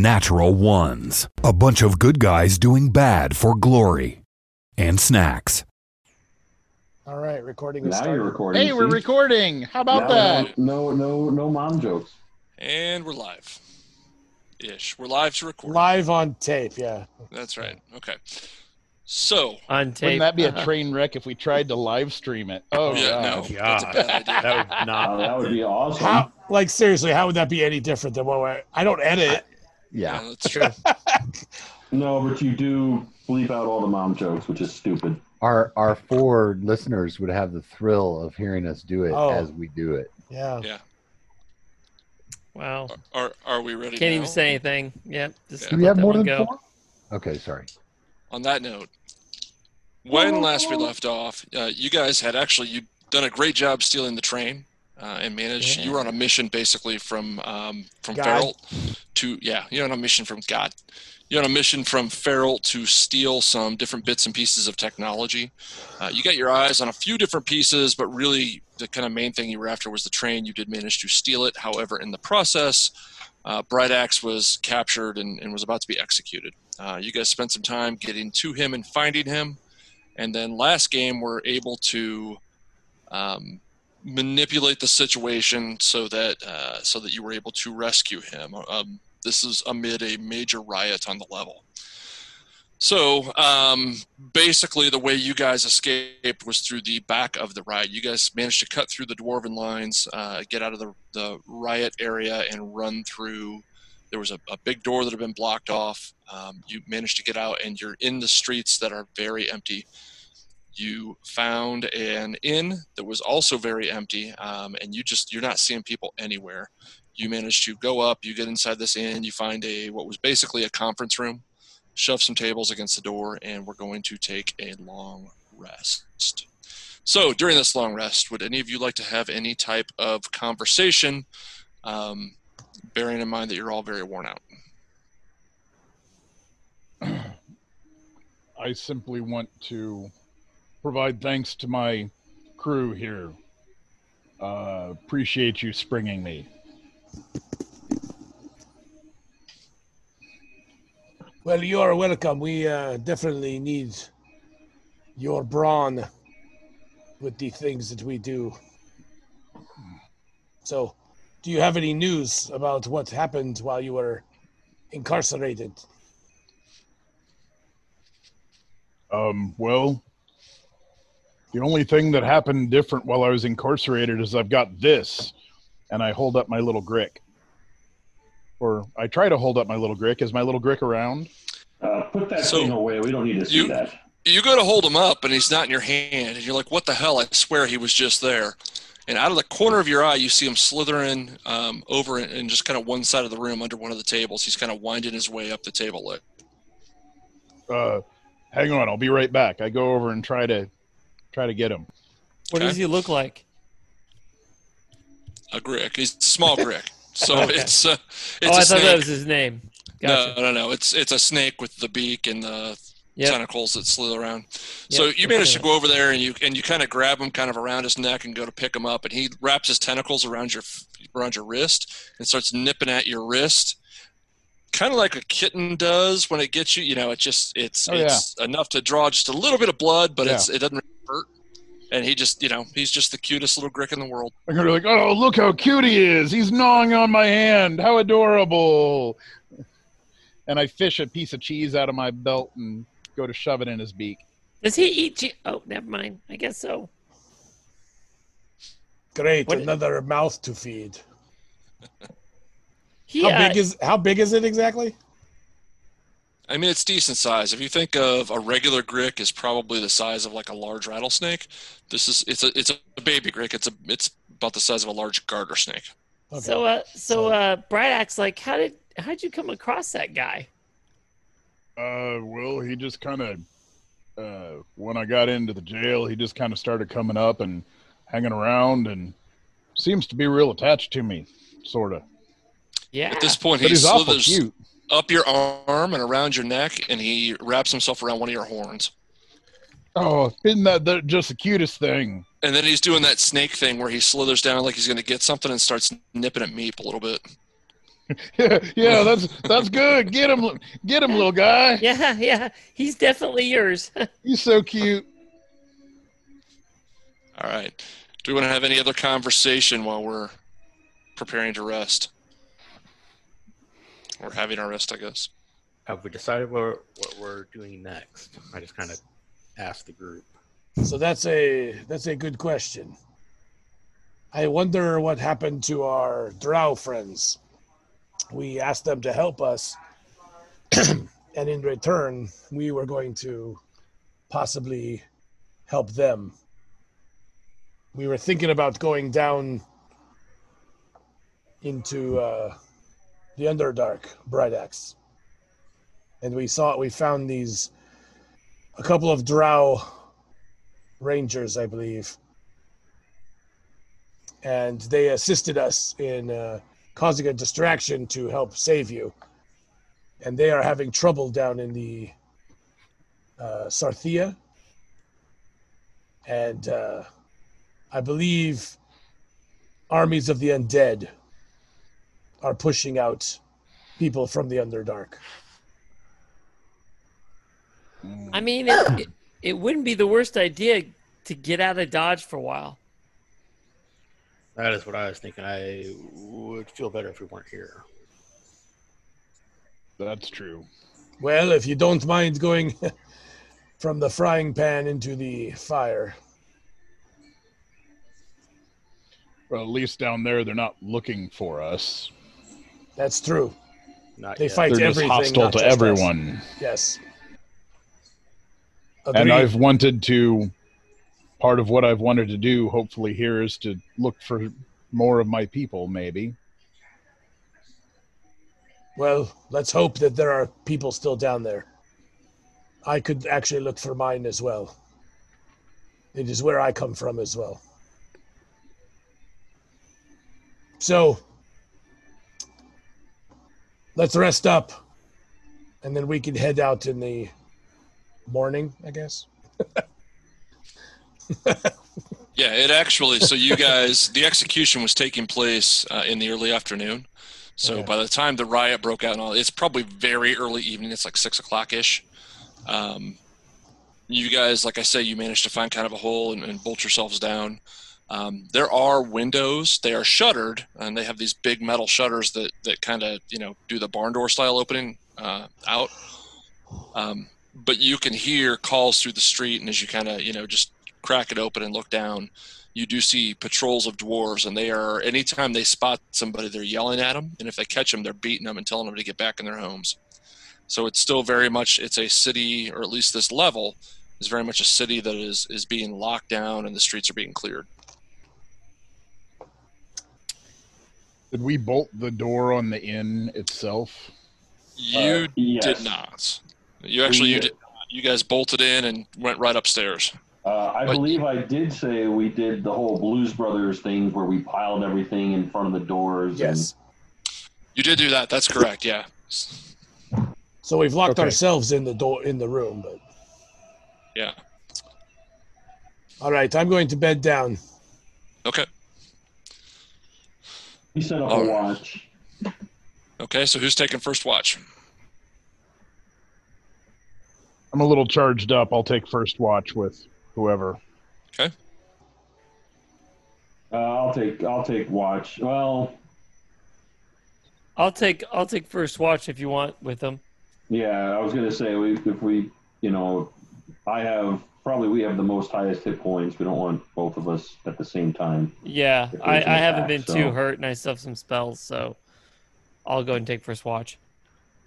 The Natural Ones. A bunch of good guys doing bad for glory and snacks. All right, recording Now started. you're recording. Hey, we're see? recording. How about Now that? No, no, no, no mom jokes. And we're live. Ish. We're live to record. Live on tape, yeah. That's right. Okay. So, on tape. Wouldn't that be a Uh-huh. train wreck if we tried to live stream it? Oh, yeah, God. no. That's a bad idea. that would Oh, that would be awesome. How, like seriously, how would that be any different than what we're, I don't edit? Yeah, that's true. No, but you do bleep out all the mom jokes, which is stupid. Our our four listeners would have the thrill of hearing us do it Oh. as we do it. Yeah. Yeah. Wow. Are are we ready? Can't now? even say anything. Yep. Just Yeah. Do let we have that more one than go. four? Okay, sorry. On that note, when last we left off, uh, you guys had actually you done a great job stealing the train uh, and managed. You were on a mission basically from um, from God. Feral to yeah. You're on a mission from God. You're on a mission from Feral to steal some different bits and pieces of technology. Uh, you got your eyes on a few different pieces, but really the kind of main thing you were after was the train. You did manage to steal it. However, in the process, uh, Bright Axe was captured and, and was about to be executed. Uh, you guys spent some time getting to him and finding him, and then last game we're able to um, manipulate the situation so that uh, so that you were able to rescue him. Um, this is amid a major riot on the level. So um, basically, the way you guys escaped was through the back of the riot. You guys managed to cut through the dwarven lines, uh, get out of the, the riot area, and run through. There was a, a big door that had been blocked off. Um, you managed to get out, and you're in the streets that are very empty. You found an inn that was also very empty, um, and you just you're not seeing people anywhere. You manage to go up. You get inside this inn. You find a what was basically a conference room shove some tables against the door, and we're going to take a long rest. So, during this long rest, would any of you like to have any type of conversation, um, bearing in mind that you're all very worn out? I simply want to provide thanks to my crew here. Uh, appreciate you springing me. Well, you are welcome. We uh, definitely need your brawn with the things that we do. So, do you have any news about what happened while you were incarcerated? Um, well, the only thing that happened different while I was incarcerated is I've got this, and I hold up my little grick. Or I try to hold up my little grick. Is my little grick around? Uh, put that So, thing away. We don't need to see you- that. You go to hold him up, and he's not in your hand, and you're like, "What the hell?" I swear he was just there. And out of the corner of your eye, you see him slithering um, over in, in just kind of one side of the room under one of the tables. He's kind of winding his way up the table leg. Uh, hang on, I'll be right back. I go over and try to try to get him. What Okay. does he look like? A grick. He's small grick. So Okay. it's uh, it's oh, a I thought snake. that was his name. Gotcha. No, no, no. It's it's a snake with the beak and the Yep. tentacles that slither around. So Yep, you okay. manage to go over there and you and you kind of grab him kind of around his neck and go to pick him up, and he wraps his tentacles around your around your wrist and starts nipping at your wrist, kind of like a kitten does when it gets you. You know, it just it's Oh, yeah. it's enough to draw just a little bit of blood, but it's it doesn't hurt. And he just you know he's just the cutest little grick in the world. I'm gonna be like, oh, look how cute he is. He's gnawing on my hand. How adorable. And I fish a piece of cheese out of my belt and go to shove it in his beak. Does he eat? Che- oh, never mind. I guess so. Great, What- another mouth to feed. He, How uh, big is how big is it exactly? I mean, it's decent size. If you think of a regular grick is probably the size of like a large rattlesnake, this is it's a it's a baby grick. It's a it's about the size of a large garter snake. Okay. So, uh, so, uh, Bright Axe, like, how did how did you come across that guy? Uh, well, he just kind of, uh, when I got into the jail, he just kind of started coming up and hanging around and seems to be real attached to me, sort of. Yeah. At this point, But he slithers up your arm and around your neck, and he wraps himself around one of your horns. Oh, isn't that the, just the cutest thing? And then he's doing that snake thing where he slithers down like he's going to get something and starts nipping at Meep a little bit. yeah, yeah, that's that's good. Get him, get him, little guy. Yeah, yeah. He's definitely yours. He's so cute. All right. Do we want to have any other conversation while we're preparing to rest? Or having our rest, I guess. Have we decided what, what we're doing next? I just kind of asked the group. So that's a that's a good question. I wonder what happened to our drow friends. We asked them to help us, and in return, we were going to possibly help them. We were thinking about going down into uh, the Underdark, Bright Axe, and we saw we found these a couple of drow rangers, I believe, and they assisted us in uh, causing a distraction to help save you. And they are having trouble down in the uh, Sarthia, and uh, I believe armies of the undead are pushing out people from the Underdark. I mean, it, it, it wouldn't be the worst idea to get out of Dodge for a while. That is what I was thinking. I would feel better if we weren't here. That's true. Well, if you don't mind going from the frying pan into the fire, Well, at least down there, they're not looking for us. That's true. Not They yet. fight They're just hostile not to just us. everyone. Yes. And I've wanted to. Part of what I've wanted to do, hopefully, here is to look for more of my people. Maybe. Well, let's hope that there are people still down there. I could actually look for mine as well. It is where I come from as well. So, let's rest up, and then we can head out in the morning, I guess. Yeah, it actually. So you guys, the execution was taking place uh, in the early afternoon. So Okay. by the time the riot broke out and all, it's probably very early evening. It's like six o'clock ish. Um, you guys, like I say, you managed to find kind of a hole and, and bolt yourselves down. Um, there are windows. They are shuttered, and they have these big metal shutters that that kind of you know do the barn door style opening uh, out. Um, but you can hear calls through the street, and as you kind of you know just crack it open and look down, you do see patrols of dwarves, and they are anytime they spot somebody, they're yelling at them, and if they catch them, they're beating them and telling them to get back in their homes. So it's still very much it's a city, or at least this level is very much a city that is is being locked down and the streets are being cleared. Did we bolt the door on the inn itself? You Uh, yes. did not. You actually you did. did. You guys bolted in and went right upstairs. Uh, I But- believe I did say we did the whole Blues Brothers thing where we piled everything in front of the doors. Yes. You did do that. That's correct. Yeah. So we've locked Okay. ourselves in the door in the room, but Yeah. all right, I'm going to bed down. Okay. And we set up All a right. watch. Okay. So who's taking first watch? I'm a little charged up. I'll take first watch with whoever. Okay. Uh, I'll take I'll take watch. Well, I'll take I'll take first watch if you want with them. yeah, I was gonna say we, if we, you know, I have probably we have the most highest hit points. We don't want both of us at the same time. Yeah, I, I haven't attack, been so- too hurt, and I still have some spells, so I'll go and take first watch.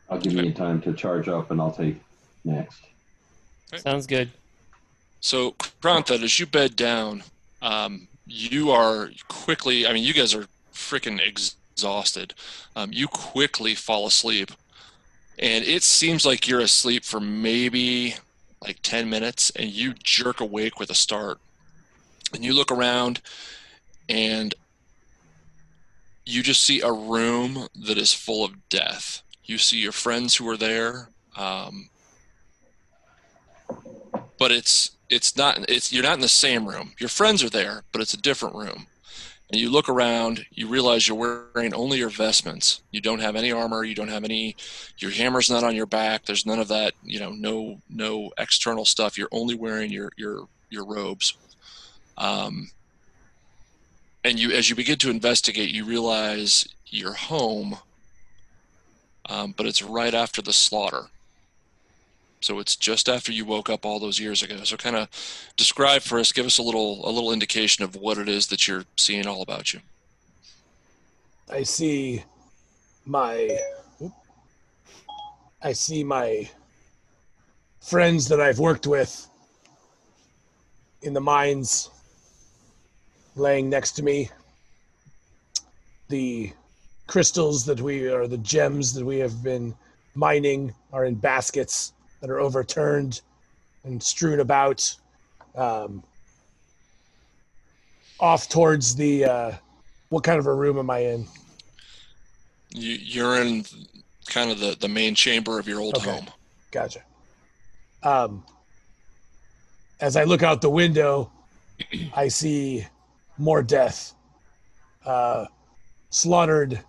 I'll give you time to charge up, and I'll take next. Sounds good. So, Krantha, as you bed down, um, you are quickly, I mean, you guys are freaking exhausted. Um, you quickly fall asleep. And it seems like you're asleep for maybe like 10 minutes, and you jerk awake with a start. And you look around, and you just see a room that is full of death. You see your friends who are there. Um, but it's it's not it's you're not in the same room your friends are there but it's a different room And you look around, you realize you're wearing only your vestments. You don't have any armor. You don't have any. Your hammer's not on your back. There's none of that. You know, no no external stuff. You're only wearing your your your robes. Um, and you, as you begin to investigate, you realize you're home, um, but it's right after the slaughter. So it's just after you woke up all those years ago. So kind of describe for us, give us a little a little indication of what it is that you're seeing all about you. I see my I see my friends that I've worked with in the mines laying next to me. The crystals that we are, the gems that we have been mining are in baskets that are overturned and strewn about um, off towards the uh, what kind of a room am i in You, you're in kind of the, the main chamber of your old Okay. home. Gotcha. Um, as I look out the window, I see more death. Uh, slaughtered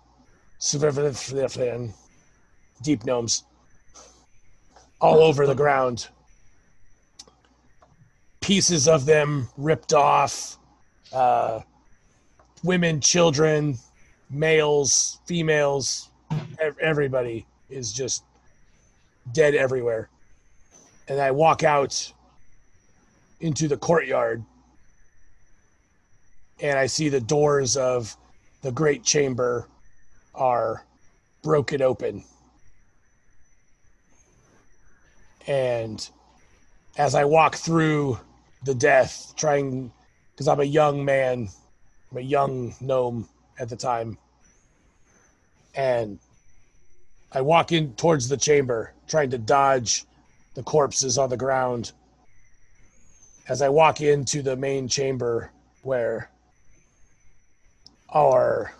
deep gnomes all over the ground. Pieces of them ripped off. Uh, women, children, males, females, ev- everybody is just dead everywhere. And I walk out into the courtyard and I see the doors of the great chamber are broken open. And as I walk through the death, trying, because I'm a young man, I'm a young gnome at the time, and I walk in towards the chamber, trying to dodge the corpses on the ground. As I walk into the main chamber where our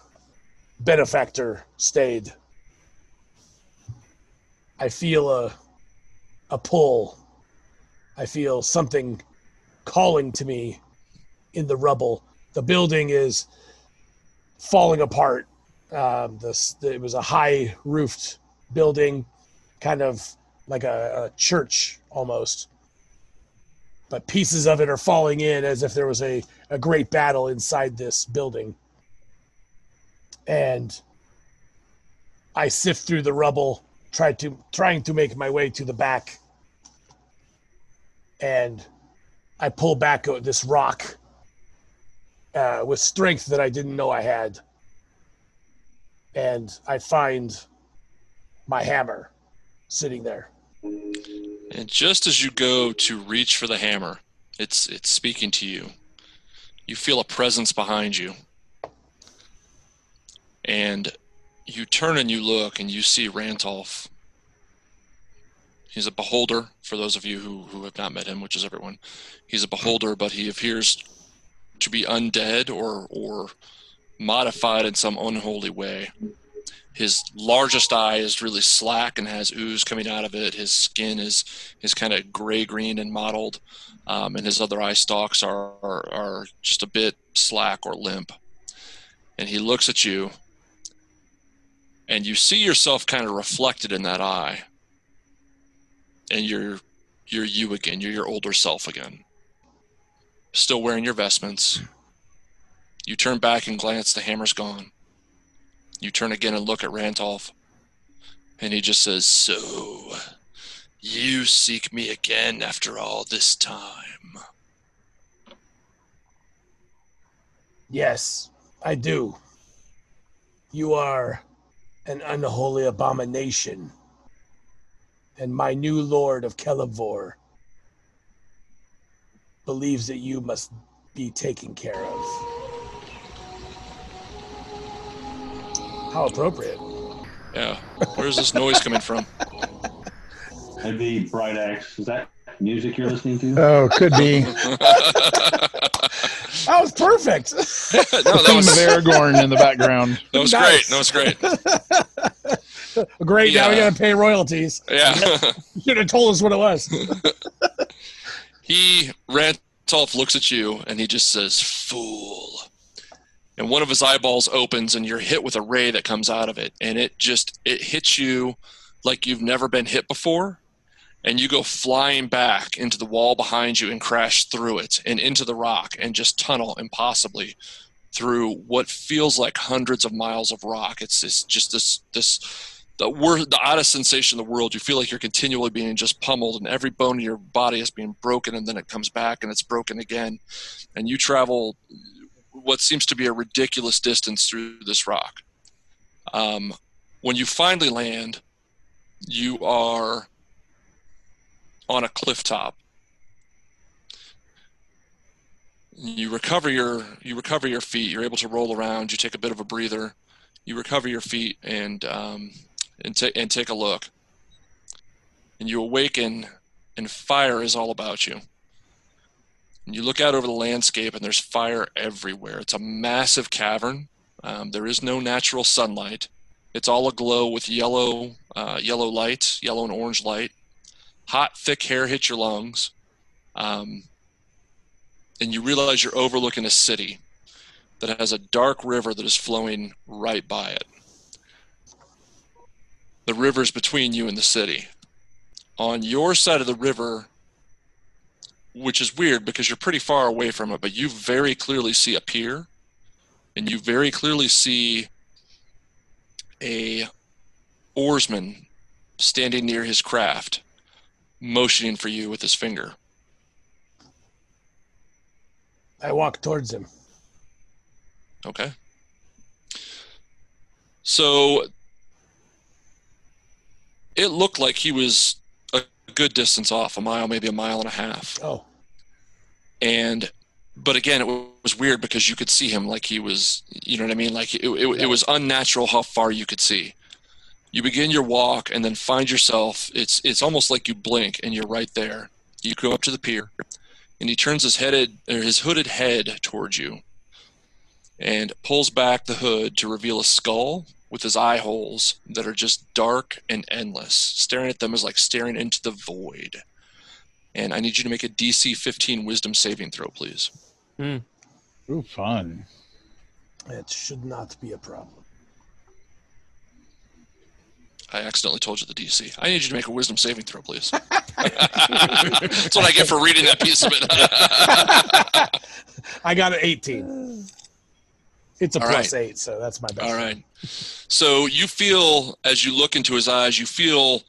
benefactor stayed, I feel a a pull. I feel something calling to me in the rubble. The building is falling apart. Um, this it was a high roofed building, kind of like a, a church almost. But pieces of it are falling in as if there was a, a great battle inside this building. And I sift through the rubble, try to trying to make my way to the back. And I pull back this rock uh, with strength that I didn't know I had. And I find my hammer sitting there. And just as you go to reach for the hammer, it's it's speaking to you. You feel a presence behind you. And you turn and you look and you see Rantolf. He's a beholder, for those of you who, who have not met him, which is everyone. He's a beholder, but he appears to be undead or or modified in some unholy way. His largest eye is really slack and has ooze coming out of it. His skin is is kind of gray green and mottled, um, and his other eye stalks are, are are just a bit slack or limp. And he looks at you, and you see yourself kind of reflected in that eye. And you're you're you again. You're your older self again. Still wearing your vestments. You turn back and glance. The hammer's gone. You turn again and look at Rantolf, and he just says, So, you seek me again after all this time. Yes, I do. You are an unholy abomination, and my new lord of Kellenvor believes that you must be taken care of. How appropriate. Yeah. Where's this noise coming from? That'd be Bright Axe. Is that music you're listening to? Oh, could be. That was perfect. no, that Theme was, of Aragorn in the background. that was Nice. great. That was great. Great. Now we got to pay royalties. Yeah. You should have told us what it was. he, Rantolf looks at you and he just says, Fool. and one of his eyeballs opens and you're hit with a ray that comes out of it and it just it hits you like you've never been hit before and you go flying back into the wall behind you and crash through it and into the rock and just tunnel impossibly through what feels like hundreds of miles of rock. It's this, just this this the worst the oddest sensation in the world. You feel like you're continually being just pummeled and every bone in your body is being broken and then it comes back and it's broken again. And you travel what seems to be a ridiculous distance through this rock. Um, when you finally land, you are on a cliff top. You recover your you recover your feet. You're able to roll around. You take a bit of a breather. You recover your feet and um, and take and take a look. And you awaken, and fire is all about you. And you look out over the landscape, and there's fire everywhere. It's a massive cavern. Um, there is no natural sunlight. It's all aglow with yellow, uh, yellow light, yellow and orange light. Hot, thick hair hits your lungs, um, and you realize you're overlooking a city that has a dark river that is flowing right by it. The river's between you and the city. On your side of the river which is weird because you're pretty far away from it, but you very clearly see a pier and you very clearly see a oarsman standing near his craft, motioning for you with his finger. I walk towards him. Okay. So it looked like he was a good distance off, a mile, maybe a mile and a half. Oh. And, but again, it was weird because you could see him like he was, you know what I mean? Like it, it, it was unnatural how far you could see. You begin your walk and then find yourself, it's, it's almost like you blink and you're right there. You go up to the pier and he turns his headed, or his hooded head towards you and pulls back the hood to reveal a skull with his eye holes that are just dark and endless. Staring at them is like staring into the void. And I need you to make a DC 15 Wisdom saving throw, please. Hmm. Ooh, fun. It should not be a problem. I accidentally told you the DC. I need you to make a wisdom saving throw, please. That's what I get for reading that piece of it. I got an 18. It's a plus right. eight, so that's my best. All right. So you feel, as you look into his eyes, you feel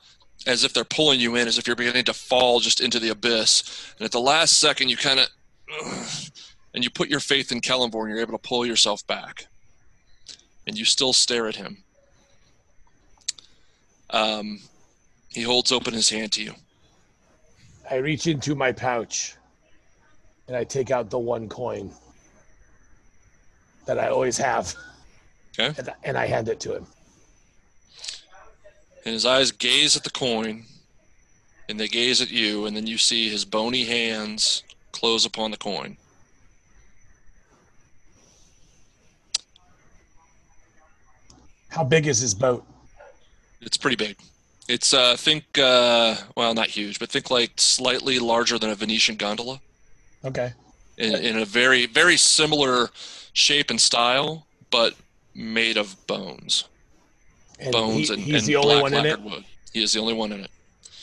as if they're pulling you in, as if you're beginning to fall just into the abyss. And at the last second, you kind of, and you put your faith in Kellenvor, and you're able to pull yourself back. And you still stare at him. Um, he holds open his hand to you. I reach into my pouch and I take out the one coin that I always have. Okay. And, and I hand it to him. And his eyes gaze at the coin, and they gaze at you, and then you see his bony hands close upon the coin. How big is his boat? It's pretty big. It's uh think uh well not huge, but think like slightly larger than a Venetian gondola Okay. in, in a very very similar shape and style, but made of bones. And bones he- and, he's and the only black one in it. lacquered wood. He is the only one in it.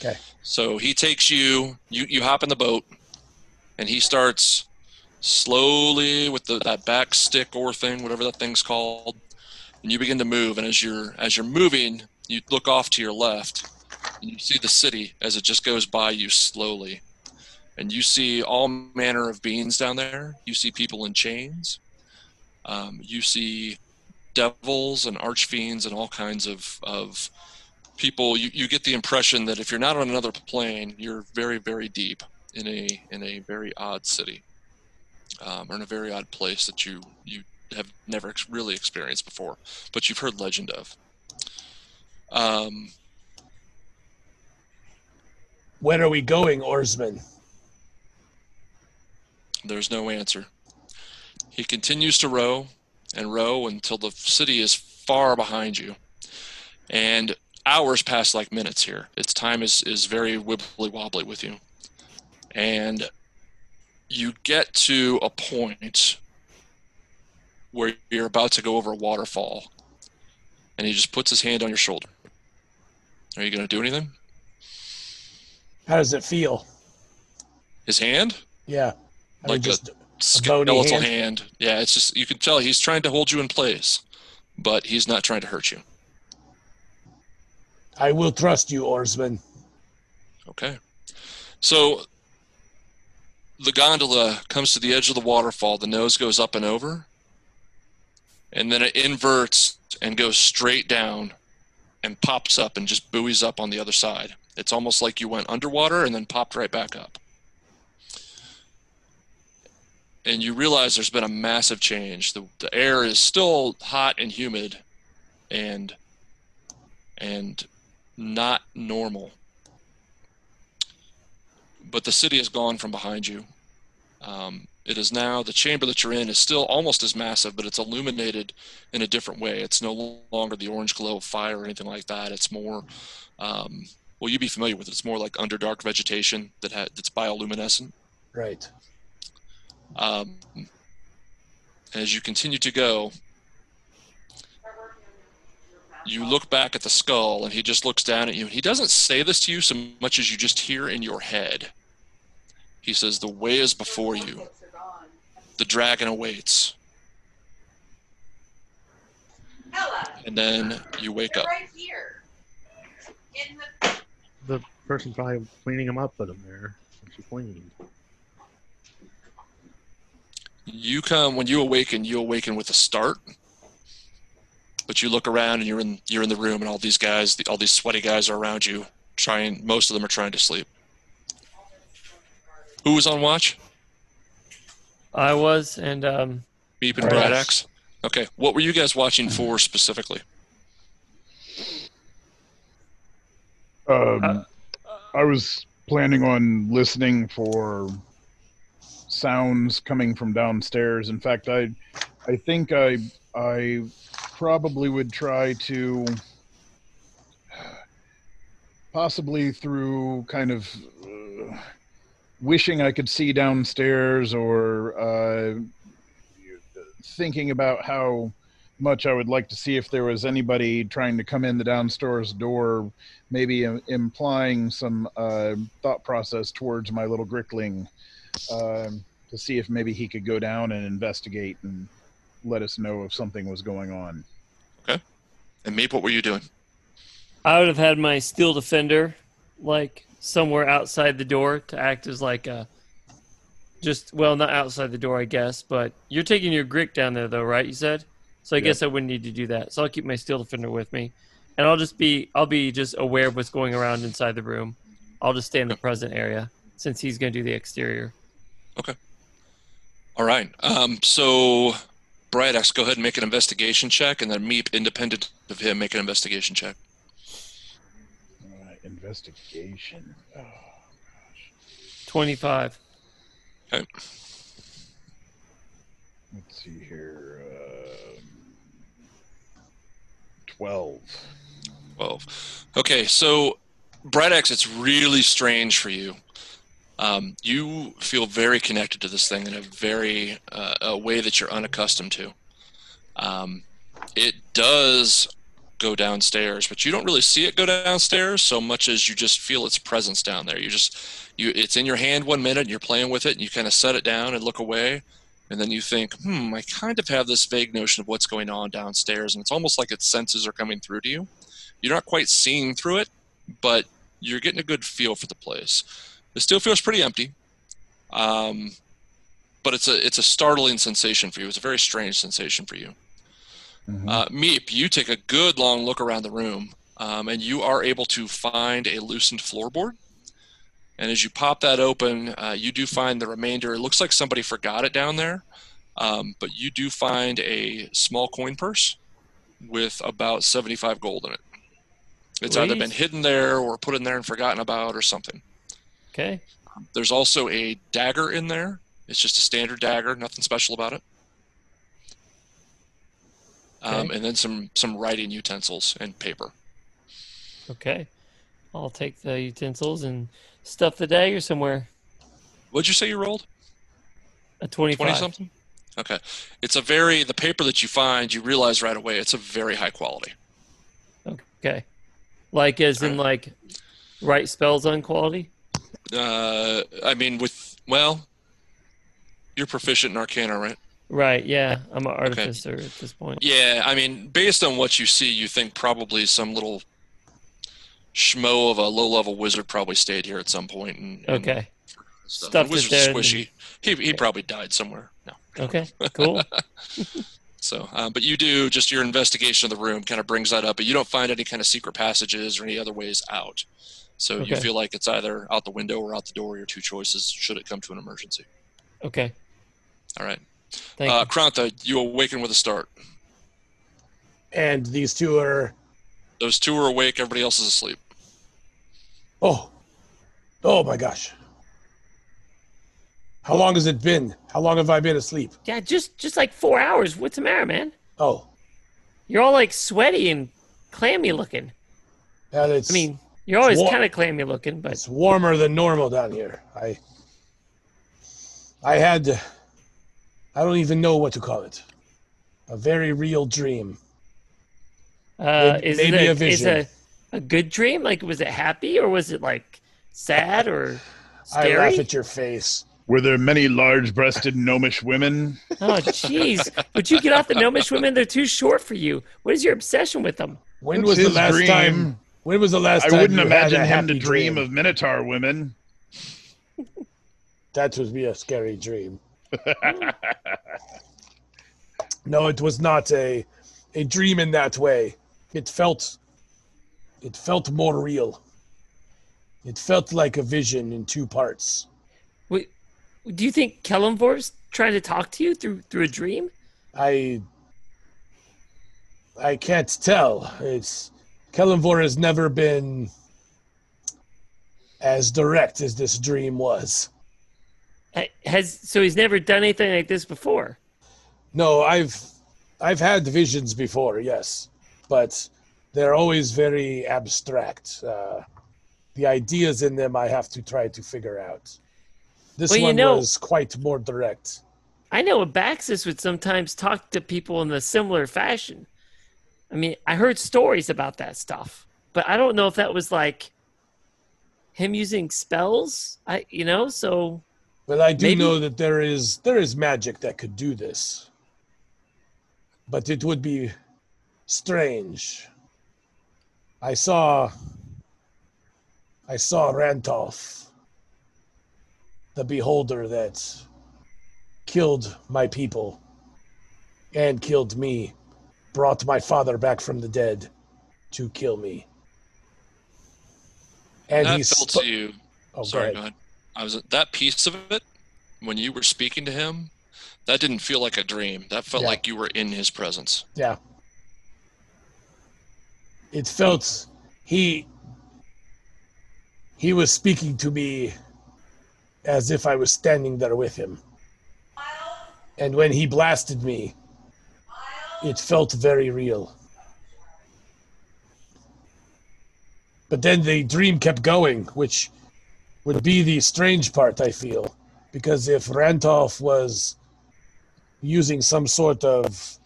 Okay. So he takes you, you you hop in the boat, and he starts slowly with the, that back stick or thing, whatever that thing's called, and you begin to move. And as you're as you're moving, you look off to your left, and you see the city as it just goes by you slowly, and you see all manner of beings down there. You see people in chains. Um, you see devils and archfiends and all kinds of of people you, you get the impression that if you're not on another plane you're very very deep in a in a very odd city um, or in a very odd place that you you have never really experienced before but you've heard legend of um, When are we going, oarsman? there's no answer. He continues to row and row until the city is far behind you. And hours pass like minutes here. Its time is is very wibbly wobbly with you. And you get to a point where you're about to go over a waterfall, and he just puts his hand on your shoulder. Are you going to do anything? How does it feel? His hand, Yeah. I mean, like just a skeletal hand? hand. Yeah, it's just you can tell he's trying to hold you in place, but he's not trying to hurt you. I will trust you, oarsman. Okay. So the gondola comes to the edge of the waterfall. The nose goes up and over, and then it inverts and goes straight down and pops up and just buoys up on the other side. It's almost like you went underwater and then popped right back up. And you realize there's been a massive change. The, the air is still hot and humid and and not normal but the city is gone from behind you. Um, it is now the chamber that you're in is still almost as massive, but it's illuminated in a different way. It's no longer the orange glow of fire or anything like that. It's more, um, well, you'd be familiar with it. It's more like underdark vegetation that ha- that's bioluminescent. Right. Um, as you continue to go, you look back at the skull, and he just looks down at you. He doesn't say this to you so much as you just hear in your head. He says, The way is before you, the dragon awaits. And then you wake up. Right here. In the The person probably cleaning him up put him there. She cleaned. You come when you awaken. You awaken with a start, but you look around and you're in you're in the room, and all these guys, all these sweaty guys, are around you. Trying, most of them are trying to sleep. Who was on watch? I was, and um, Meep and Brad Bright Axe. X. Okay, what were you guys watching for specifically? Um, I was planning on listening for sounds coming from downstairs. In fact, I, I think I, I probably would try to, possibly through kind of uh, wishing I could see downstairs or uh, thinking about how much I would like to see if there was anybody trying to come in the downstairs door maybe im- implying some uh, thought process towards my little Grickling um, to see if maybe he could go down and investigate and let us know if something was going on. Okay. And Meep, what were you doing? I would have had my steel defender like somewhere outside the door to act as like a just well not outside the door I guess, but you're taking your grick down there though, right? You said. So I Yep. guess I wouldn't need to do that. So I'll keep my steel defender with me, and I'll just be I'll be just aware of what's going around inside the room. I'll just stay in the present area since he's going to do the exterior. Okay. All right. Um, so, X, go ahead and make an investigation check, and then Meep, independent of him, make an investigation check. Investigation. Oh, gosh. Twenty five. Okay. Let's see here. Um, Twelve. 12. Okay, so Bright Axe, it's really strange for you. Um, you feel very connected to this thing in a very uh, a way that you're unaccustomed to. Um, it does go downstairs, but you don't really see it go downstairs so much as you just feel its presence down there. You just you it's in your hand one minute and you're playing with it and you kind of set it down and look away and then you think, hmm, I kind of have this vague notion of what's going on downstairs and it's almost like its senses are coming through to you. You're not quite seeing through it, but you're getting a good feel for the place. It still feels pretty empty. Um, but it's a it's a startling sensation for you. It's a very strange sensation for you. Mhm. Uh, Meep, you take a good long look around the room, um, and you are able to find a loosened floorboard. And as you pop that open, uh, you do find the remainder. It looks like somebody forgot it down there, um, but you do find a small coin purse with about 75 gold in it. It's either been hidden there or put in there and forgotten about or something. Okay. There's also a dagger in there. It's just a standard dagger, nothing special about it. Um, Okay. and then some some writing utensils and paper. Okay. I'll take the utensils and stuff the dagger somewhere. What'd you say you rolled? A twenty Twenty five. something. Okay. It's a very the paper that you find, you realize right away it's a very high quality. Okay. Like as in like write spells on quality? Uh, I mean, with well, you're proficient in Arcana, right? Right, yeah. I'm an artificer at this point. Yeah, I mean, based on what you see, you think probably some little schmo of a low-level wizard probably stayed here at some point. And, and Okay. stuff. Stuffed The it wizard's there and- squishy. He he probably died somewhere. No. Okay, cool. So, uh, but you do just your investigation of the room kind of brings that up, but you don't find any kind of secret passages or any other ways out. So you feel like it's either out the window or out the door. Your two choices should it come to an emergency. Okay. All right. Thank uh, you. Krantha, you awaken with a start. And these two are Those two are awake. Everybody else is asleep. oh, oh my gosh. How long has it been? How long have I been asleep? Yeah, just just like four hours. What's the matter, man? Oh, You're all like sweaty and clammy looking. and it's I mean, you're always wa- kind of clammy looking, but it's warmer than normal down here. I I had I don't even know what to call it. A very real dream. uh, Maybe- is maybe it a a, is vision. a a good dream? Like, was it happy or was it like sad or scary? I scary? laugh at your face. Were there many large-breasted gnomish women? Oh, jeez! Would you get off the gnomish women? They're too short for you. What is your obsession with them? When That's was the last dream. time? When was the last I time wouldn't you had imagine a him to happy dream of Minotaur women. That would be a scary dream. No, it was not a a dream in that way. It felt it felt more real. It felt like a vision in two parts. Wait, do you think Kellenvor's trying to talk to you through through a dream? I I can't tell. It's Kellenvor has never been as direct as this dream was. Ha- Has so he's never done anything like this before. No, I've I've had visions before, yes, but they're always very abstract. Uh, the ideas in them I have to try to figure out. This Well, you one know- was quite more direct. I know a Abaxis would sometimes talk to people in a similar fashion. I mean, I heard stories about that stuff, but I don't know if that was like him using spells. I, you know, so But I do Maybe- know that there is there is magic that could do this. But it would be strange. I saw I saw Rantolf, the beholder that killed my people and killed me, brought my father back from the dead to kill me. And that he felt sp- to you. Oh, sorry, go go ahead. ahead. I was that piece of it when you were speaking to him. That didn't feel like a dream. That felt Yeah. like you were in his presence. Yeah. It felt he he was speaking to me as if I was standing there with him. And when he blasted me, it felt very real. But then the dream kept going, which would be the strange part, I feel. Because if Rantolf was using some sort of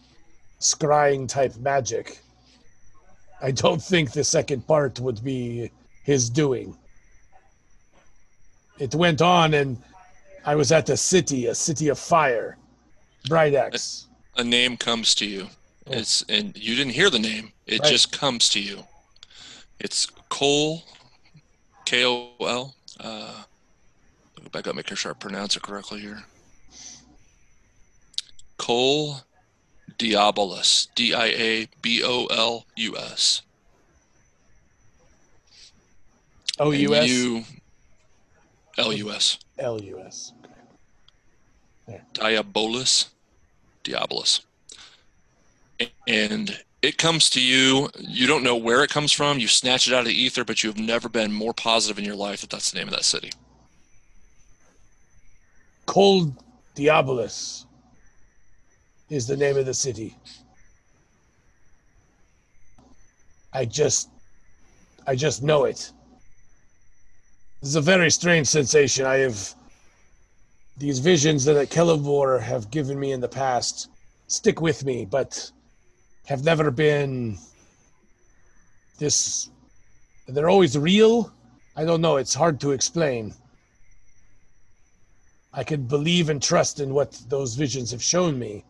scrying type magic. I don't think the second part would be his doing. It went on, and I was at a city, a city of fire, Bright Axe. A name comes to you. Oh. It's and you didn't hear the name. It Right. just comes to you. It's Kol, K O L. Uh, go back up, make sure I pronounce it correctly here. Kol Diabolus, D I A B O L U S. O U And S You, L U S. L U S. Diabolus, Diabolus. And it comes to you. You don't know where it comes from. You snatch it out of the ether, but you've never been more positive in your life that that's the name of that city. Kol Diabolus is the name of the city. I just I just know it. Is a very strange sensation. I have these visions that Kellenvor have given me in the past stick with me, but have never been this. They're always real. I don't know. It's hard to explain. I can believe and trust in what those visions have shown me,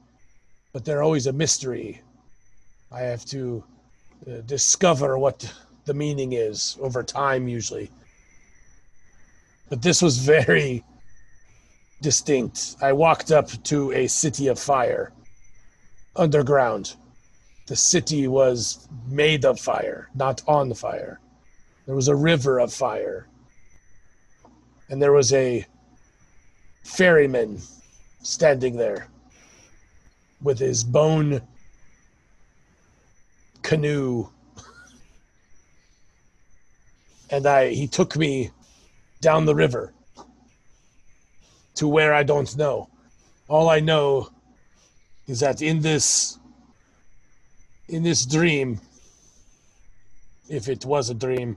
but they're always a mystery. I have to uh, discover what the meaning is over time, usually. But this was very distinct. I walked up to a city of fire, underground. The city was made of fire, not on fire. There was a river of fire. And there was a ferryman standing there with his bone canoe. And I he took me down the river to where I don't know. All I know is that in this in this dream, if it was a dream,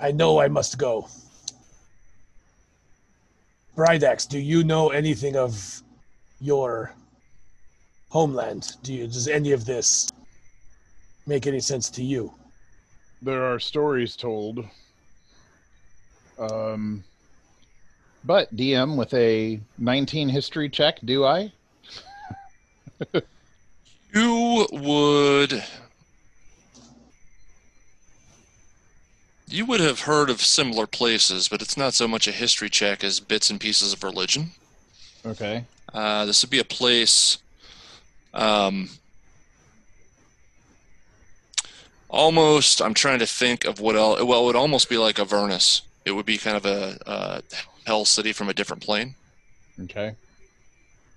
I know I must go. Bright Axe, do you know anything of your homeland? Do you does any of this make any sense to you? There are stories told. Um, but DM with a 19 history check, do I? You would. You would have heard of similar places, but it's not so much a history check as bits and pieces of religion. Okay. Uh, this would be a place. Um, almost, I'm trying to think of what else. Well, it would almost be like Avernus. It would be kind of a, a hell city from a different plane, Okay.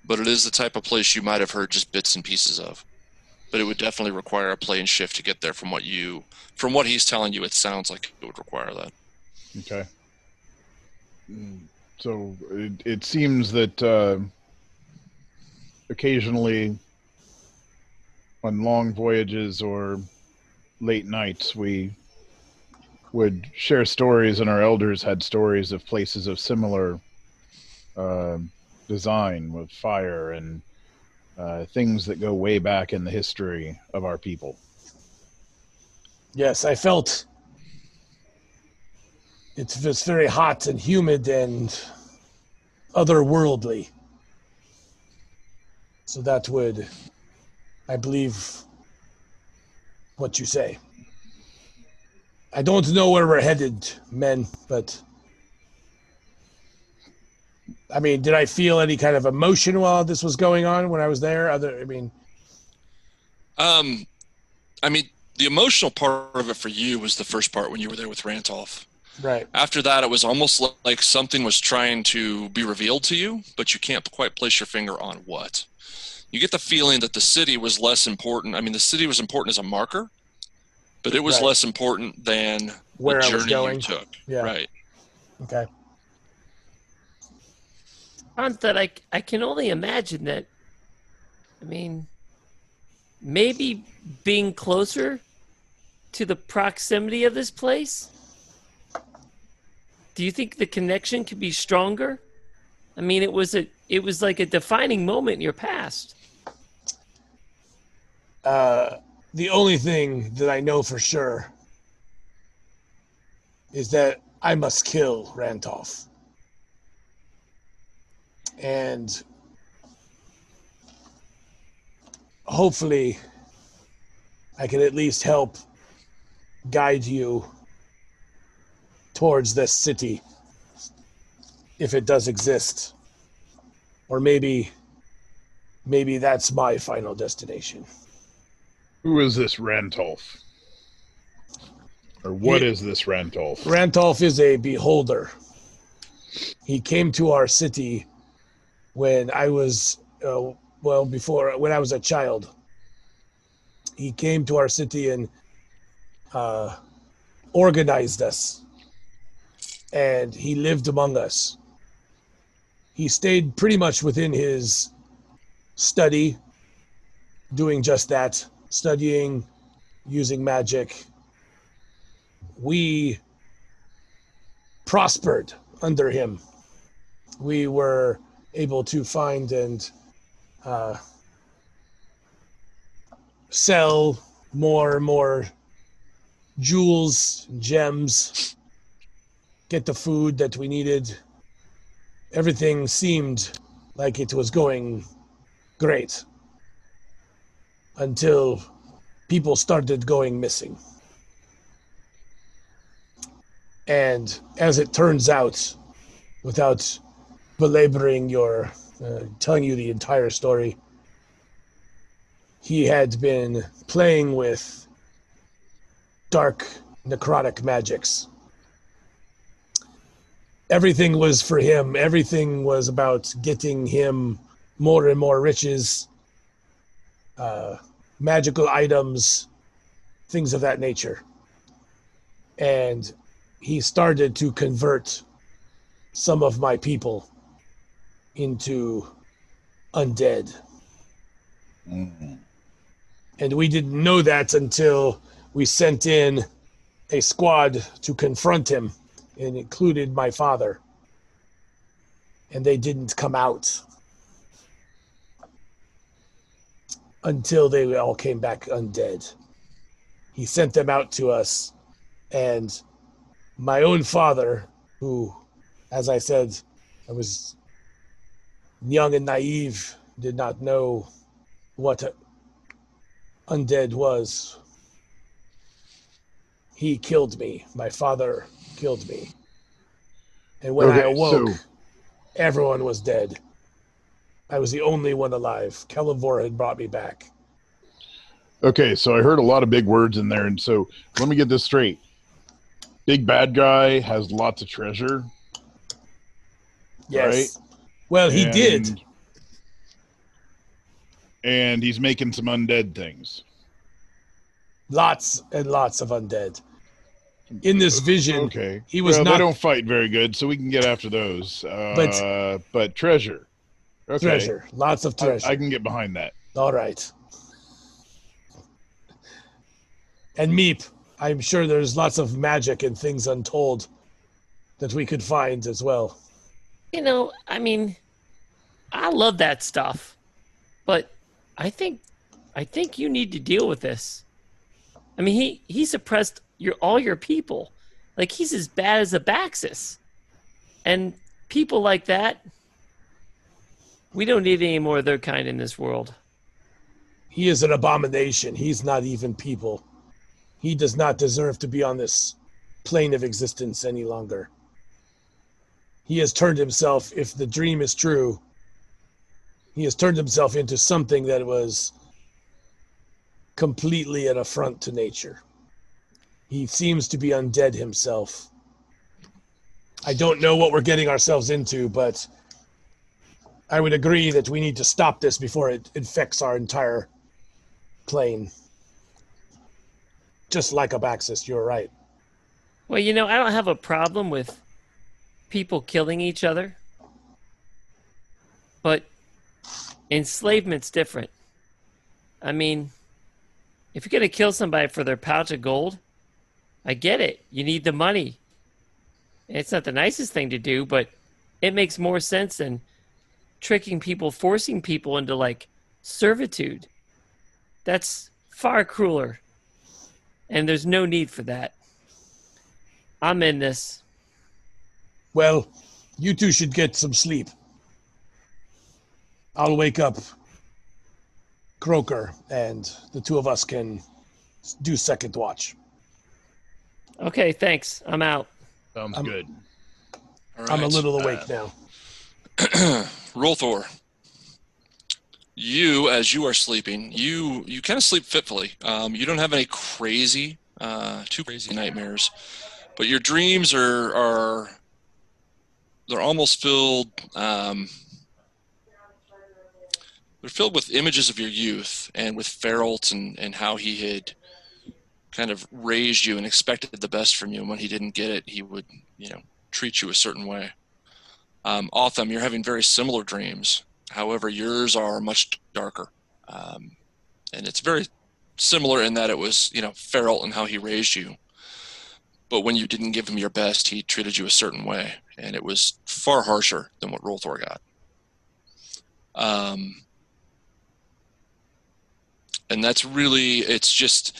But it is the type of place you might have heard just bits and pieces of. But it would definitely require a plane shift to get there. From what you, from what he's telling you, it sounds like it would require that. Okay. So it, it seems that uh, occasionally on long voyages or late nights, we would share stories, and our elders had stories of places of similar uh, design with fire and uh, things that go way back in the history of our people. Yes, I felt it's it's very hot and humid and otherworldly. So that would, I believe, what you say. I don't know where we're headed, men, but I mean, did I feel any kind of emotion while this was going on when I was there? Other, I mean, Um, I mean, the emotional part of it for you was the first part when you were there with Rantolf. right. After that, it was almost like something was trying to be revealed to you, but you can't quite place your finger on what. You get the feeling that the city was less important. I mean, the city was important as a marker, but it was Right. less important than Where the I was journey going. you took. Yeah. Right. Okay. Aunt, that I, I can only imagine that. I mean, maybe being closer to the proximity of this place. Do you think the connection could be stronger? I mean, it was a it was like a defining moment in your past. Uh, the only thing that I know for sure is that I must kill Rantolf. And hopefully, I can at least help guide you towards this city if it does exist. Or maybe maybe that's my final destination. Who is this Rantolf? Or what He- is this Rantolf? Rantolf is a beholder. He came to our city when I was, uh, well, before, when I was a child. He came to our city and uh, organized us. And he lived among us. He stayed pretty much within his study, doing just that, studying, using magic. We prospered under him we were able to find and uh, sell more and more jewels, gems, get the food that we needed. Everything seemed like it was going great until people started going missing. And as it turns out, without belaboring your, uh, telling you the entire story, he had been playing with dark necrotic magics. Everything was for him. Everything was about getting him more and more riches, uh, magical items, things of that nature. And he started to convert some of my people into undead. Mm-hmm. And we didn't know that until we sent in a squad to confront him, and included my father. And they didn't come out until they all came back undead. He sent them out to us, and my own father, who, as I said, I was young and naive, did not know what undead was. He killed me. My father killed me. And when I awoke, so- everyone was dead. I was the only one alive. Kellenvor had brought me back. Okay, so I heard a lot of big words in there, and so let me get this straight. Big bad guy has lots of treasure. Yes. Well, he did. and- And he's making some undead things. Lots and lots of undead. In this vision, Okay. he was well, not they don't fight very good, so we can get after those. Uh, but, treasure. Okay. treasure. Lots of I, treasure. I can get behind that. All right. And Meep, I'm sure there's lots of magic and things untold that we could find as well. You know, I mean, I love that stuff, but I think, I think you need to deal with this. I mean, he he suppressed your all your people, like he's as bad as Abaxis, and people like that. We don't need any more of their kind in this world. He is an abomination. He's not even people. He does not deserve to be on this plane of existence any longer. He has turned himself, if the dream is true, he has turned himself into something that was completely an affront to nature. He seems to be undead himself. I don't know what we're getting ourselves into, but I would agree that we need to stop this before it infects our entire plane. Just like Abaxis, you're right. Well, you know, I don't have a problem with people killing each other, but enslavement's different. I mean, if you're going to kill somebody for their pouch of gold, I get it. You need the money. It's not the nicest thing to do, but it makes more sense than tricking people, forcing people into like servitude. That's far crueler. And there's no need for that. I'm in this. Well, you two should get some sleep. I'll wake up Croker, and the two of us can do second watch. Okay, thanks. I'm out. Sounds I'm- good. All I'm a little awake Uh, now. Rolthor, you as you are sleeping, you you kind of sleep fitfully. Um, you don't have any crazy, uh, too crazy nightmares, but your dreams are are they're almost filled. Um, they're filled with images of your youth and with Feralt and and how he had kind of raised you and expected the best from you, and when he didn't get it, he would you know treat you a certain way. Um, Otham, you're having very similar dreams. However, yours are much darker. Um, and it's very similar in that it was, you know, Feralt and how he raised you. but when you didn't give him your best, he treated you a certain way, and it was far harsher than what Rolthor got. Um, and that's really it's just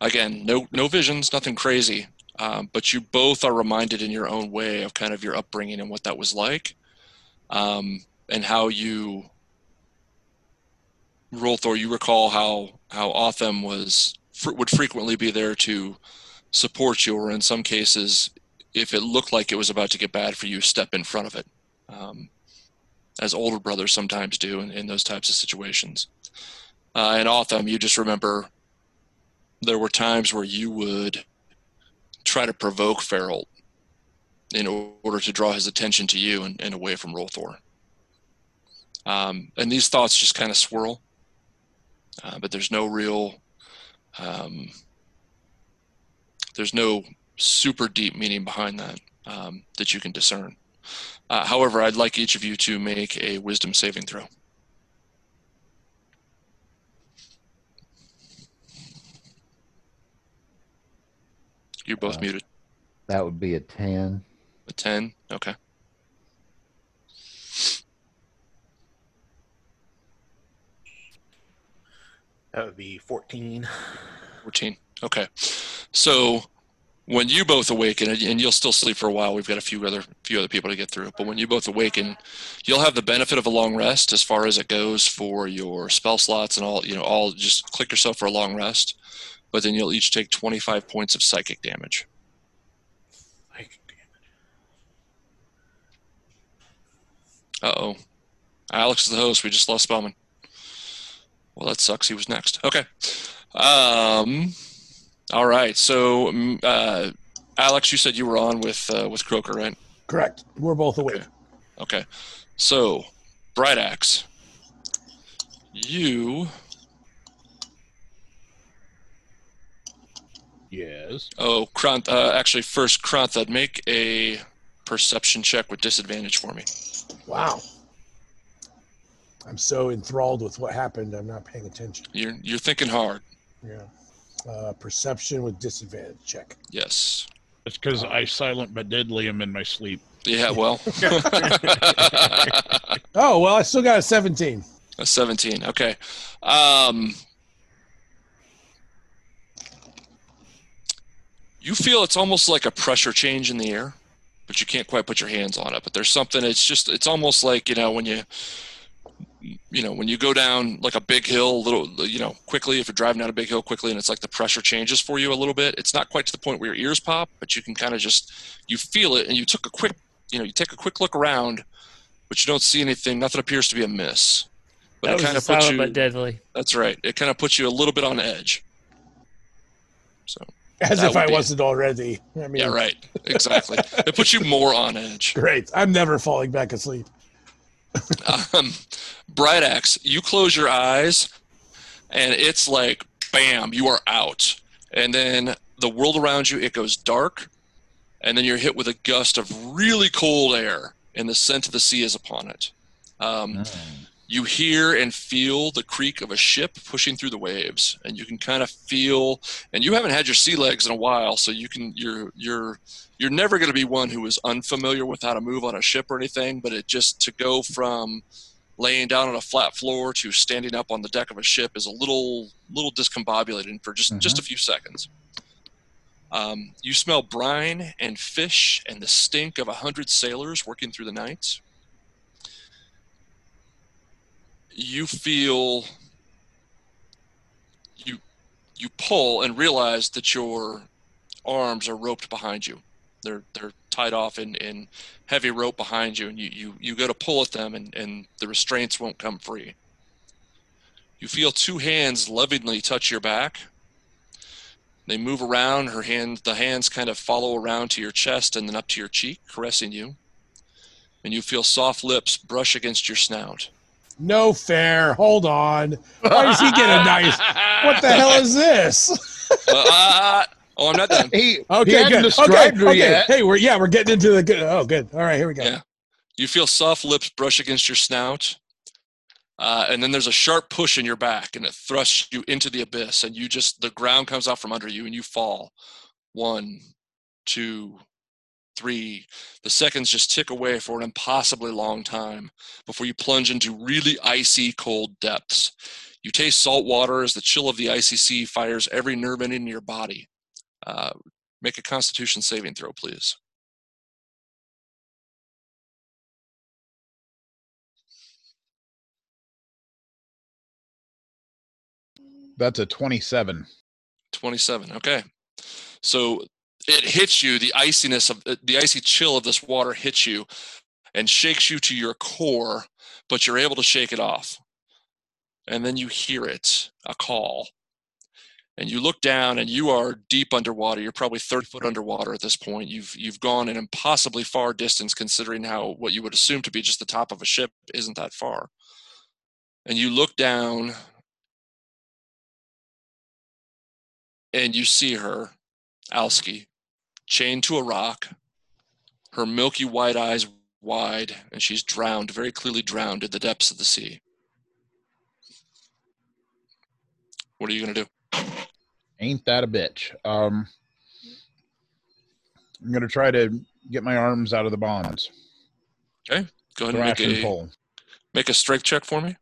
again no no visions, nothing crazy, um, but you both are reminded in your own way of kind of your upbringing and what that was like, um, and how you Rolthor, you recall how how Otham was would frequently be there to support you, or in some cases, if it looked like it was about to get bad for you, step in front of it, um, as older brothers sometimes do in, in those types of situations. Uh, and Otham, you just remember there were times where you would try to provoke Feralt in order to draw his attention to you and, and away from Rolthor. Um, and these thoughts just kind of swirl, uh, but there's no real um, there's no super deep meaning behind that um, that you can discern. Uh, however, I'd like each of you to make a wisdom saving throw. You're both Uh, muted. That would be a 10. A 10? Okay. That would be 14. 14. Okay. So when you both awaken, and and you'll still sleep for a while, we've got a few other few other people to get through. But when you both awaken, you'll have the benefit of a long rest as far as it goes for your spell slots and all. You know, all just click yourself for a long rest. But then you'll each take 25 points of psychic damage. Like, Uh oh. Alex is the host. We just lost Spellman. Well, that sucks. He was next. Okay. Um. All right. So, mm, uh, Alex, you said you were on with uh, with Croker, right? Correct. We're both awake. Okay. So, Bright Axe, you. Yes. Oh, Kranth, uh, actually, first, Krantha, make a perception check with disadvantage for me. Wow. I'm so enthralled with what happened. I'm not paying attention. You're you're thinking hard. Yeah. Uh, perception with disadvantage check. Yes. It's because I silent but deadly am in my sleep. Yeah. Well. Oh well, I still got a 17. A 17. Okay. Um, you feel it's almost like a pressure change in the air, but you can't quite put your hands on it. But there's something. It's just. It's almost like you know when you. You know when you go down like a big hill, a little you know quickly. If you're driving down a big hill quickly, and it's like the pressure changes for you a little bit. It's not quite to the point where your ears pop, but you can kind of just you feel it, and you took a quick you know you take a quick look around, but you don't see anything. Nothing appears to be amiss. But that it was kind of puts you. but deadly. That's right. It kind of puts you a little bit on edge. So As That if I be- wasn't already. I mean, yeah, right. Exactly. it puts you more on edge. Great. I'm never falling back asleep. Um, Bright Axe, you close your eyes, and it's like bam, you are out. And then the world around you it goes dark, and then you're hit with a gust of really cold air, and the scent of the sea is upon it. Um, you hear and feel the creak of a ship pushing through the waves and you can kind of feel and you haven't had your sea legs in a while so you can you're you're you're never going to be one who is unfamiliar with how to move on a ship or anything but it just to go from laying down on a flat floor to standing up on the deck of a ship is a little little discombobulating for just just a few seconds. Um, you smell brine and fish and the stink of a hundred sailors working through the night you feel you you pull and realize that your arms are roped behind you. They're they're tied off in, in heavy rope behind you and you, you, you go to pull at them and, and the restraints won't come free. You feel two hands lovingly touch your back. They move around, her hand the hands kind of follow around to your chest and then up to your cheek, caressing you. And you feel soft lips brush against your snout. No fair. Hold on. Why does he get a nice? What the hell is this? Uh, uh, oh, I'm not done. He, Okay, he good. okay, her okay. yet. Hey, we're yeah, we're getting into the good. Oh, good. All right, here we go. Yeah. You feel soft lips brush against your snout. Uh, and then there's a sharp push in your back and it thrusts you into the abyss and you just the ground comes out from under you and you fall one two, three. The seconds just tick away for an impossibly long time before you plunge into really icy cold depths. You taste salt water as the chill of the icy sea fires every nerve ending in your body. Uh, make a constitution saving throw, please. That's a 27. 27. Okay. So it hits you, the iciness of the icy chill of this water hits you and shakes you to your core, but you're able to shake it off. And then you hear it, a call. And you look down and you are deep underwater. You're probably 30 foot underwater at this point. You've you've gone an impossibly far distance considering how what you would assume to be just the top of a ship isn't that far. And you look down and you see her, Alski, chained to a rock, her milky white eyes wide, and she's drowned, very clearly drowned in the depths of the sea. What are you going to do? Ain't that a bitch? Um, I'm gonna try to get my arms out of the bonds. Okay, go ahead and make and a, pull. make a strength check for me.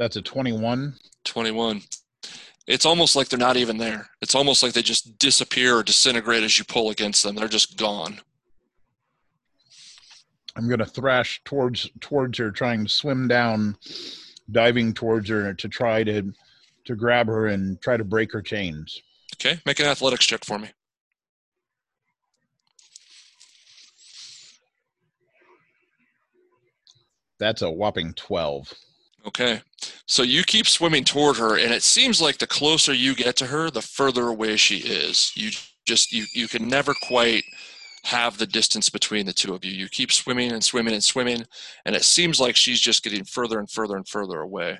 That's a 21. 21. It's almost like they're not even there. It's almost like they just disappear or disintegrate as you pull against them. They're just gone. I'm gonna thrash towards towards her, trying to swim down, diving towards her to try to to grab her and try to break her chains. Okay, make an athletics check for me. That's a whopping 12. Okay. So you keep swimming toward her, and it seems like the closer you get to her, the further away she is. You just you you can never quite have the distance between the two of you. You keep swimming and swimming and swimming, and it seems like she's just getting further and further and further away,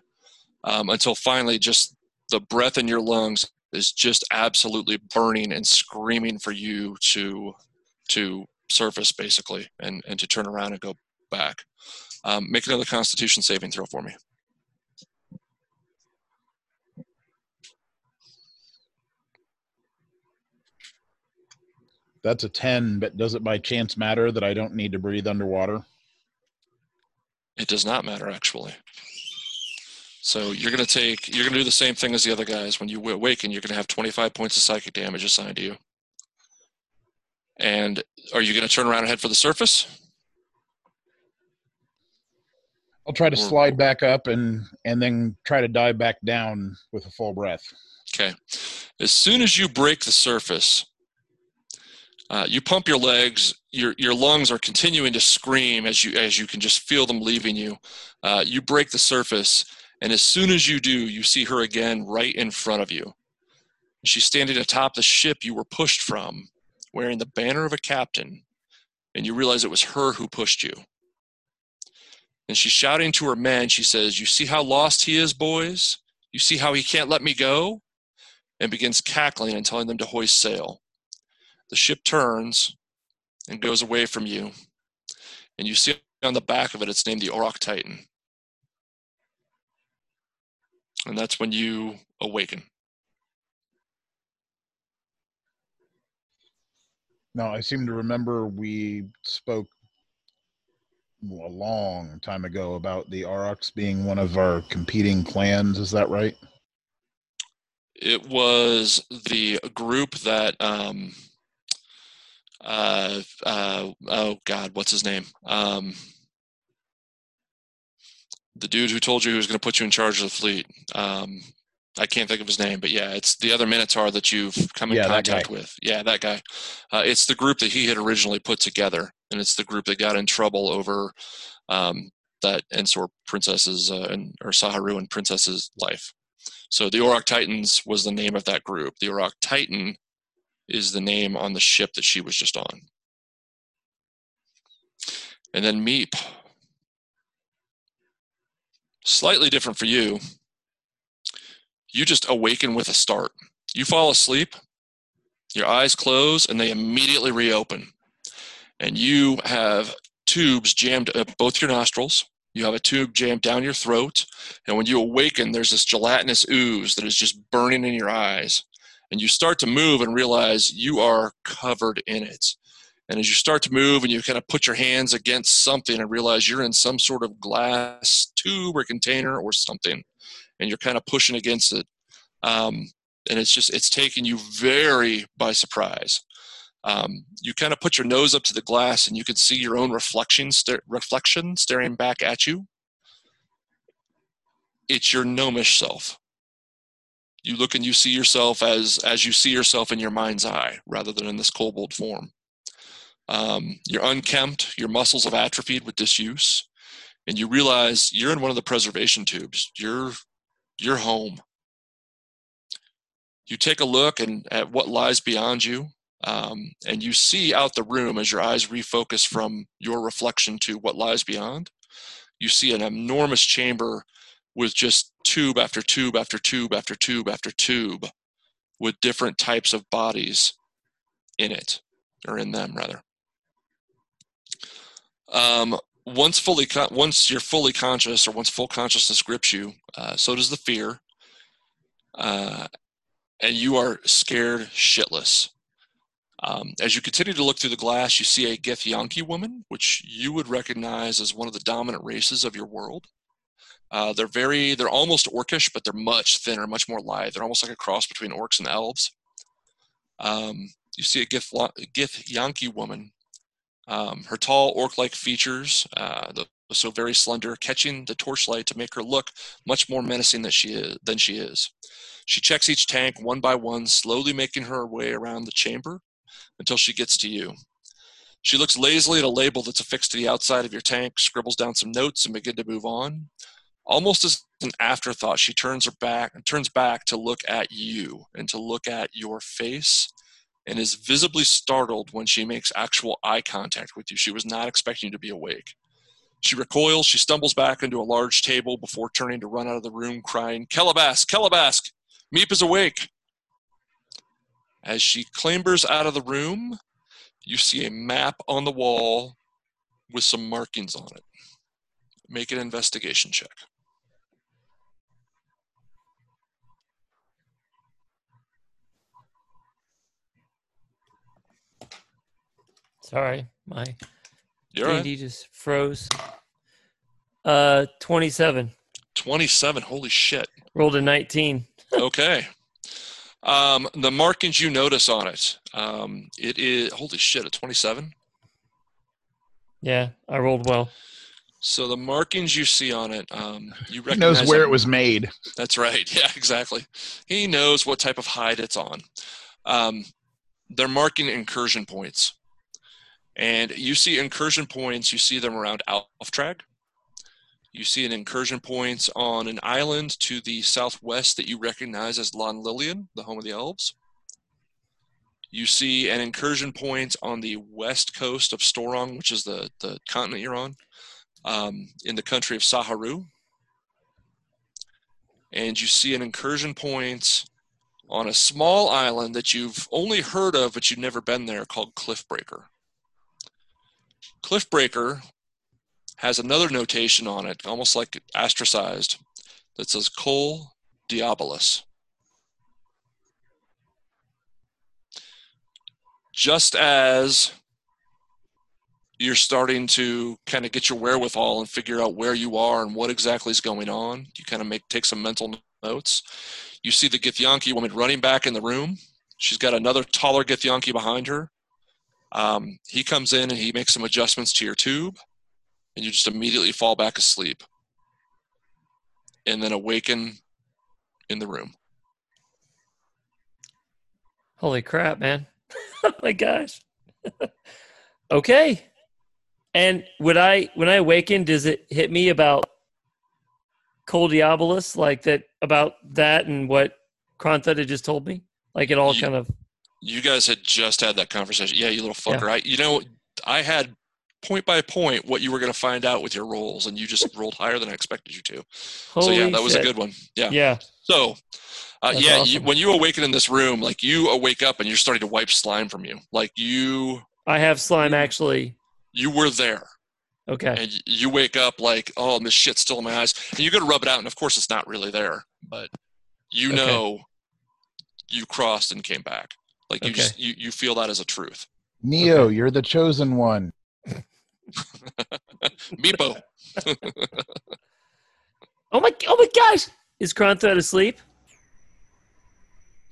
um, until finally, just the breath in your lungs is just absolutely burning and screaming for you to to surface, basically, and and to turn around and go back. Um, make another Constitution saving throw for me. That's a 10, but does it by chance matter that I don't need to breathe underwater? It does not matter actually. So you're gonna take you're gonna do the same thing as the other guys. When you awaken, you're gonna have 25 points of psychic damage assigned to you. And are you gonna turn around and head for the surface? I'll try to Or- slide back up and and then try to dive back down with a full breath. Okay. As soon as you break the surface, uh, you pump your legs. Your your lungs are continuing to scream as you as you can just feel them leaving you. Uh, you break the surface, and as soon as you do, you see her again right in front of you. She's standing atop the ship you were pushed from, wearing the banner of a captain, and you realize it was her who pushed you. And she's shouting to her men. She says, "You see how lost he is, boys? You see how he can't let me go?" and begins cackling and telling them to hoist sail. The ship turns and goes away from you, and you see on the back of it, it's named the Orok Titan. And that's when you awaken. Now, I seem to remember we spoke a long time ago about the Aurochs being one of our competing clans. Is that right? It was the group that, um, uh, uh, oh God, what's his name? Um, the dude who told you he was going to put you in charge of the fleet. Um, I can't think of his name, but yeah, it's the other Minotaur that you've come in Yeah, contact with. Yeah, that guy. Uh, it's the group that he had originally put together, and it's the group that got in trouble over um, that Ensor princess's uh, and or Saharu and princess's life. So the Orok Titans was the name of that group. The Orok Titan is the name on the ship that she was just on. And then Meep. Slightly different for you. You just awaken with a start. You fall asleep, your eyes close, and they immediately reopen. And you have tubes jammed up both your nostrils, You have a tube jammed down your throat, and when you awaken, there's this gelatinous ooze that is just burning in your eyes. And you start to move and realize you are covered in it. And as you start to move and you kind of put your hands against something and realize you're in some sort of glass tube or container or something, and you're kind of pushing against it. Um, and it's just, it's taking you very by surprise. Um, you kind of put your nose up to the glass and you can see your own reflection, sta- reflection staring back at you. It's your gnomish self. You look and you see yourself as as you see yourself in your mind's eye, rather than in this kobold form. Um, you're unkempt, your muscles have atrophied with disuse, and you realize you're in one of the preservation tubes. You're you're home. You take a look and at what lies beyond you, um, and you see out the room as your eyes refocus from your reflection to what lies beyond. You see an enormous chamber with just tube after tube after tube after tube after tube with different types of bodies in it, or in them rather. Um, once fully con- once you're fully conscious or once full consciousness grips you uh, so does the fear uh, and you are scared shitless um, as you continue to look through the glass you see a githyanki woman which you would recognize as one of the dominant races of your world uh, they're very they're almost orcish but they're much thinner much more lithe they're almost like a cross between orcs and elves um, you see a Gith, Githyanki woman um, her tall orc-like features, uh, so very slender, catching the torchlight to make her look much more menacing than she is. Than she is. She checks each tank one by one, slowly making her way around the chamber until she gets to you. She looks lazily at a label that's affixed to the outside of your tank, scribbles down some notes, and begins to move on. Almost as an afterthought, she turns her back turns back to look at you and to look at your face and is visibly startled when she makes actual eye contact with you. She was not expecting you to be awake. She recoils, she stumbles back into a large table before turning to run out of the room, crying, Kelabask, Kelabask, Meep is awake. As she clambers out of the room, you see a map on the wall with some markings on it. Make an investigation check. Sorry, my You're right. D&D just froze. Uh, 27. 27. Holy shit. Rolled a 19. okay. Um, the markings you notice on it, um, it is holy shit, a 27. Yeah, I rolled well. So the markings you see on it, um, you He knows where them- it was made. That's right. Yeah, exactly. He knows what type of hide it's on. Um, they're marking incursion points. And you see incursion points, you see them around Alftrag. You see an incursion points on an island to the southwest that you recognize as Lon Lillian, the home of the elves. You see an incursion point on the west coast of Storong, which is the, the continent you're on, um, in the country of Saharu and you see an incursion point on a small island that you've only heard of but you've never been there called Cliffbreaker. Cliffbreaker has another notation on it, almost like ostracized, that says Kol Diabolus. Just as you're starting to kind of get your wherewithal and figure out where you are and what exactly is going on. You kind of make take some mental notes. You see the Githyanki woman running back in the room. She's got another taller Githyanki behind her. Um, he comes in and he makes some adjustments to your tube, and you just immediately fall back asleep, and then awaken in the room. Holy crap, man. oh my gosh. okay. And would I when I awaken, does it hit me about Kol Diabolus, like that about that and what Kronthud had just told me? Like it all Ye- kind of You guys had just had that conversation. Yeah, you little Yeah. fucker. I, you know, I had point by point what you were going to find out with your rolls, and you just rolled higher than I expected you to. holy so yeah, that was a good one. Yeah. Yeah. So, uh, yeah, you, when you awaken in this room, like you awake up and you're starting to wipe slime from you. Like you, I have slime actually. you were there. Okay. and you wake up like, oh, this shit's still in my eyes, and you go to rub it out, and of course it's not really there, but you Okay. know you crossed and came back. Like you Okay. just you, you feel that as a truth. Neo, you're the chosen one. Meepo. Oh my! Oh my gosh! Is Kronthread asleep?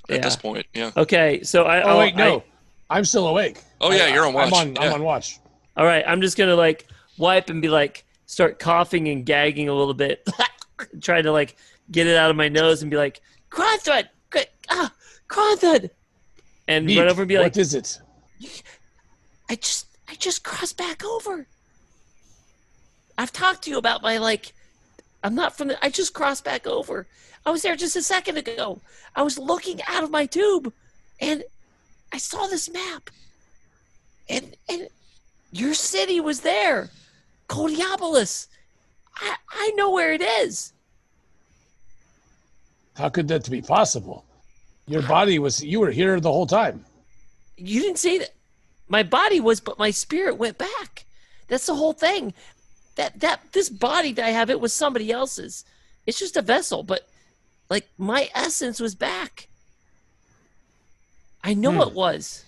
At Yeah. this point, yeah. Okay, so I. Oh I'll- wait, no, I- I'm still awake. Oh yeah, I- you're on watch. I'm on. yeah. I'm on watch. all right, I'm just gonna like wipe and be like start coughing and gagging a little bit, trying to like get it out of my nose and be like Kronthread, Cr- ah, Kronthread, and Beep, run over and be like, what is it? I just I just crossed back over. I've talked to you about my like I'm not from the I just crossed back over. I was there just a second ago. I was looking out of my tube and I saw this map. And and your city was there. Kol Diabolus. I I know where it is. How could that be possible? Your body was. You were here the whole time. You didn't say that my body was, but my spirit went back. That's the whole thing. That that this body that I have, it was somebody else's. It's just a vessel, but like my essence was back. I know Hmm. it was.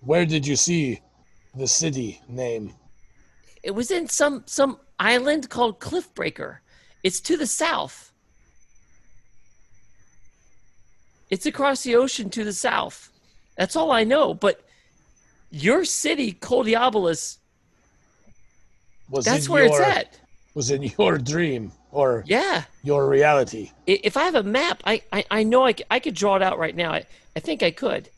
Where did you see the city name? It was in some some island called Cliffbreaker. It's to the south. It's across the ocean to the south. That's all I know. But your city, Kol Diabolus, Was that's where your, it's at. Was in your dream or Yeah. your reality? If I have a map, I, I, I know I, c- I could draw it out right now. I, I think I could.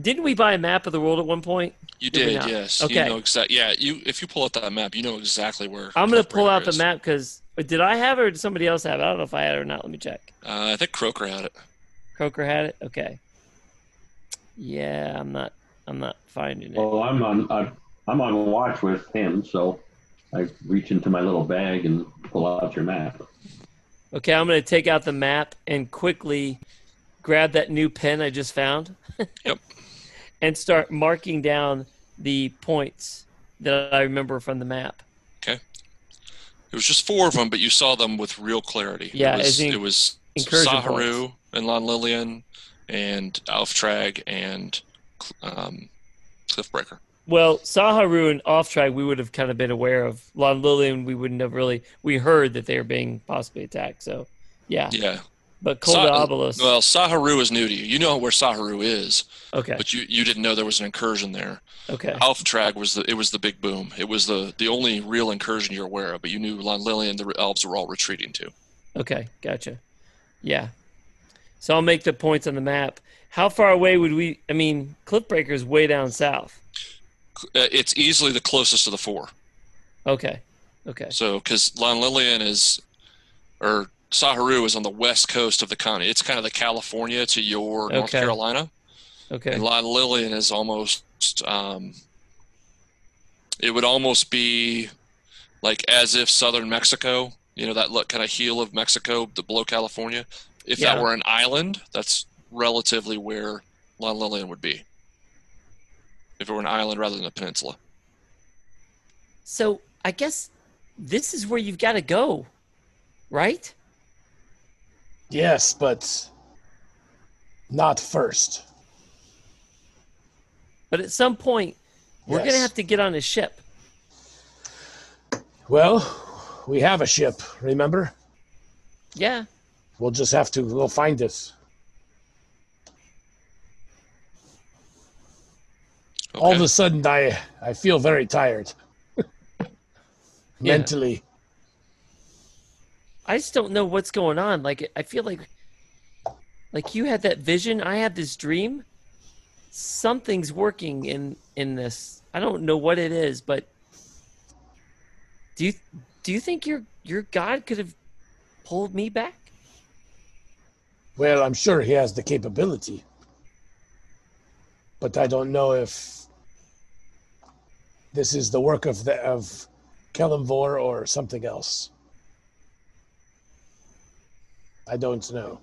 Didn't we buy a map of the world at one point? You Did did, yes. Okay. You know exactly. Yeah, you if you pull out that map, you know exactly where. I'm going to pull out the map because did I have it or did somebody else have it? I don't know if I had it or not. Let me check. Uh, I think Croker had it. Croker had it. Okay. Yeah, I'm not. I'm not finding it. Well, I'm on. I'm, I'm on watch with him, so I reach into my little bag and pull out your map. Okay, I'm going to take out the map and quickly grab that new pen I just found. Yep. And start marking down the points that I remember from the map. It was just four of them, but you saw them with real clarity. Yeah, it was, it was Saharu points. and Lon Lillian and Alftrag and um, Cliffbreaker. Well, Saharu and Alftrag, we would have kind of been aware of. Lon Lillian, we wouldn't have really. We heard that they were being possibly attacked. So, yeah. Yeah. But Sa- Cold Well, Saharu is new to you. You know where Saharu is, okay. but you, you didn't know there was an incursion there. Okay. Alftrag was the it was the big boom. It was the the only real incursion you're aware of, but you knew Lon Lillian the elves were all retreating to. Okay. Gotcha. Yeah. So I'll make the points on the map. How far away would we? I mean, Cliffbreaker is way down south. Uh, It's easily the closest of the four. Okay. Okay. So, because Lon Lillian is, or Saharu is on the west coast of the continent. It's kind of the California to your North Carolina, Okay. and Lon Lillian is almost. Um, it would almost be like as if southern Mexico, you know, that look kind of heel of Mexico, the below California. If Yeah. that were an island, that's relatively where Lon Lillian would be. If it were an island rather than a peninsula. So I guess this is where you've got to go, right? Yes, but not first. But at some point, we're Yes. gonna have to get on a ship. Well, we have a ship. Remember? Yeah. We'll just have to go find it. All of a sudden, I I feel very tired. Mentally. I just don't know what's going on. Like I feel like like you had that vision, I had this dream. Something's working in in this. I don't know what it is, but do you do you think your your God could have pulled me back? Well, I'm sure he has the capability. But I don't know if this is the work of the of Kellenvor or something else. I don't know.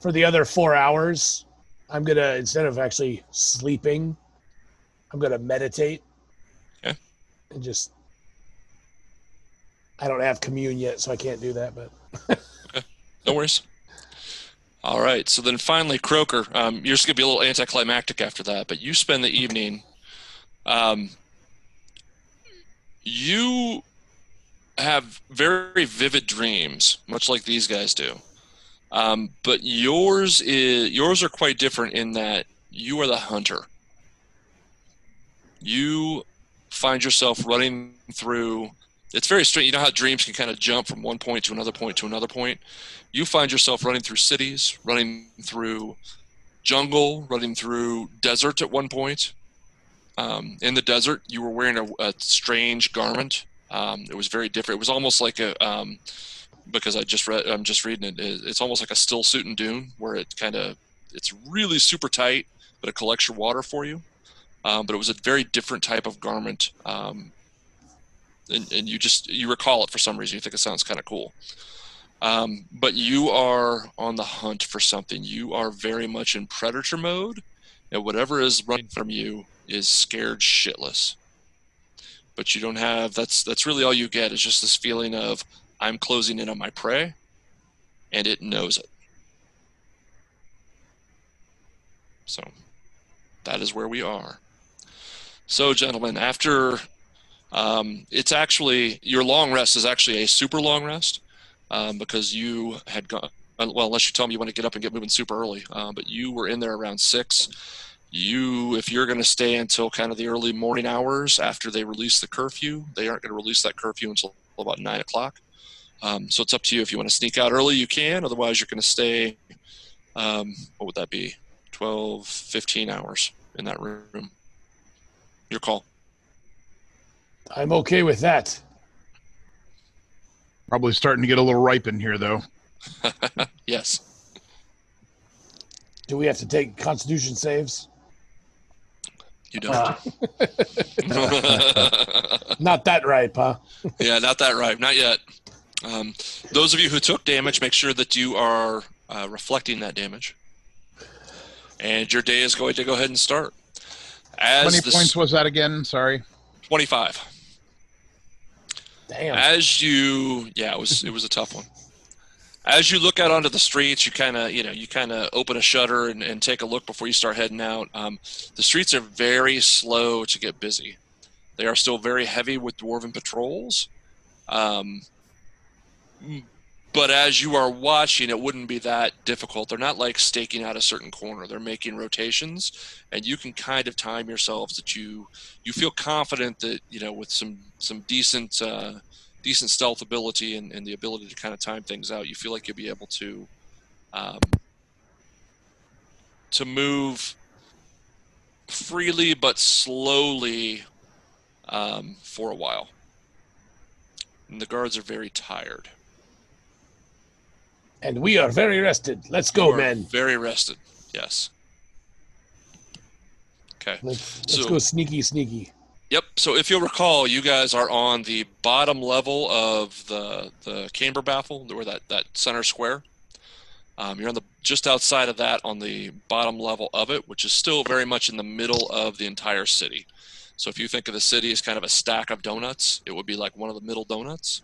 For the other four hours, I'm gonna instead of actually sleeping, I'm gonna meditate. Okay. And just I don't have commune yet, so I can't do that, but No worries. All right. So then finally, Croker, um, you're just going to be a little anticlimactic after that, but you spend the evening. Um, you have very vivid dreams, much like these guys do. Um, but yours is yours are quite different in that you are the hunter. You find yourself running through. It's very strange. You know how dreams can kind of jump from one point to another point to another point you find yourself running through cities, running through jungle, running through desert at one point. Um, in the desert, you were wearing a, a strange garment. Um, it was very different. It was almost like a um, because I just read. I'm just reading it. it- It's almost like a still suit and dune, where it kind of it's really super tight, but it collects your water for you. Um, but it was a very different type of garment, um, and, and you just you recall it for some reason. You think it sounds kind of cool. Um, but you are on the hunt for something. You are very much in predator mode, and whatever is running from you is scared shitless. But you don't have that's that's really all you get is just this feeling of I'm closing in on my prey, and it knows it. So that is where we are. So, gentlemen, after um, it's actually your long rest is actually a super long rest um, because you had gone. Well, unless you tell me you want to get up and get moving super early, uh, but you were in there around six. You, if you're going to stay until kind of the early morning hours after they release the curfew, they aren't going to release that curfew until about nine o'clock. Um, so it's up to you. If you want to sneak out early, you can. Otherwise, you're going to stay. Um, what would that be? 12, 15 hours in that room. Your call. I'm okay with that. Probably starting to get a little ripe in here, though. yes. Do we have to take constitution saves? You don't. Not that ripe, huh? yeah, not that right. Not yet. Um, those of you who took damage, make sure that you are uh, reflecting that damage. And your day is going to go ahead and start. How As many the points was that again? Sorry. 25. Damn. As you, yeah, it was it was a tough one. As you look out onto the streets, you kind of, you know, you kind of open a shutter and, and take a look before you start heading out. Um, the streets are very slow to get busy. They are still very heavy with dwarven patrols. Um, but as you are watching, it wouldn't be that difficult. They're not like staking out a certain corner. They're making rotations, and you can kind of time yourselves that you you feel confident that you know with some some decent uh, decent stealth ability and, and the ability to kind of time things out, you feel like you'll be able to um, to move freely but slowly um, for a while. And the guards are very tired. And we are very rested. Let's go, men. Very rested. Yes. Okay. Let's, let's So- go sneaky, sneaky. Yep. So if you'll recall, you guys are on the bottom level of the the camber baffle, or that that center square. Um, you're on the just outside of that on the bottom level of it, which is still very much in the middle of the entire city. So if you think of the city as kind of a stack of donuts, it would be like one of the middle donuts.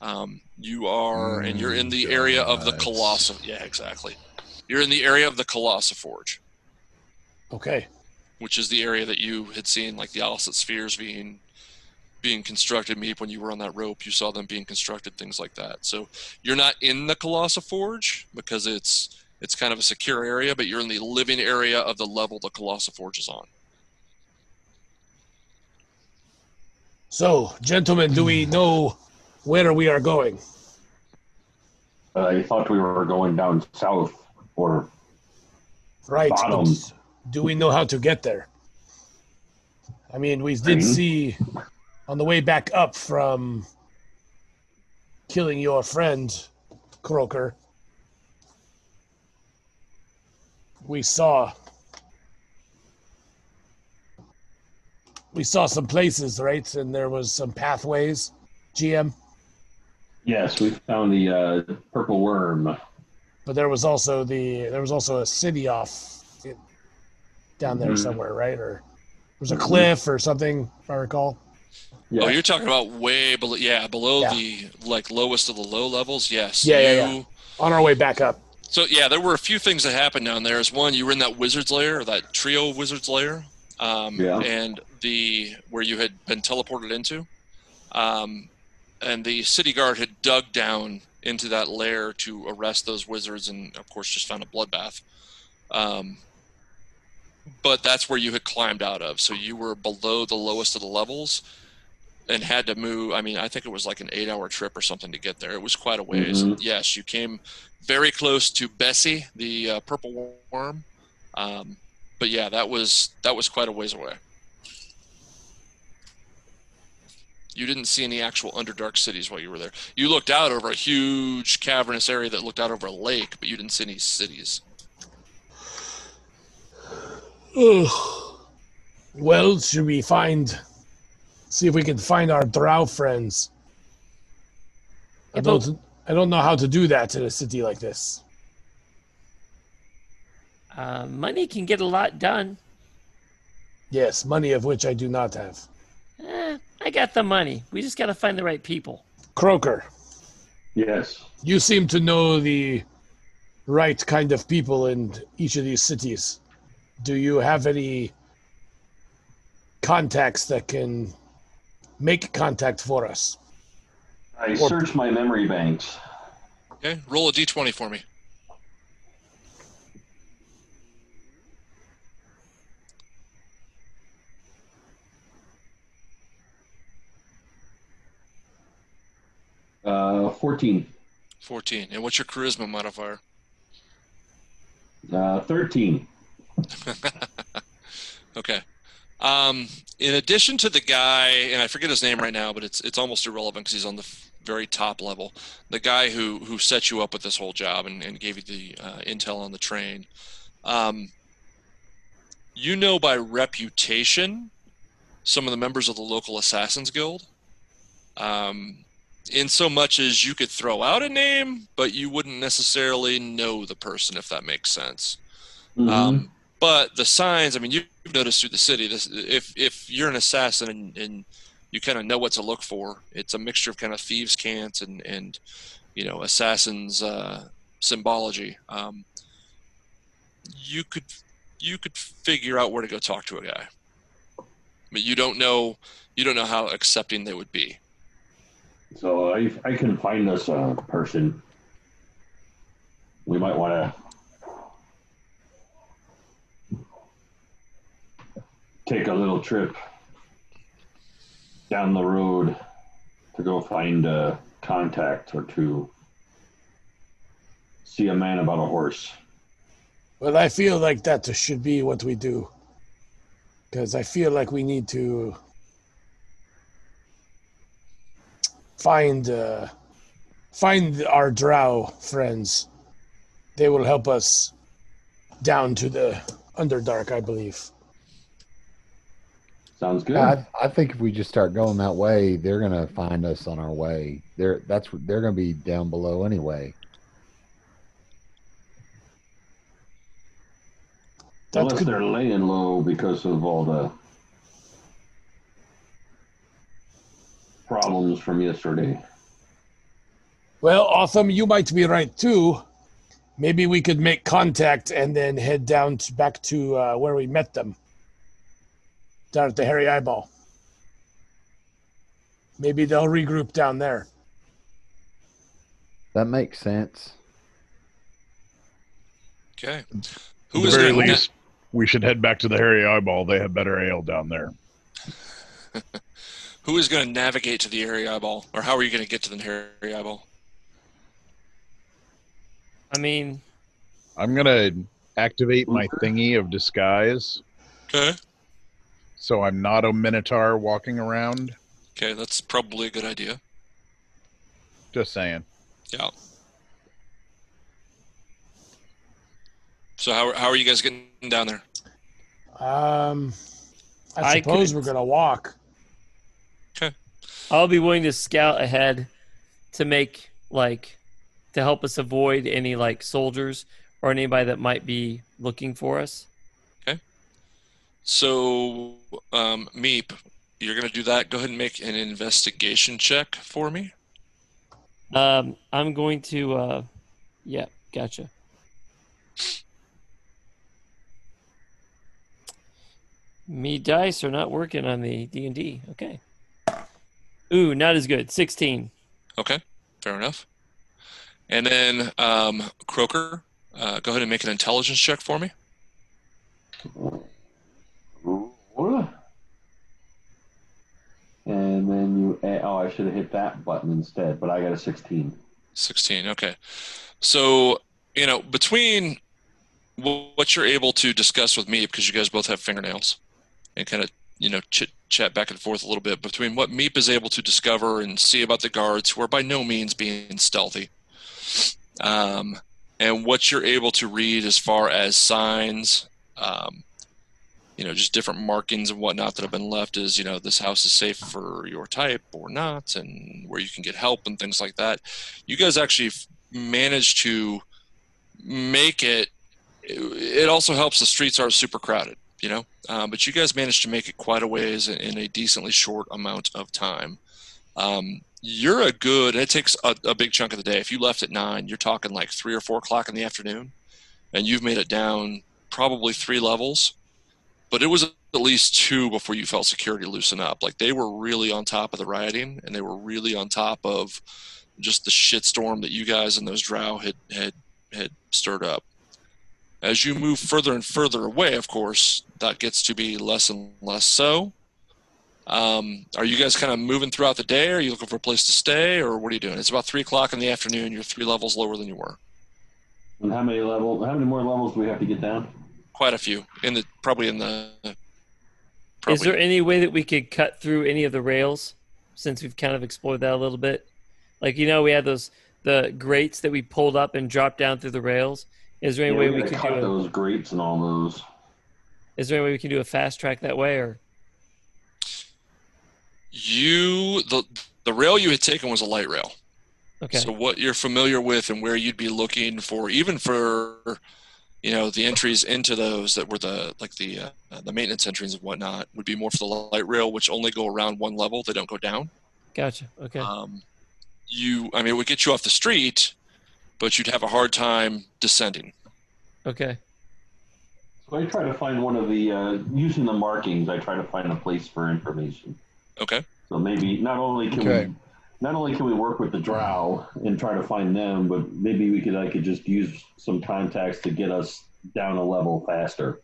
Um, you are, and you're in the area of the donuts. Colossus. Yeah, exactly. You're in the area of the Colossoforge Okay. Which is the area that you had seen like the opposite spheres being being constructed meep when you were on that rope you saw them being constructed things like that so you're not in the Colossa Forge because it's it's kind of a secure area but you're in the living area of the level the Colossa Forge is on So, gentlemen, do we know where we are going? Uh, I thought we were going down south or Right. Bottom. Do we know how to get there? I mean, we did Train? see on the way back up from killing your friend, Croker. We saw we saw some places, right? And there was some pathways. GM, yes, we found the uh, purple worm. but there was also the there was also a city off down there Mhm. somewhere, right? Or There's a cliff or something, if I recall. Yeah. Oh, you're talking about way below. Yeah, below Yeah. the like lowest of the low levels. Yes. Yeah, yeah, you, yeah. On our way back up. So yeah, there were a few things that happened down there. Is one, you were in that wizard's lair, that trio of wizard's lair, um, Yeah. and the where you had been teleported into, um, and the city guard had dug down into that lair to arrest those wizards, and of course just found a bloodbath. Um, but that's where you had climbed out of, so you were below the lowest of the levels. And had to move. I mean, I think it was like an eight-hour trip or something to get there. It was quite a ways. Mhm. Yes, you came very close to Bessie, the uh, purple worm. Um, but yeah, that was that was quite a ways away. You didn't see any actual Underdark cities while you were there. You looked out over a huge cavernous area that looked out over a lake, but you didn't see any cities. Ugh. Well, should we find, see if we can find our drow friends? I don't, I don't know how to do that in a city like this. Uh, money can get a lot done. Yes, money of which I do not have. Eh, I got the money. We just got to find the right people. Croker, Yes. you seem to know the right kind of people in each of these cities. Do you have any contacts that can make contact for us? I searched my memory banks. Okay, roll a d20 for me. Uh, 14. 14. And what's your charisma modifier? Uh, 13. Okay. Um, in addition to the guy, and I forget his name right now, but it's it's almost irrelevant because he's on the f- very top level. The guy who who set you up with this whole job and, and gave you the uh, intel on the train. Um, you know by reputation some of the members of the local assassins guild. Um, in so much as you could throw out a name, but you wouldn't necessarily know the person, if that makes sense. Mhm. Um, but the signs, I mean, you've noticed through the city, this, if if you're an assassin and, and you kind of know what to look for, it's a mixture of kind of thieves' cants and and you know assassins' uh, symbology. Um, you could you could figure out where to go talk to a guy, but you don't know you don't know how accepting they would be. So I, I can find this a person. We might want to take a little trip down the road to go find a contact or two. See a man about a horse. Well, I feel like that should be what we do. Because I feel like we need to find uh, find our drow friends. They will help us down to the Underdark, I believe. Sounds good. I, I think if we just start going that way, they're gonna find us on our way. They're that's they're gonna be down below anyway. That Unless could, they're laying low because of all the problems from yesterday. well, Autumn, you might be right too. Maybe we could make contact and then head down to, back to uh, where we met them. Down at the Hairy Eyeball. Maybe they'll regroup down there. That makes sense. Okay, At the very gonna- least, we should head back to the Hairy Eyeball. They have better ale down there. who is going to navigate to the Hairy Eyeball, or how are you going to get to the Hairy eyeball? I mean, I'm gonna activate my thingy of disguise, Okay. So I'm not a minotaur walking around. Okay, that's probably a good idea. Just saying. Yeah. So how how are you guys getting down there? Um, I I suppose could- we're gonna walk. Okay. I'll be willing to scout ahead to make like to help us avoid any like soldiers or anybody that might be looking for us. So, um, Meep, you're going to do that. Go ahead and make an investigation check for me. Um, I'm going to. Uh, yeah, gotcha. Me dice are not working on the D and D. Okay. Ooh, not as good. Sixteen. Okay, fair enough. And then um, Croker, uh, go ahead and make an intelligence check for me. And then you, add, oh, I should have hit that button instead, but I got a 16. 16. Okay. So, you know, between what you're able to discuss with me, because you guys both have fingernails, and kind of, you know, chit chat back and forth a little bit, between what Meep is able to discover and see about the guards, who are by no means being stealthy, um, and what you're able to read as far as signs, um, you know, just different markings and whatnot that have been left is, you know, this house is safe for your type or not, and where you can get help and things like that. You guys actually managed to make it. It also helps the streets aren't super crowded, you know, um, but you guys managed to make it quite a ways in, a decently short amount of time. Um, you're a good. It takes a, a big chunk of the day. If you left at nine, you're talking like three or four o'clock in the afternoon, and you've made it down probably three levels but it was at least two before you felt security loosen up. Like they were really on top of the rioting, and they were really on top of just the shitstorm that you guys and those drow had had had stirred up. As you move further and further away, of course, that gets to be less and less so. Um, are you guys kind of moving throughout the day? Are you looking for a place to stay, or what are you doing? It's about three o'clock in the afternoon. You're three levels lower than you were. And how many level? How many more levels do we have to get down? Quite a few in the probably in the. Is there any way that we could cut through any of the rails since we've kind of explored that a little bit? Like you know, we had those the grates that we pulled up and dropped down through the rails. Is there any Yeah, way we we could cut do a, those grates and all those. Is there any way we can do a fast track that way, or you the the rail you had taken was a light rail. okay? So what you're familiar with and where you'd be looking for, even for, you know, the entries into those that were the like the uh, the maintenance entries and whatnot would be more for the light rail, which only go around one level. They don't go down. Gotcha. Okay. Um, you, I mean, it would get you off the street, but you'd have a hard time descending. Okay. So I try to find one of the uh, using the markings. I try to find a place for information. Okay. So maybe not only can Okay. we not only can we work with the drow and try to find them, but maybe we could I could just use some contacts to get us down a level faster.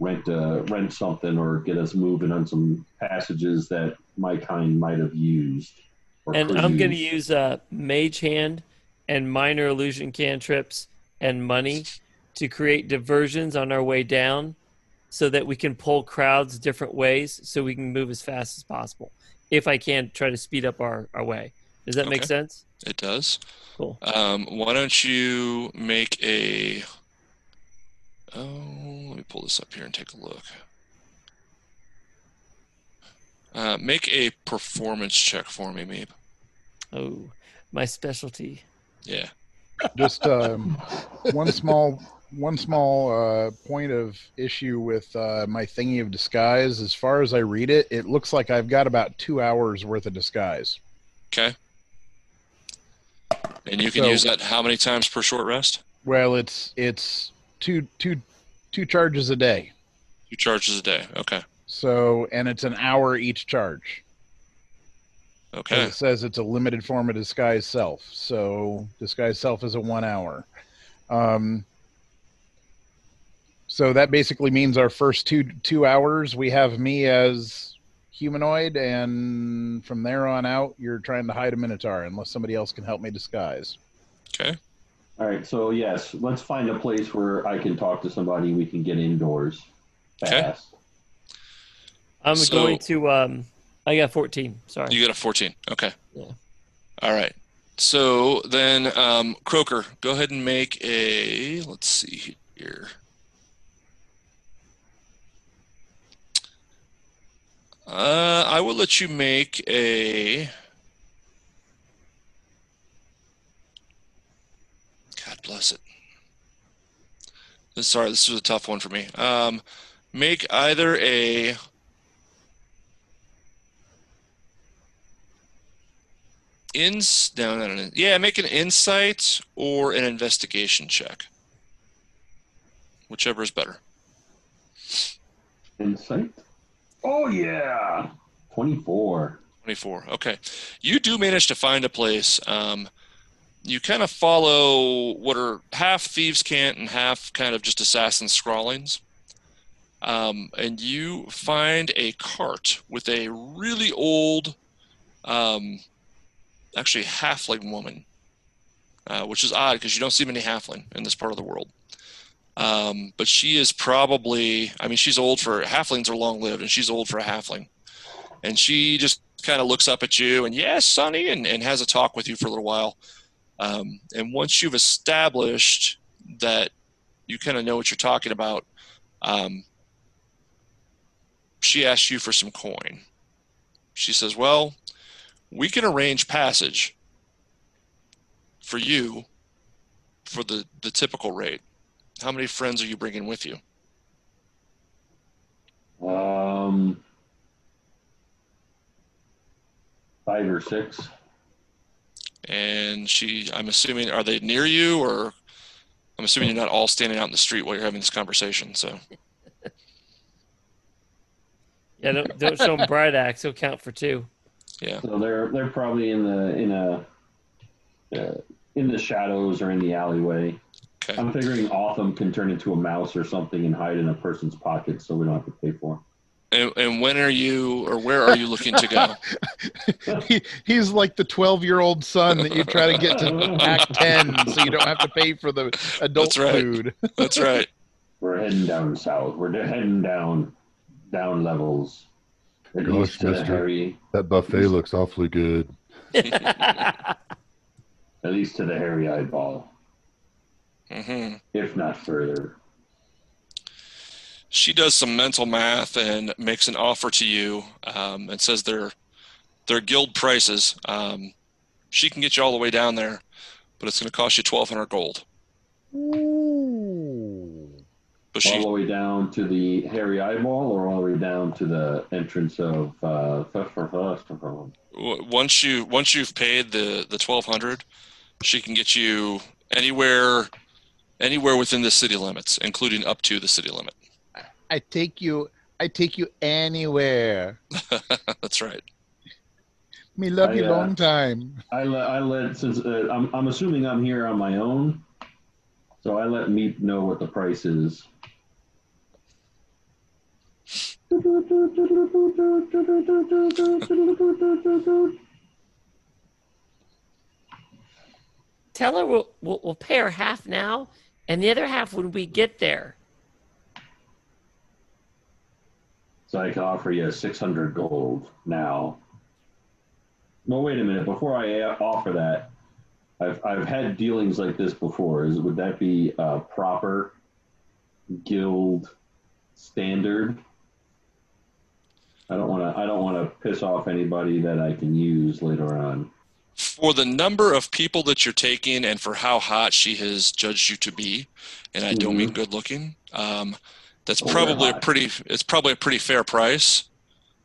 Rent uh, rent something or get us moving on some passages that my kind might have used. And I'm going to use. uh, Mage Hand and Minor Illusion cantrips and money to create diversions on our way down so that we can pull crowds different ways so we can move as fast as possible. If I can, try to speed up our, our way. Does that make Okay. sense? It does. Cool. Um, why don't you make a? Oh, let me pull this up here and take a look. Uh, make a performance check for me, Meep. Oh, my specialty. Yeah. Just um, one small one small uh, point of issue with uh, my thingy of disguise. As far as I read it, it looks like I've got about two hours worth of disguise. Okay. And you can So- use that how many times per short rest? Well, it's it's two two two charges a day. Two charges a day. Okay. So, and it's an hour each charge. Okay. It says it's a limited form of disguise self. So disguise self is a one hour. Um, so that basically means our first two two hours we have me as humanoid, and from there on out you're trying to hide a minotaur unless somebody else can help me disguise. Okay. All right, so yes, let's find a place where I can talk to somebody. We can get indoors Okay. I'm So- going to. Um, I got 14. Sorry. You got a 14. Okay. Yeah. All right. So then, um, Croker, go ahead and make a. Let's see here. Uh, I will let you make a. God bless it. Sorry, this was a tough one for me. Um, make either a ins no, no, no. Yeah, make an insight or an investigation check. Whichever is better. Insight. Oh yeah, twenty-four. 24. Okay. You do manage to find a place. Um, you kind of follow what are half thieves' cant and half kind of just assassin scrawlings. Um, and you find a cart with a really old, um, actually halfling woman, uh, which is odd because you don't see many halfling in this part of the world. Um, but she is probably, I mean, she's old for halflings are long lived, and she's old for a halfling. And she just kind of looks up at you and yes, Sonny, and, and has a talk with you for a little while. Um, and once you've established that you kind of know what you're talking about, um, she asks you for some coin. She says, Well, we can arrange passage for you for the, the typical rate. How many friends are you bringing with you? Um, five or six. And she, I'm assuming, are they near you or I'm assuming you're not all standing out in the street while you're having this conversation. So, Yeah, don't, don't show him Bright Axe. He'll count for two. yeah. So they're they're probably in the in a uh, in the shadows or in the alleyway. Okay. I'm figuring Autumn can turn into a mouse or something and hide in a person's pocket, so we don't have to pay for. And, and when are you, or where are you looking to go? he, he's like the 12 year old son that you try to get to Act 10 so you don't have to pay for the adult That's right. food. That's right. We're heading down south. We're heading down down levels. At Gosh, least to the mister. Harry, That buffet looks awfully good. at least to the hairy eyeball, hmm if not further. She does some mental math and makes an offer to you, um, and says they're they're guild prices. Um, she can get you all the way down there, but it's going to cost you twelve hundred gold. But all the way down to the hairy eyeball, or all the way down to the entrance of uh, w- once you once you've paid the the twelve hundred, she can get you anywhere anywhere within the city limits, including up to the city limit. I take you. I take you anywhere. That's right. Me love I, you uh, long time. I let I let since uh, I'm I'm assuming I'm here on my own, so I let Meep know what the price is. Tell her we'll, we'll we'll pay her half now, and the other half when we get there. So I can offer you 600 gold now. No, wait a minute. Before I offer that, I've I've had dealings like this before. Is would that be uh, proper guild standard? I don't want to. I don't want to piss off anybody that I can use later on. For the number of people that you're taking and for how hot she has judged you to be, and I don't mean good looking, um, that's Oh, probably a pretty. It's probably a pretty fair price.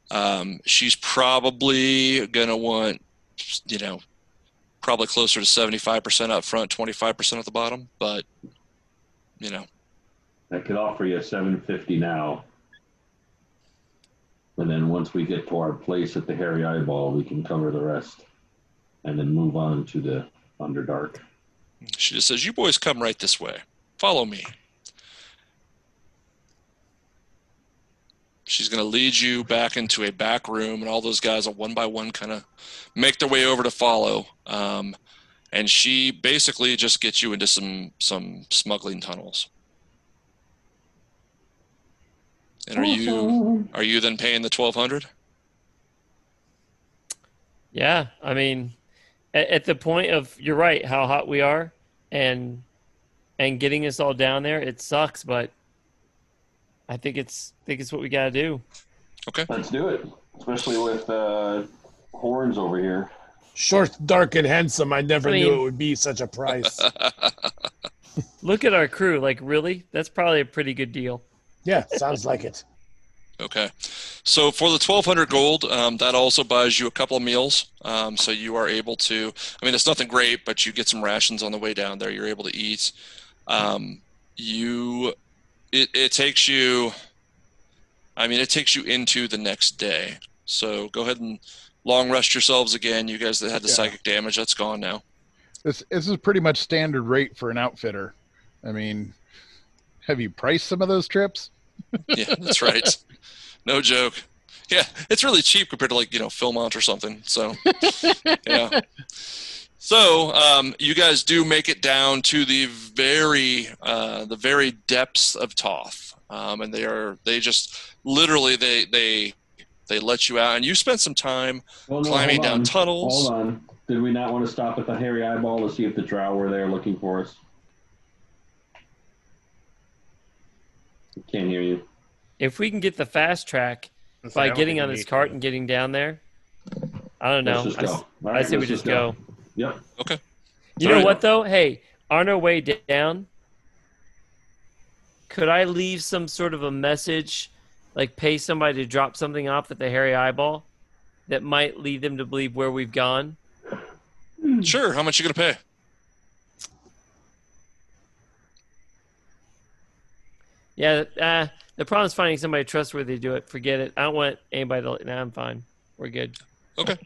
Um, she's probably gonna want, you know, probably closer to seventy five percent up front, twenty five percent at the bottom. But, you know, I could offer you 750 now. And then once we get to our place at the Hairy Eyeball, we can cover the rest. And then move on to the Underdark. she just says, "You boys come right this way. Follow me." She's going to lead you back into a back room, and all those guys will one by one kind of make their way over to follow. Um, and she basically just gets you into some some smuggling tunnels. And are you are you then paying the twelve hundred? Yeah, I mean, at, at the point of you're right, how hot we are, and and getting us all down there, it sucks, but I think it's I think it's what we got to do. Okay. Let's do it. Especially with uh, horns over here. Short, dark, and handsome. I never I knew it would be such a price. Look at our crew. Like, really? That's probably a pretty good deal. Yeah, sounds like it. Okay. So for the 1200 gold, um, that also buys you a couple of meals. Um, so you are able to, I mean, it's nothing great, but you get some rations on the way down there. You're able to eat. Um, you, it, it takes you, I mean, it takes you into the next day. So go ahead and long rest yourselves again. You guys that had the Yeah. psychic damage, that's gone now. This this is pretty much standard rate for an outfitter. I mean, have you priced some of those trips? Yeah, that's right. No joke. Yeah, it's really cheap compared to like you know Philmont or something. So yeah. So um, you guys do make it down to the very uh, the very depths of Toth, um, and they are they just literally they they they let you out, and you spent some time Well, no, climbing down tunnels. Hold on. Did we not want to stop at the hairy eyeball to see if the drow were there looking for us? Can't hear you. If we can get the fast track Let's by say getting on this cart to. and getting down there, I don't know. Let's just I, go. s- All I say we let's just go. Yep. Okay. You know Alright. what though? Hey, on our way down, could I leave some sort of a message, like pay somebody to drop something off at the Hairy Eyeball, that might lead them to believe where we've gone? Sure. How much you gonna pay? Yeah. Uh, the problem is finding somebody trustworthy to do it. Forget it. I don't want anybody to. Nah, I'm fine. We're good. Okay.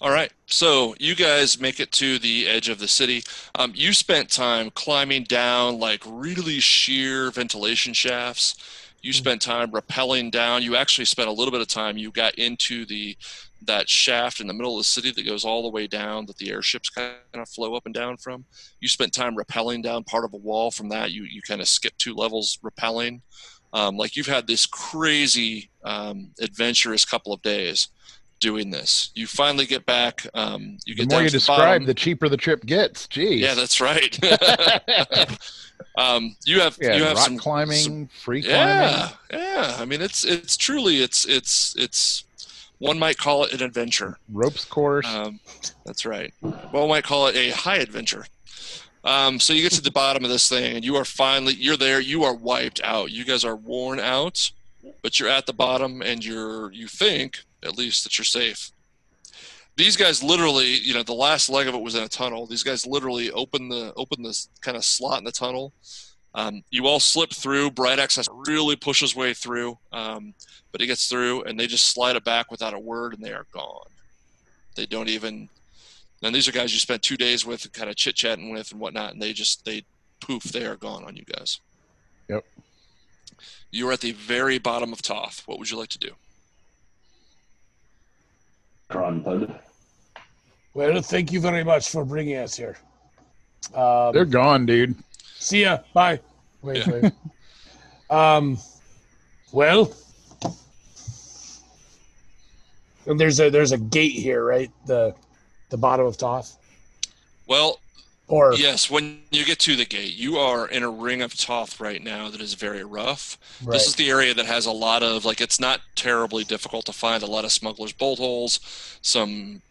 All right. So you guys make it to the edge of the city. Um, you spent time climbing down like really sheer ventilation shafts. You spent time rappelling down. You actually spent a little bit of time. You got into the that shaft in the middle of the city that goes all the way down that the airships kind of flow up and down from. You spent time rappelling down part of a wall. From that, you you kind of skip two levels rappelling. Um, like you've had this crazy um, adventurous couple of days doing this. You finally get back. Um, you The get more you to the describe, bottom. the cheaper the trip gets. Jeez. Yeah, that's right. um, you have Yeah, you have rock some climbing, some- free climbing. yeah, yeah. I mean, it's it's truly it's it's it's one might call it an adventure. ropes course. Um, that's right. One might call it a high adventure. Um, so you get to the bottom of this thing, and you are finally you're there. You are wiped out. You guys are worn out, but you're at the bottom, and you're you think at least that you're safe. These guys literally, you know, the last leg of it was in a tunnel. These guys literally open the open this kind of slot in the tunnel. Um, you all slip through. Bright Axe has really push his way through, um, but he gets through, and they just slide it back without a word, and they are gone. They don't even. And these are guys you spent two days with, kind of chit chatting with, and whatnot, and they just they poof, they are gone on you guys. Yep. You are at the very bottom of Toth. What would you like to do? Grunthud. Well, thank you very much for bringing us here. Um, They're gone, dude. See ya. Bye. Wait, Yeah. wait. Um, well, and there's a there's a gate here, right? The the bottom of Toth, Well, or yes, when you get to the gate, you are in a ring of Toth right now that is very rough. right. This is the area that has a lot of like it's not terribly difficult to find a lot of smugglers' bolt holes, some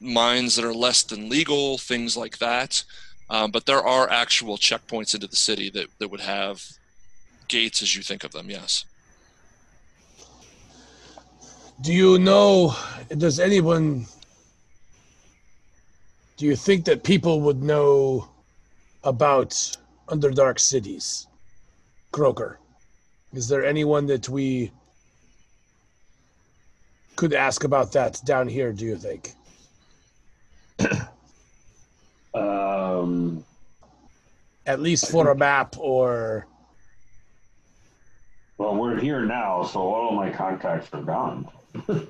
mines that are less than legal, things like that. Um, but there are actual checkpoints into the city that, that would have gates as you think of them. Yes. Do you know? Does anyone? Do you think that people would know about Underdark cities, Croker? Is there anyone that we could ask about that down here? Do you think? Um, At least for a map or well, we're here now, so all of my contacts are gone.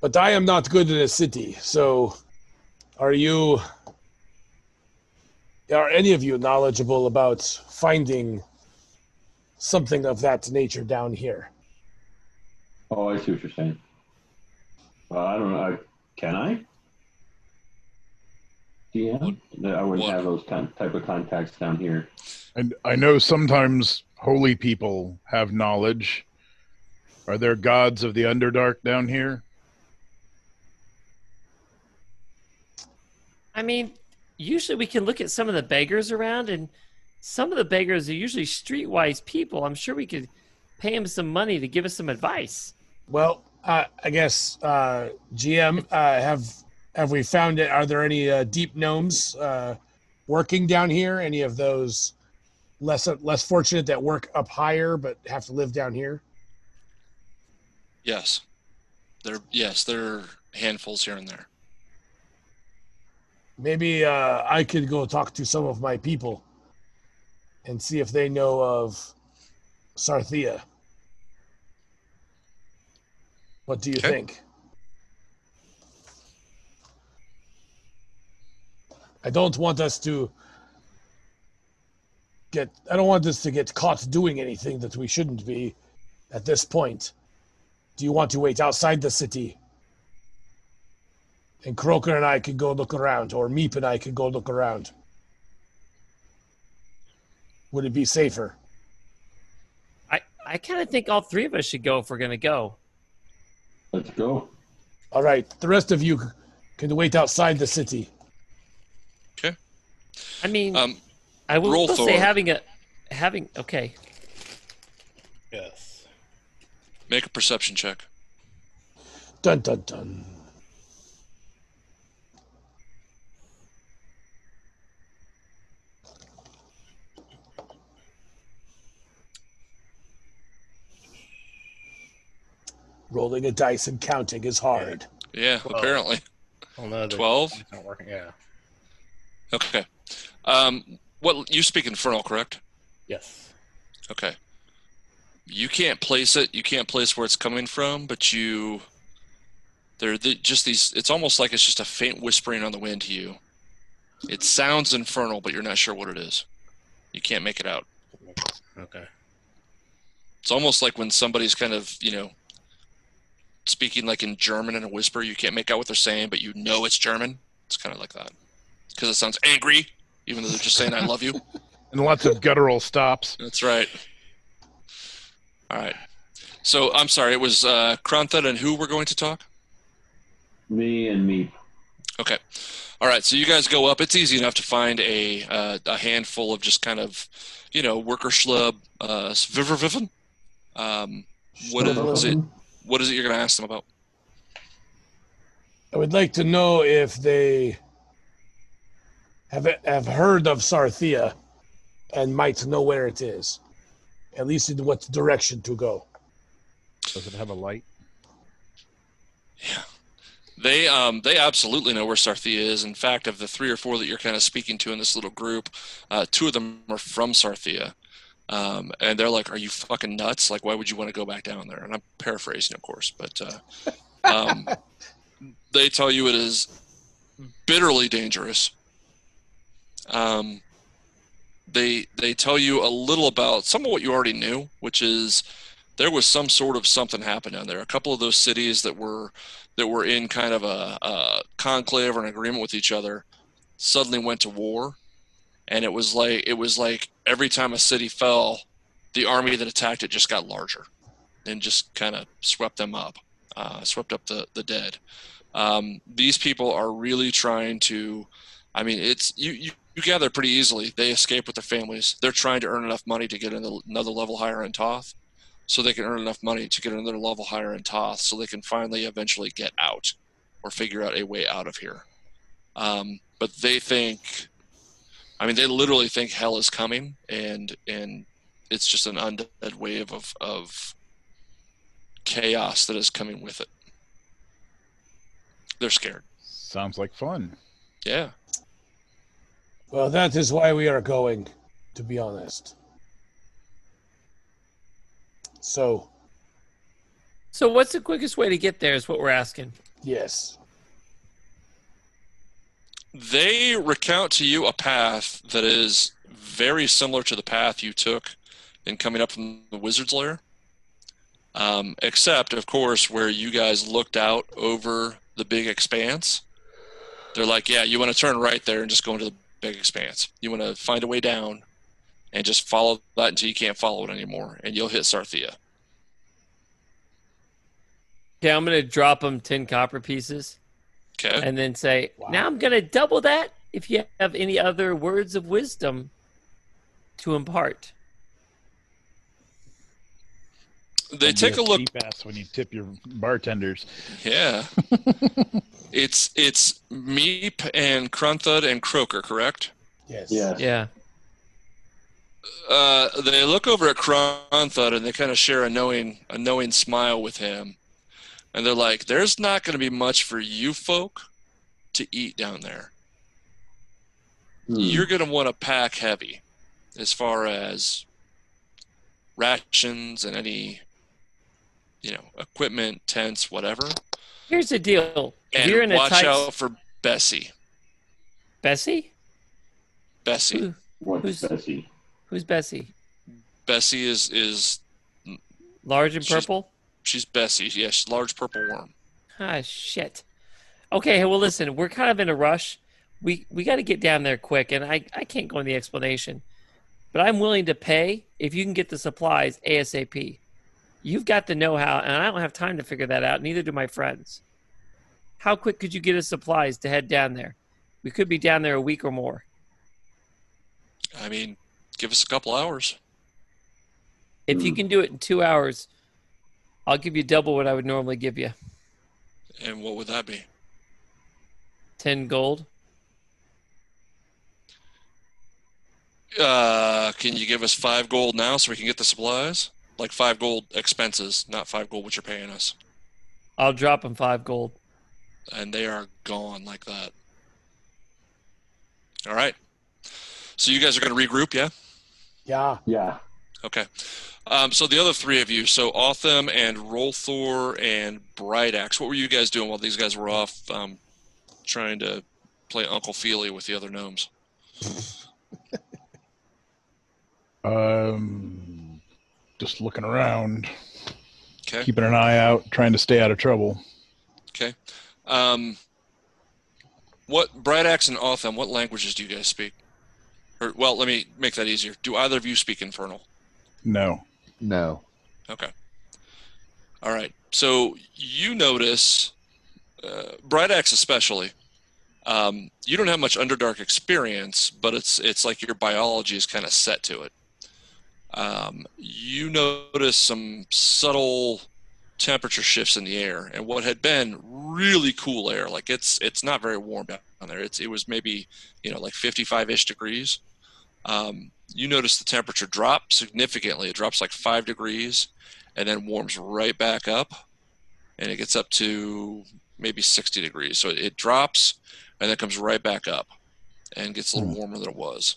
But I am not good in a city, so are you are any of you knowledgeable about finding something of that nature down here? Oh, I see what you're saying. Well, I don't know. I, can I? Yeah, I wouldn't What? have those con- type of contacts down here. And I know sometimes holy people have knowledge. Are there gods of the Underdark down here? I mean, usually we can look at some of the beggars around, and some of the beggars are usually streetwise people. I'm sure we could pay them some money to give us some advice. Well, uh, I guess uh, GM uh, have have we found it? Are there any uh, deep gnomes uh, working down here? Any of those less less fortunate that work up higher but have to live down here? Yes. There yes, there are handfuls here and there. Maybe uh, I could go talk to some of my people and see if they know of Sarthea. What do you Okay. think? I don't want us to get I don't want us to get caught doing anything that we shouldn't be at this point. Do you want to wait outside the city? And Croker and I could go look around, or Meep and I could go look around. Would it be safer? I, I kind of think all three of us should go if we're going to go. Let's go. All right, the rest of you can wait outside the city. I mean, Um I will roll still say having a having okay. Yes. make a perception check. Dun dun dun. Rolling a dice and counting is hard. Yeah, Well, apparently. Oh no, 12? Not working. Yeah. Okay. Um what you speak infernal, correct? Yes. Okay. You can't place it. You can't place where it's coming from, but you. They're the, just these. It's almost like it's just a faint whispering on the wind to you. It sounds infernal, but you're not sure what it is. You can't make it out. Okay. It's almost like when somebody's kind of, you know, speaking like in German in a whisper. You can't make out what they're saying, but you know it's German. It's kind of like that because it sounds angry, even though they're just saying "I love you." And lots of guttural stops. That's right. All right. So I'm sorry. It was uh, Krantha and who we're going to talk. Me and me. Okay. All right. So you guys go up. It's easy enough to find a uh, a handful of just kind of, you know, worker schlub. Uh, svirfneblin. Um, what is it? What is it you're going to ask them about? I would like to know if they have have heard of Sarthea and might know where it is, at least in what direction to go. Does it have a light? Yeah. They um they absolutely know where Sarthea is. In fact, of the three or four that you're kind of speaking to in this little group, uh, two of them are from Sarthea. Um, and they're like, "Are you fucking nuts? Like, why would you want to go back down there?" And I'm paraphrasing, of course, but uh, um, they tell you it is bitterly dangerous. Um, they they tell you a little about some of what you already knew, which is there was some sort of something happened down there. A couple of those cities that were that were in kind of a, a conclave or an agreement with each other suddenly went to war, and it was like it was like every time a city fell, the army that attacked it just got larger, and just kind of swept them up, uh, swept up the the dead. Um, these people are really trying to. I mean, it's you, you you gather pretty easily. They escape with their families. They're trying to earn enough money to get another another level higher in Toth so they can earn enough money to get another level higher in Toth, so they can finally eventually get out or figure out a way out of here. Um, but they think, I mean, they literally think hell is coming, and and it's just an undead wave of of chaos that is coming with it. They're scared. Sounds like fun. Yeah. Well, that is why we are going, to be honest. So, So what's the quickest way to get there? Is what we're asking. yes. They recount to you a path that is very similar to the path you took in coming up from the wizard's lair. Um, except, of course, where you guys looked out over the big expanse. They're like, yeah, you want to turn right there and just go into the big expanse. You want to find a way down and just follow that until you can't follow it anymore, and you'll hit Sarthea. Okay, I'm gonna drop them ten copper pieces, Okay. and then say, "Now I'm gonna double that. If you have any other words of wisdom to impart? They take a look. cheap ass when you tip your bartenders. Yeah. it's it's Meep and Crunthud and Croker, correct? Yes. Yes. Yeah. Uh, they look over at Crunthud and they kind of share a knowing a knowing smile with him, and they're like, "There's not going to be much for you folk to eat down there. Hmm. You're going to want to pack heavy, as far as rations and any, you know, equipment, tents, whatever. Here's the deal. If And you're in a watch tight out for Bessie. Bessie? Bessie. Who, What's Who's- Bessie? who's Bessie? Bessie is is Large and purple? she's Bessie. Yeah, she's large purple worm. Ah, shit. Okay, well, listen, we're kind of in a rush. We we got to get down there quick, and I, I can't go in the explanation, but I'm willing to pay if you can get the supplies ASAP. You've got the know how, and I don't have time to figure that out, neither do my friends. How quick could you get us supplies to head down there? We could be down there a week or more. I mean, give us a couple hours. If you can do it in two hours, I'll give you double what I would normally give you And what would that be? 10 gold. Uh, can you give us five gold now so we can get the supplies? Like five gold expenses, not five gold what you're paying us. I'll drop them five gold. And they are gone like that. All right. So you guys are going to regroup, yeah? Yeah. Yeah. Okay. Um, so the other three of you, so Otham and Rolthor and Bright Axe, what were you guys doing while these guys were off um, trying to play Uncle Feely with the other gnomes? Um, just looking around, Okay. keeping an eye out, trying to stay out of trouble. Okay. Um, what Bright Axe and Otham, what languages do you guys speak? Or well, let me make that easier. Do either of you speak Infernal? No. No. Okay. All right. So you notice, uh, Bright Axe especially, um, you don't have much Underdark experience, but it's it's like your biology is kind of set to it. Um, you notice some subtle temperature shifts in the air, and what had been really cool air, like it's it's not very warm down there. It's it was maybe you know like 55ish degrees. Um, you notice the temperature drop significantly. It drops like five degrees, and then warms right back up, and it gets up to maybe 60 degrees. So it drops, and then comes right back up, and gets a little Hmm. warmer than it was.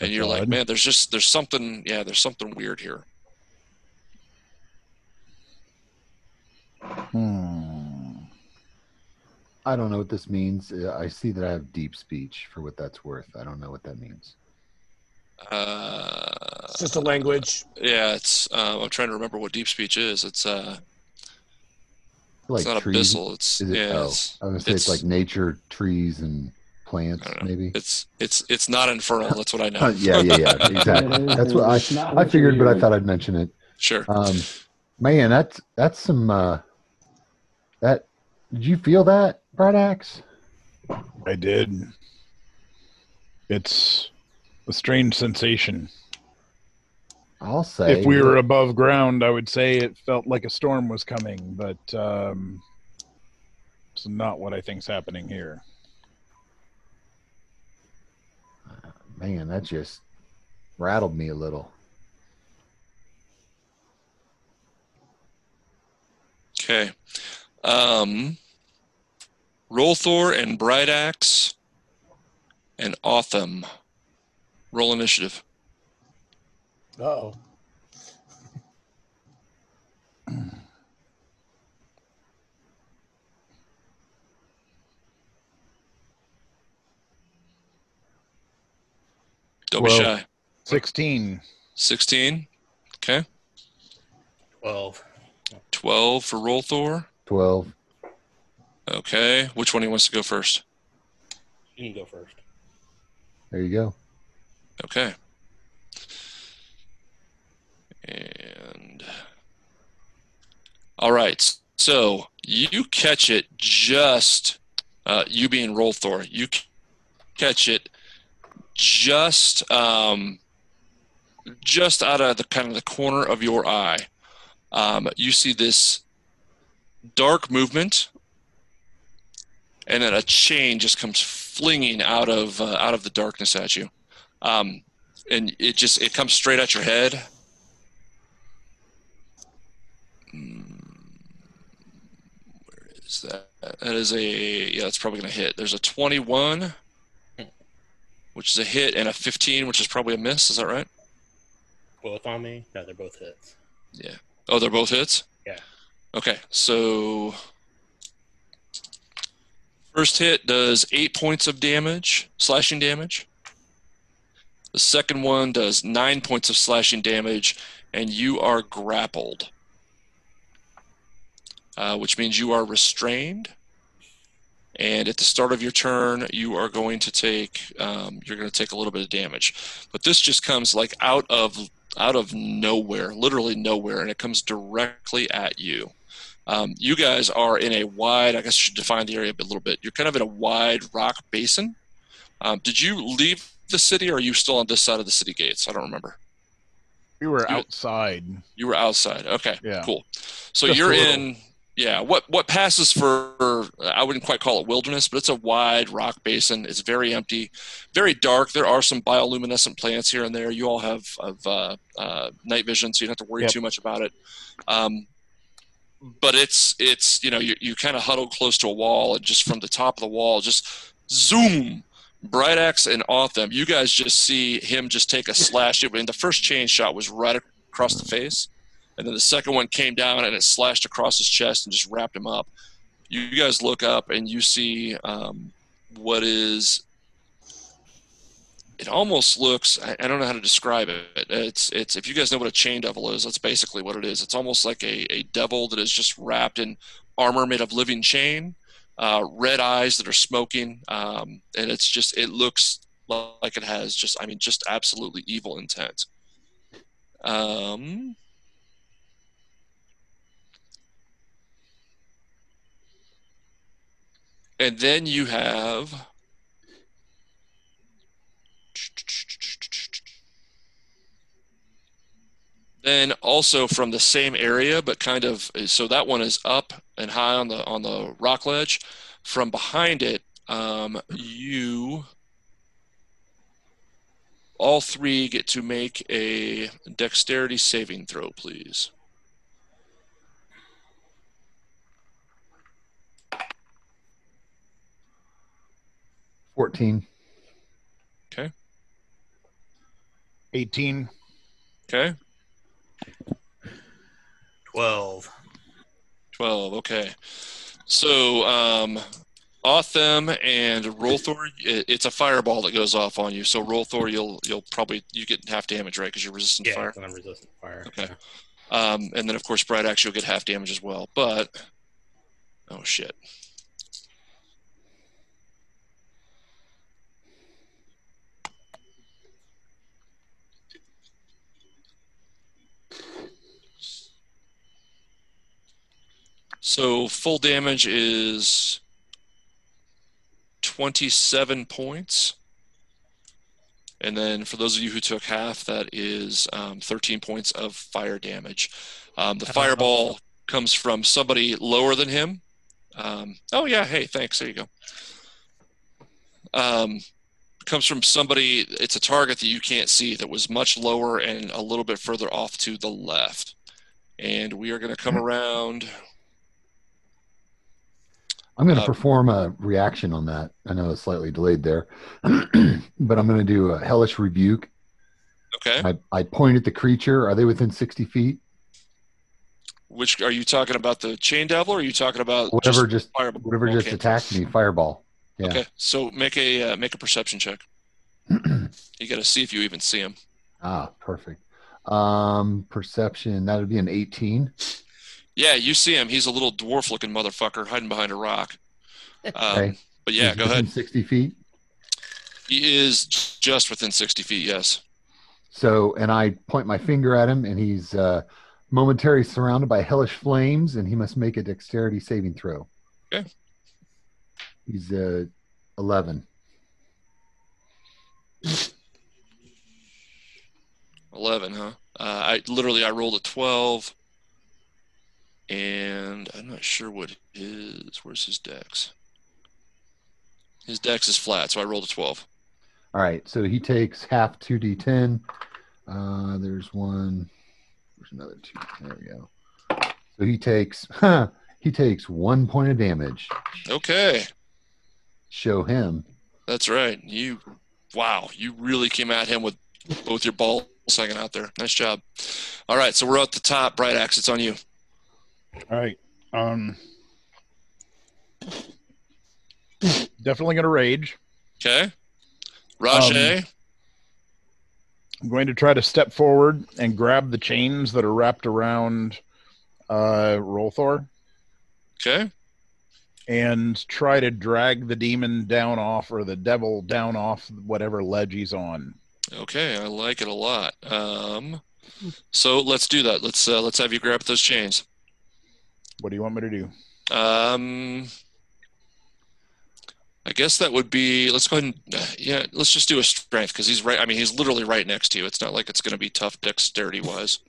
And you're like, man, there's just there's something, yeah, there's something weird here. Hmm. I don't know what this means. Uh, I see that I have deep speech for what that's worth. I don't know what that means. Uh, It's just a language. yeah, it's. Uh, I'm trying to remember what deep speech is. It's uh, Like it's not trees. abyssal. It's Is it? yeah, oh, it's, I was gonna say it's, like nature, trees, and plants, I don't know. maybe. it's it's it's not infernal. That's what I know. Uh, yeah, yeah, yeah. Exactly. That's what I. I figured, but I thought I'd mention it. Sure. Um, man, that's that's some. Uh, that did you feel that, Bright Axe? I did. It's a strange sensation. I'll say. if we were above ground, I would say it felt like a storm was coming, but um, it's not what I think's happening here. Man, that just rattled me a little. Okay. Um, Rolthor and Bright Axe and Otham. Roll initiative. Oh. Don't Well- be shy. 16. 16. Okay. 12. 12 for Rolthor. Twelve. Okay. Which one he wants to go first? You can go first. There you go. Okay. And all right. So you catch it just uh, you being Rolthor. You catch it just um, just out of the kind of the corner of your eye, um, you see this dark movement, and then a chain just comes flinging out of uh, out of the darkness at you, um, and it just it comes straight at your head. Mm, Where is that? That is a yeah. That's probably gonna hit. There's a 21, which is a hit, and a 15, which is probably a miss. Is that right? Both on me? No, they're both hits. Yeah. Oh, they're both hits? Yeah. Okay, so first hit does eight points of damage, slashing damage. The second one does nine points of slashing damage, and you are grappled, uh, which means you are restrained. And at the start of your turn, you are going to take um, you're going to take a little bit of damage, but this just comes like out of out of nowhere, literally nowhere, and it comes directly at you. Um, you guys are in a wide, I guess you should define the area a little bit. You're kind of in a wide rock basin. Um, did you leave the city or are you still on this side of the city gates? I don't remember. We were You- outside. You were outside. Okay, Yeah. cool. So Just you're in, yeah. What what passes for? I wouldn't quite call it wilderness, but it's a wide rock basin. It's very empty, very dark. There are some bioluminescent plants here and there. You all have have uh, uh, night vision, so you don't have to worry Yep. too much about it. Um, but it's it's you know you you kind of huddle close to a wall, and just from the top of the wall, just zoom. Bright Axe and Otham, you guys just see him just take a slash. I mean, the first chain shot was right across the face, and then the second one came down and it slashed across his chest and just wrapped him up. You, guys look up and you see um, what is. It almost looks. I, I don't know how to describe it. It's it's if you guys know what a chain devil is, that's basically what it is. It's almost like a, a devil that is just wrapped in armor made of living chain, uh, red eyes that are smoking, um, and it's just it looks like it has just I mean just absolutely evil intent. Um, and then you have then also from the same area but kind of so that one is up and high on the on the rock ledge. From behind it um, you all three get to make a dexterity saving throw please Fourteen. Okay. 18. okay 12. 12 okay so um Otham and Rolthor, it- it's a fireball that goes off on you. So Rolthor, you'll you'll probably you get half damage, right? Because you're resistant to Yeah, fire. 'cause I'm resistant to fire. Okay. Um, and then of course Bright Axe, you'll get half damage as well. But oh shit. So full damage is 27 points. And then for those of you who took half, that is um, 13 points of fire damage. Um, the fireball comes from somebody lower than him. Um, oh, yeah. Hey, thanks. There you go. Um, comes from somebody, it's a target that you can't see that was much lower and a little bit further off to the left. And we are going to come around. I'm going to Uh, perform a reaction on that. I know it's slightly delayed there, but I'm going to do a hellish rebuke. Okay. I, I point at the creature. Are they within 60 feet? Which are you talking about the chain devil or are you talking about Whatever just, fireball? whatever just Okay. attacked me, fireball. Yeah. Okay, so make a uh, make a perception check. you got to see if you even see him. Ah, perfect. Um, perception. That would be an 18. Yeah, you see him. He's a little dwarf-looking motherfucker hiding behind a rock. Um, Okay. But yeah, Is go within ahead. 60 feet. He is just within sixty feet. Yes. So, and I point my finger at him, and he's uh, momentarily surrounded by hellish flames, and he must make a dexterity saving throw. Okay. He's uh, 11. 11, huh? Uh, I literally I rolled a 12, and I'm not sure what his. Where's his dex? His dex is flat, so I rolled a 12. All right, so he takes half 2d10. Uh, there's one. There's another two. There we go. So he takes, huh, he takes one point of damage. Okay, Show him. that's right. You, wow, you really came at him with both your balls hanging out there. Nice job. All right, so we're at the top. Bright Axe, it's on you. All right. Um. Definitely gonna rage. Okay, Rajay. I'm going to try to step forward and grab the chains that are wrapped around uh, Rolthor okay, and try to drag the demon down off or the devil down off whatever ledge he's on. okay, I like it a lot. Um, so let's do that. Let's uh, let's have you grab those chains. What do you want me to do? Um, I guess that would be. Let's go ahead and uh, yeah. Let's just do a strength because he's right. I mean, he's literally right next to you. It's not like it's going to be tough dexterity wise.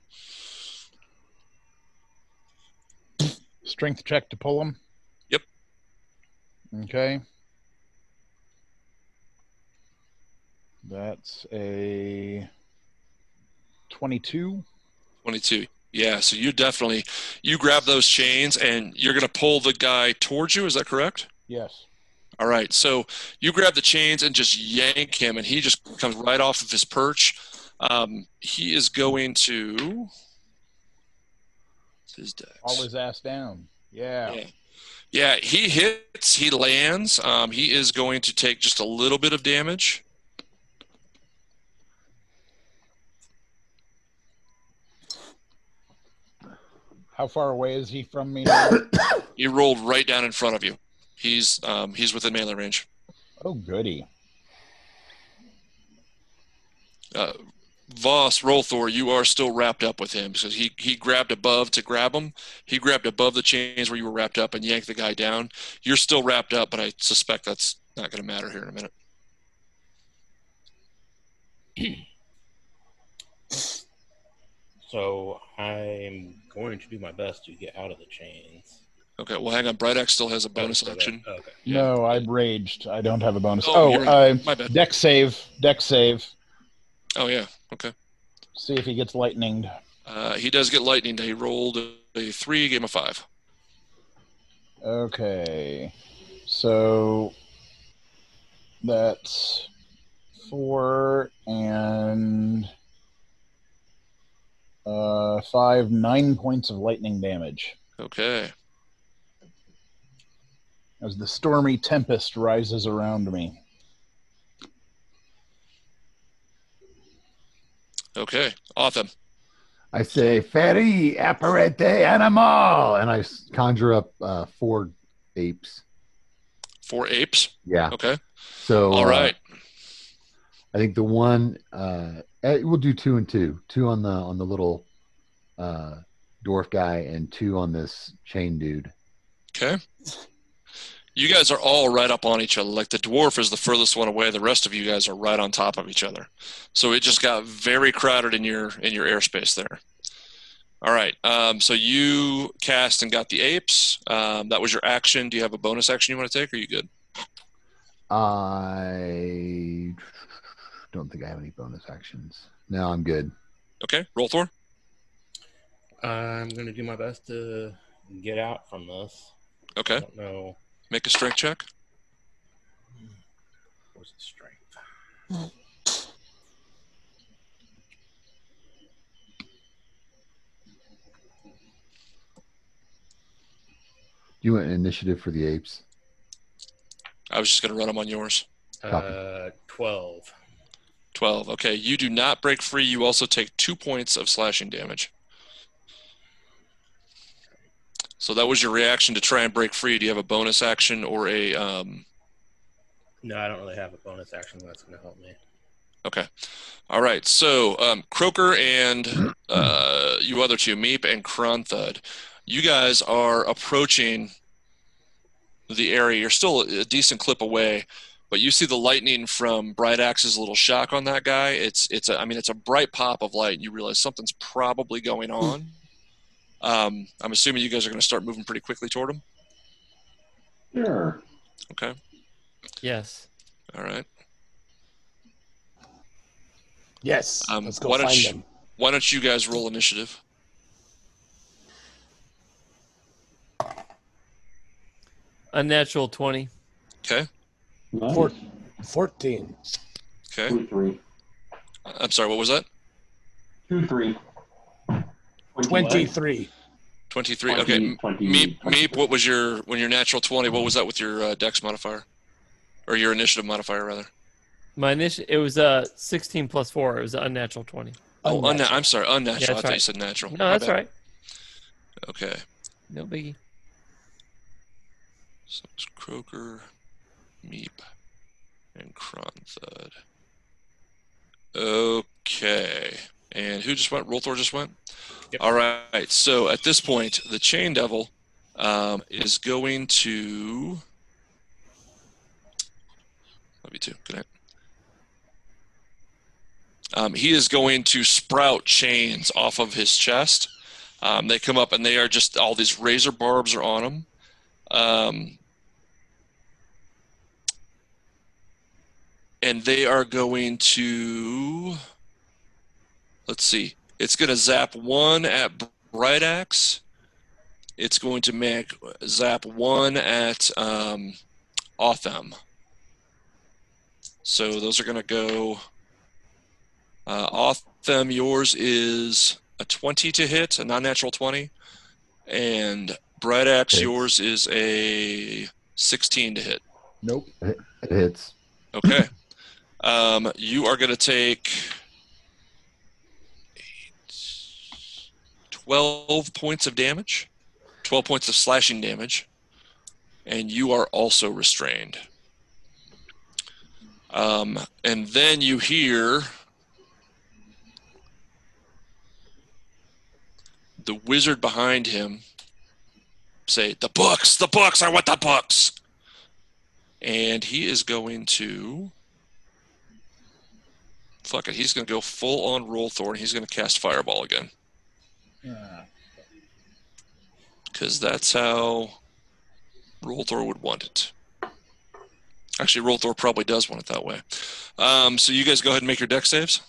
Strength check to pull him? Yep. Okay. That's a 22. 22. Yeah. So you definitely you grab those chains and you're going to pull the guy towards you. Is that correct? Yes. All right. So you grab the chains and just yank him, and he just comes right off of his perch. Um, he is going to. His dex. Haul his ass down. Yeah. Yeah. Yeah, he hits, he lands. Um, he is going to take just a little bit of damage. How far away is he from me now? He rolled right down in front of you. He's um, he's within melee range. oh, goody. Uh, Voss, Rolthor, you are still wrapped up with him because he, he grabbed above to grab him. He grabbed above the chains where you were wrapped up and yanked the guy down. You're still wrapped up, but I suspect that's not going to matter here in a minute. So I'm going to do my best to get out of the chains. Okay, well, hang on. Bright Axe still has a bonus So action. Okay. No, I raged. I don't have a bonus. Oh, Oh, you're- uh, my bad. dex save. Dex save. Oh, yeah. Okay. See if he gets lightninged. Uh, he does get lightning. He rolled a three, game of five. Okay. So that's four and uh, five, nine points of lightning damage Okay. as the stormy tempest rises around me. Okay. Awesome. I say, Ferry, apparete animal. And I conjure up uh, four apes. Four apes. Yeah. Okay. So, all right. uh, right. I think the one, uh, eh, we'll do two and two. Two on the on the little uh, dwarf guy and two on this chain dude. Okay. You guys are all right up on each other. Like the dwarf is the furthest one away. The rest of you guys are right on top of each other. So it just got very crowded in your in your airspace there. All right. Um, so you cast and got the apes. Um, that was your action. Do you have a bonus action you want to take? Or are you good? I don't think I have any bonus actions. No, I'm good. Okay. Rolthor. I'm going to do my best to get out from this. I Okay. don't know. Make a strength check. What's the strength? Do you want an initiative for the apes? I was just going to run them on yours. Uh, 12. 12. Okay. You do not break free. You also take two points of slashing damage. So that was your reaction to try and break free. Do you have a bonus action or a. Um, No, I don't really have a bonus action that's going to help me. okay. All right. So um, Croker and uh, you other two, Meep and Kronthud, you guys are approaching the area. You're still a decent clip away but you see the lightning from Bright Axe's little shock on that guy. It's it's a, I mean it's a bright pop of light. And you realize something's probably going on. Um, I'm assuming you guys are going to start moving pretty quickly toward him. Sure. Okay. Yes. All right. Yes. Um, let's go why don't find you- them. Why don't you guys roll initiative? Unnatural 20. Okay. Nice. Four- 14. Okay. Two, three. I'm sorry. What was that? Two, three. 23. 23. 20, okay. M- 20, Meep, 20. Meep, what was your when your natural 20? What was that with your uh, Dex modifier, or your initiative modifier rather? My initial, it was uh 16 plus 4. It was an unnatural 20. Oh, unna- Unnatural. I'm sorry, unnatural. Yeah, I that's thought you said natural. No, My that's bad. right. Okay. No biggie. So it's Croker, Meep, and Kronthud. Okay. And who just went? Rolthor just went? Yep. All right. So at this point, the Chain Devil um, is going to. Love you too. Good night. Um, he is going to sprout chains off of his chest. Um, they come up and they are just all these razor barbs are on them. And they are going to let's see it's going to zap one at bright axe it's going to make zap one at um, Otham. So those are going to go. Uh, Otham, yours is a 20 to hit, a non natural 20. And Bright Axe, Hits. yours is a 16 to hit. Nope. It hits. Okay. um, you are going to take eight, 12 points of damage, 12 points of slashing damage, and you are also restrained. Um, and then you hear the wizard behind him say, The books, the books, I want the books. And he is going to. Fuck it. He's going to go full on Rolthor. He's going to cast Fireball again. Because that's how Rolthor would want it. Actually, Rolthor probably does want it that way. Um, so you guys go ahead and make your Dex saves.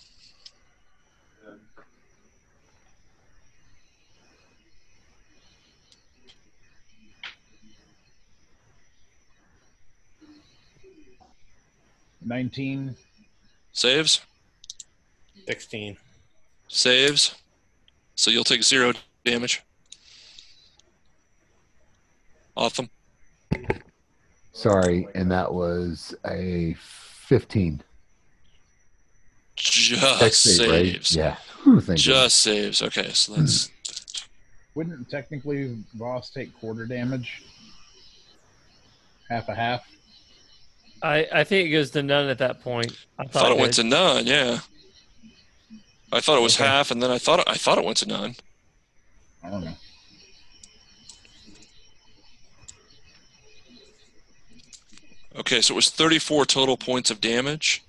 Nineteen. Saves. 16. Saves. So you'll take zero damage. Awesome. Sorry, and that was a 15. Just Dex save, right? saves. Yeah. Whew, thank Just saves. Okay, so that's Wouldn't technically Voss take quarter damage? Half a half. I, I think it goes to none at that point. I I thought it went to none. Yeah, I thought it was Okay. half, and then I thought it, I thought it went to nine. I don't know. Okay, so it was 34 total points of damage.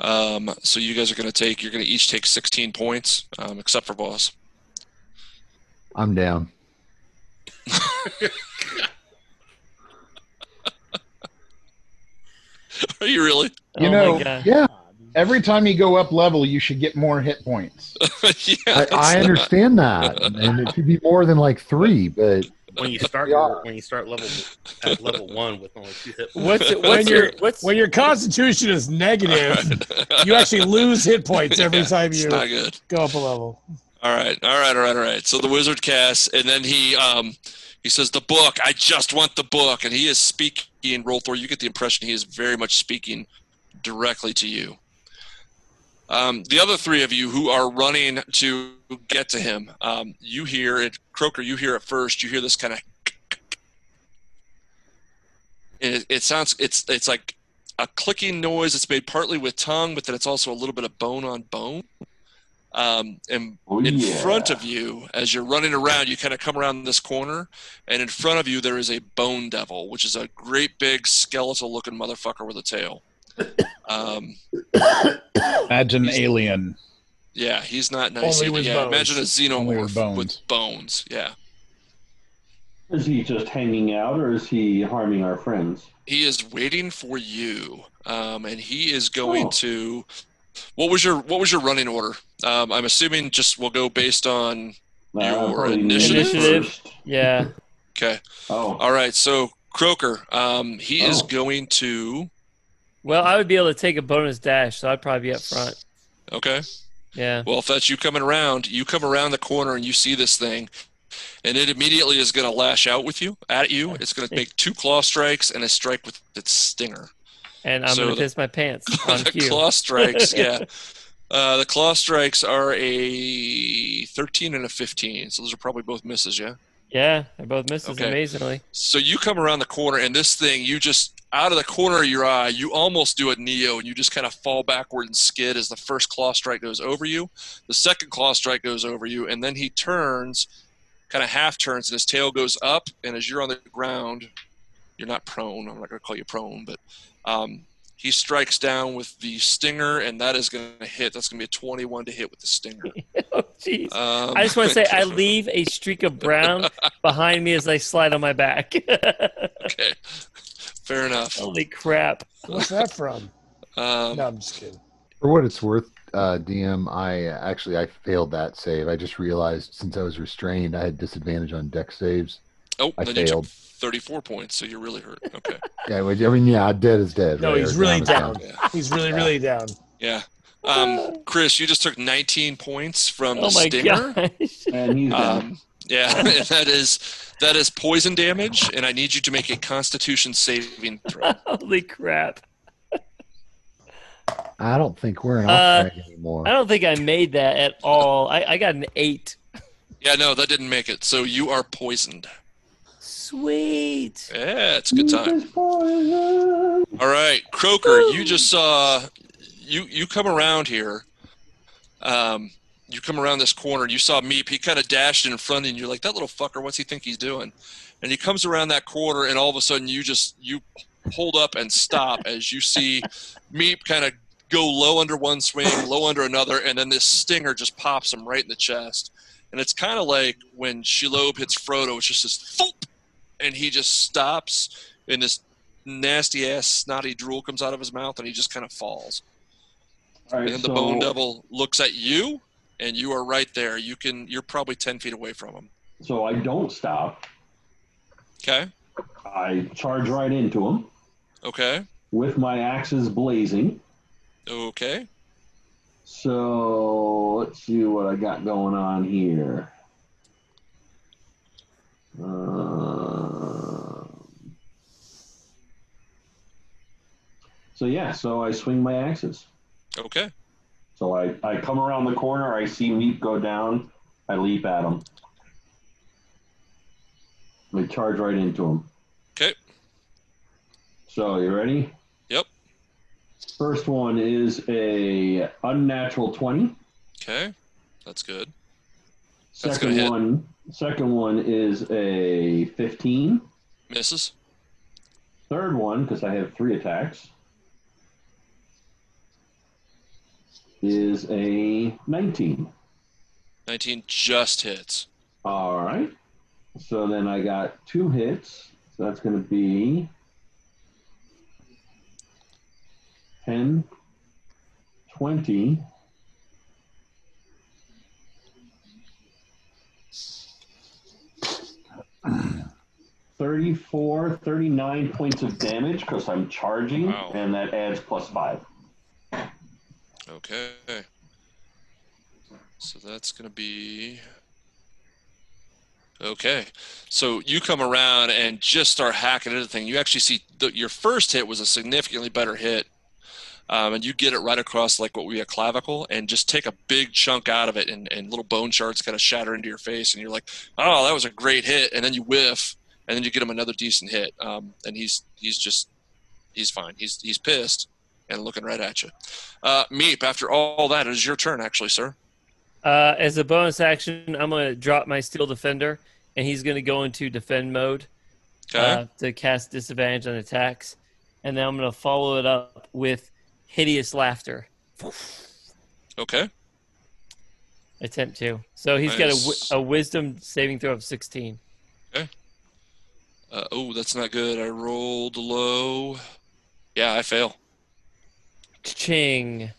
Um, so you guys are going to take. You're going to each take 16 points, um, except for Voss. I'm down. Are you really? You oh know, my God. Yeah, Every time you go up level, you should get more hit points. yeah, I, I understand that, and it should be more than like three. But When you start Yeah. when you start level at level one with only two hit points. What's it, When what's your your what's when your constitution is negative, you actually lose hit points every Yeah, time you go up a level. All right, all right, all right, all right. So the wizard casts, and then he um he says, "The book. I just want the book." And he is speaking. Rolthor, you get the impression he is very much speaking directly to you. Um, the other three of you who are running to get to him, um, you hear it. Croker, you hear it first. You hear this kind of, and it, it sounds. It's it's like a clicking noise. It's made partly with tongue, but then it's also a little bit of bone on bone. Um, and Oh, in yeah. front of you, as you're running around, you kind of come around this corner, and in front of you there is a bone devil, which is a great big skeletal-looking motherfucker with a tail. Um, Imagine an alien. yeah, he's not nice. Only with yeah, bones. imagine a Only with xenomorph bones. with bones. Yeah, Is he just hanging out, or is he harming our friends? he is waiting for you, um, and he is going Oh. to. What was your What was your running order? Um, I'm assuming just we'll go based on. Uh, Your probably initiative? Initiative. first. Yeah. Okay, Oh, all right. So Croker, um, he is Oh. going to. Well, I would be able to take a bonus dash, so I'd probably be up front. Okay. Yeah. Well, if that's you coming around, you come around the corner and you see this thing, and it immediately is going to lash out with you, at you. It's going to make two claw strikes and a strike with its stinger. And I'm So gonna piss my pants on the claw strikes, yeah. Uh, the claw strikes are a 13 and a 15, so those are probably both misses, yeah. Yeah, they're both misses Okay. amazingly. So you come around the corner, and this thing, you just out of the corner of your eye, you almost do a Neo, and you just kind of fall backward and skid as the first claw strike goes over you. The second claw strike goes over you, and then he turns, kind of half turns, and his tail goes up. And as you're on the ground, you're not prone. I'm not going to call you prone, but um, he strikes down with the stinger, and that is going to hit. That's going to be a 21 to hit with the stinger. oh, jeez. Um, I just want to say I leave a streak of brown behind me as I slide on my back. okay, fair enough. Holy crap! What's that from? Um, No, I'm just kidding. For what it's worth, uh, DM, I actually I failed that save. I just realized since I was restrained, I had disadvantage on Dex saves. Oh, I then you took failed. 34 points, so you're really hurt. Okay. Yeah, I mean, yeah, dead is dead. No, right? he's really is down. Yeah. He's really, really down. Yeah. Um, Chris, you just took 19 points from Oh the my stinger. gosh! and he's down. Um, yeah, that is that is poison damage, and I need you to make a Constitution saving throw. Holy crap! I don't think we're in Uh, anymore. I don't think I made that at all. I, I got an eight. Yeah, no, that didn't make it. So you are poisoned. Sweet. Yeah, it's a good time. All right, Croker, you just saw you you come around here. Um, you come around this corner. and You saw Meep. He kind of dashed in front of you. and You're like, that little fucker. What's he think he's doing? And he comes around that corner, and all of a sudden, you just you hold up and stop as you see Meep kind of go low under one swing, low under another, and then this stinger just pops him right in the chest. And it's kind of like when Shelob hits Frodo. It's just this thump, and he just stops, and this nasty ass snotty drool comes out of his mouth, and he just kind of falls. All right, And then the so, Bone Devil looks at you, and you are right there. You can. You're probably ten feet away from him. so I don't stop. Okay. I charge right into him Okay. with my axes blazing. Okay. So let's see what I got going on here. Um, so yeah, so I swing my axes. Okay. So I, I come around the corner, I see Meep go down, I leap at him. I charge right into him. Okay. So you ready? Yep. First one is a unnatural twenty. Okay. That's good. That's. Second one, second one is a fifteen. Misses. Third one, because I have three attacks, is a nineteen. Nineteen just hits. All right. So then I got two hits. So that's going to be 10, 20. Thirty-four, thirty-nine points of damage because I'm charging, Wow. and that adds plus five. Okay. So that's going to be. Okay. So you come around and just start hacking into the thing. You actually see the, your first hit was a significantly better hit. Um, and you get it right across like what we a clavicle and just take a big chunk out of it and, and little bone shards kind of shatter into your face and you're like oh that was a great hit and then you whiff and then you get him another decent hit um, and he's he's just he's fine he's he's pissed and looking right at you uh, Meep, after all that, it is your turn, actually, sir. Uh, as a bonus action, I'm going to drop my Steel Defender, and he's going to go into defend mode Okay. uh, to cast disadvantage on attacks. and then I'm going to follow it up with hideous laughter. Okay. Attempt to. So he's got a, a wisdom saving throw of 16. Uh, oh, that's not good. I rolled low. Yeah, I fail. Ching.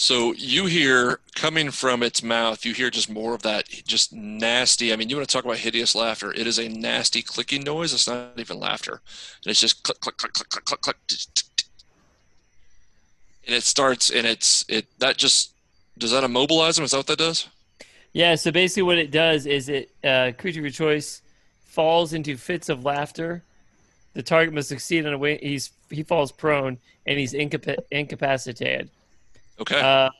So you hear coming from its mouth, you hear just more of that just nasty. I mean, you want to talk about hideous laughter. It is a nasty clicking noise. It's not even laughter. And it's just click, click, click, click, click, click, click. And it starts and it's it that just does that immobilize him? Is that what that does? Yeah, so basically what it does is it uh, creature of your choice falls into fits of laughter. The target must succeed on a way. He's he falls prone and he's incapa- incapacitated. Okay. Uh,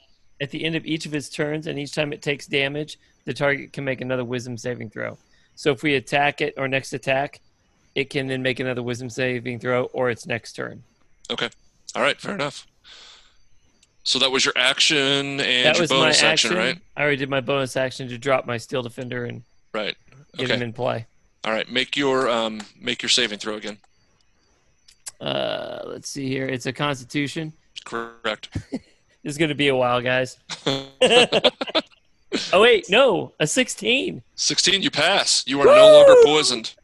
at the end of each of his turns, and each time it takes damage, the target can make another Wisdom saving throw. So if we attack it or next attack, it can then make another Wisdom saving throw or its next turn. Okay. All right, fair enough. So that was your action and that your was my bonus action. action, right? I already did my bonus action to drop my Steel Defender and Right. Okay. get him in play. All right. Make your um make your saving throw again. Uh, let's see here. It's a Constitution. Correct. This is going to be a while, guys. oh wait, no, a 16. 16, you pass. You are no longer poisoned.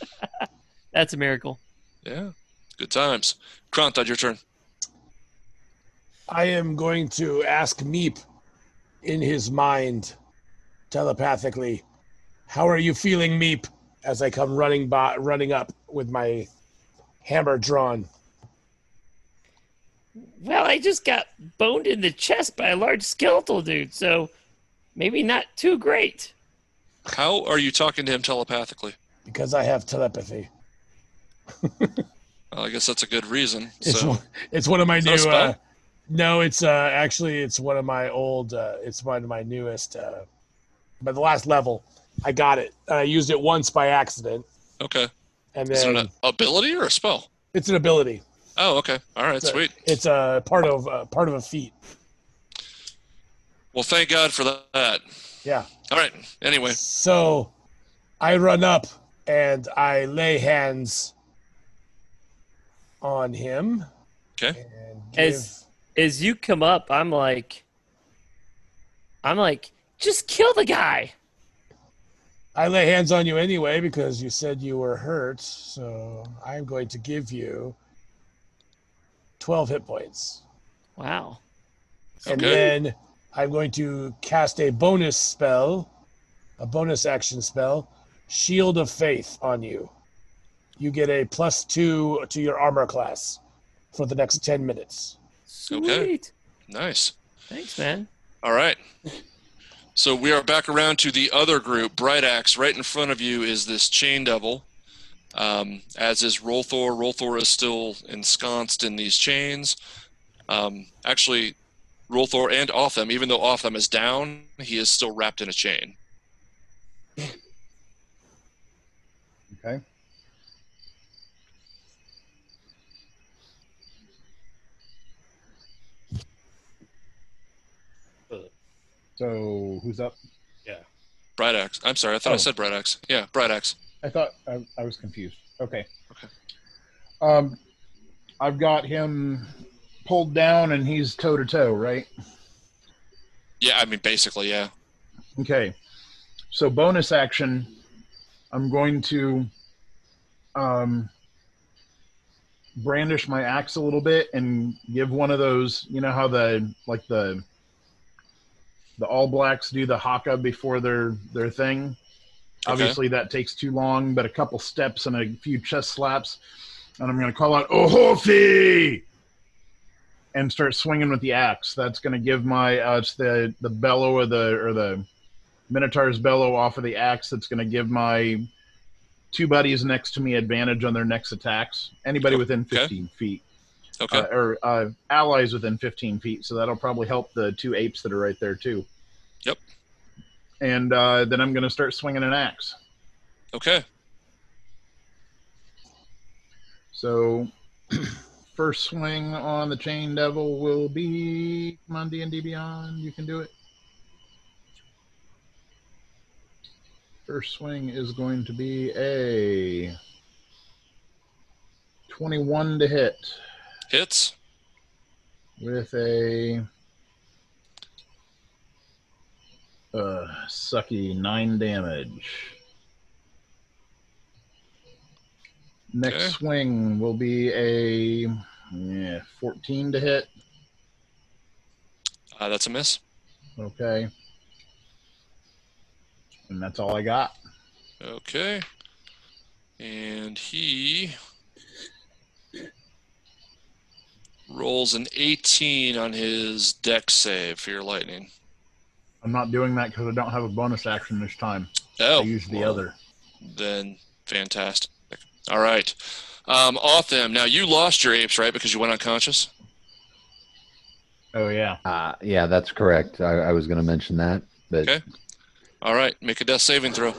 That's a miracle. Yeah. Good times. Kronthud, your turn. I am going to ask Meep in his mind telepathically, "How are you feeling, Meep?" As I come running by, running up with my hammer drawn. Well, I just got boned in the chest by a large skeletal dude, so maybe not too great. How are you talking to him telepathically? because I have telepathy. Well, I guess that's a good reason. It's So, one, it's one of my new. Uh, no, it's uh, actually it's one of my old. Uh, it's one of my newest. Uh, but the last level, I got it. And I used it once by accident, okay. And Is it an ability or a spell? it's an ability. Oh, okay. All right, It's a- sweet. It's a part of uh, part of a feat. Well, thank God for that. Yeah. All right. Anyway, So, I run up and I lay hands on him. Okay. And give, As as you come up, I'm like, I'm like, just kill the guy. I lay hands on you anyway because you said you were hurt. So I'm going to give you 12 hit points. Wow. And Okay. then I'm going to cast a bonus spell, a bonus action spell, Shield of Faith on you. You get a plus two to your armor class for the next 10 minutes. Sweet. Okay. nice. Thanks, man. All right. So we are back around to the other group. Bright Axe, right in front of you is this Chain Devil, um, as is Rolthor. Rolthor is still ensconced in these chains. Um, actually, Rolthor and Otham, even though Otham is down, he is still wrapped in a chain. Okay. So who's up? Yeah. Bright Axe. I'm sorry, I thought I Oh. said Bright Axe. Yeah, Bright Axe. I thought I, I was confused. Okay. Okay. Um, I've got him pulled down and he's toe to toe, right? Yeah, I mean, basically, yeah. Okay. So bonus action, I'm going to um, brandish my axe a little bit and give one of those. You know how the like the the All Blacks do the haka before their their thing. Okay. Obviously, that takes too long, but a couple steps and a few chest slaps, and I'm going to call out "Ohofi!" and start swinging with the axe. That's going to give my uh, it's the the bellow of the or the Minotaur's bellow off of the axe. That's going to give my two buddies next to me advantage on their next attacks. Anybody within Okay. 15 feet, Okay. uh, or uh, allies within 15 feet. So that'll probably help the two apes that are right there too. Yep. And uh, then I'm going to start swinging an axe. okay. So first swing on the chain devil will be come on D and D Beyond. You can do it. First swing is going to be a 21 to hit Hits. with a uh, sucky nine damage. Next Okay. swing will be a yeah, 14 to hit. Uh, that's a miss. Okay. And that's all I got. Okay. And he rolls an 18 on his Dex save for your lightning. I'm not doing that because I don't have a bonus action this time. Oh, I use the well, other. Then fantastic. All right. Um, Otham, now you lost your apes, right? Because you went unconscious? Oh yeah. Uh, yeah, that's correct. I, I was going to mention that, but Okay. All right. Make a death saving throw.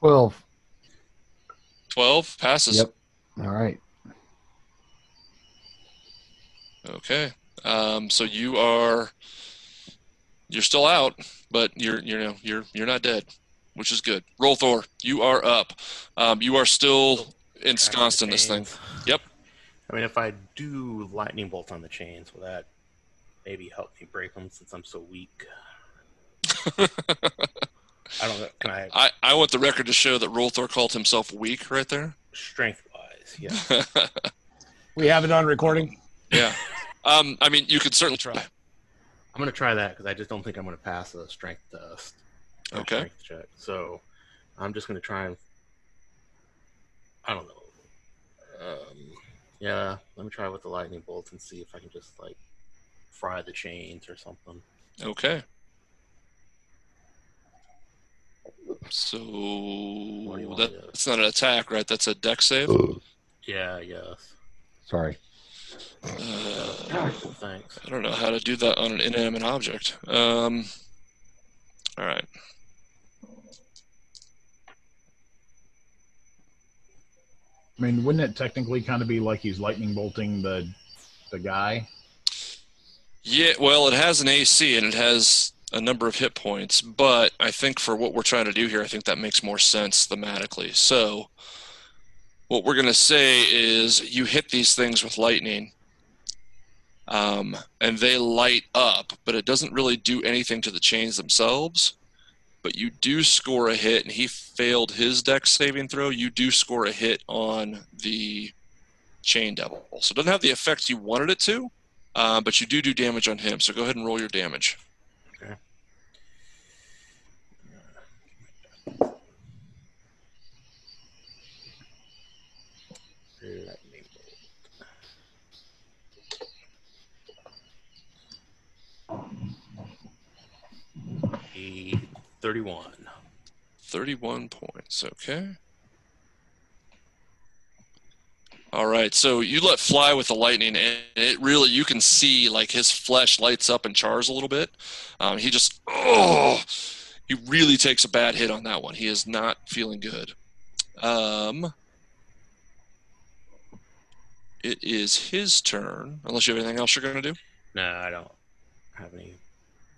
12. 12 passes. Yep. All right. Okay. Um, so you are you're still out, but you're you know you're you're not dead, which is good. Rolthor, you are up. Um, you are still ensconced in this thing. Yep. I mean, if I do lightning bolt on the chains, will that maybe help me break them since I'm so weak? I don't know. Can I I, I want the record to show that Rolthor called himself weak right there. strength wise? Yeah. We have it on recording. yeah. Um, I mean, you could certainly try. I'm gonna try that because I just don't think I'm gonna pass a strength test. Okay. Strength check. So I'm just gonna try and. I don't know. Um, yeah, let me try with the lightning bolts and see if I can just like fry the chains or something. Okay. So do you want that, that's not an attack, right? That's a Dex save. Yeah. Yes. Sorry. Uh, Thanks. I don't know how to do that on an inanimate object. Um, all right. I mean, wouldn't it technically kind of be like he's lightning bolting the the guy? Yeah, well, it has an AC and it has a number of hit points, but I think for what we're trying to do here, I think that makes more sense thematically. So, what we're going to say is you hit these things with lightning, um, and they light up, but it doesn't really do anything to the chains themselves. But you do score a hit, and he failed his Dex saving throw. You do score a hit on the chain devil. So, it doesn't have the effect you wanted it to. Uh, but you do do damage on him, so go ahead and roll your damage. Lightning bolt. A 31. 31 points, okay. All right, so you let fly with the lightning, and it really, you can see like his flesh lights up and chars a little bit. Um, he just, oh, he really takes a bad hit on that one. He is not feeling good. Um, it is his turn, unless you have anything else you're going to do. No, I don't have any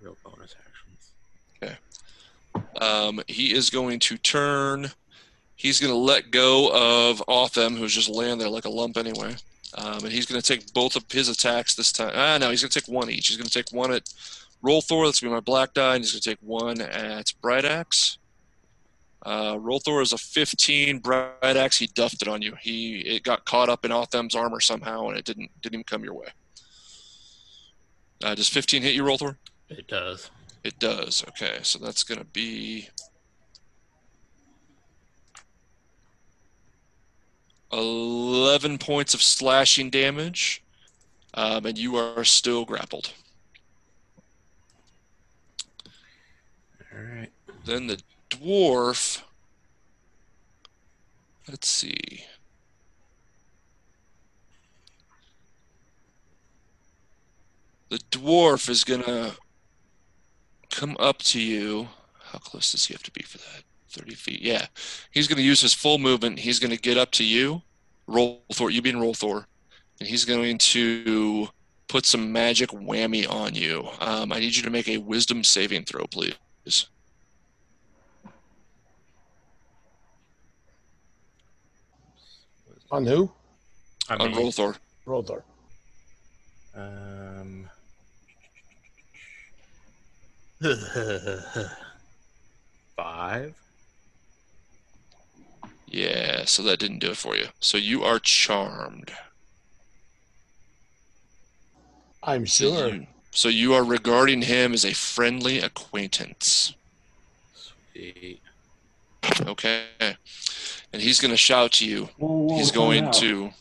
real bonus actions. Um, he is going to turn. He's going to let go of Otham, who's just laying there like a lump anyway. Um, and he's going to take both of his attacks this time. Ah, no, he's going to take one each. He's going to take one at Rolthor. That's going to be my black die. And he's going to take one at Bright Axe. Uh, Rolthor is a 15. Bright Axe, he duffed it on you. He it got caught up in Otham's armor somehow, and it didn't didn't even come your way. Uh, does 15 hit you, Rolthor? It does. It does. Okay, so that's going to be 11 points of slashing damage, um, and you are still grappled. All right. Then the dwarf. Let's see. The dwarf is going to come up to you. How close does he have to be for that? 30 feet. Yeah. He's going to use his full movement. He's going to get up to you. Roll Thor. You being Rolthor. And he's going to put some magic whammy on you. Um, I need you to make a wisdom saving throw, please. On who? I on mean, Rolthor. Rolthor. Um. Five. Yeah, so that didn't do it for you. So you are charmed. I'm So sure. you, so you are regarding him as a friendly acquaintance. Sweet. Okay. And he's going to shout to you. Whoa, whoa, He's time going out.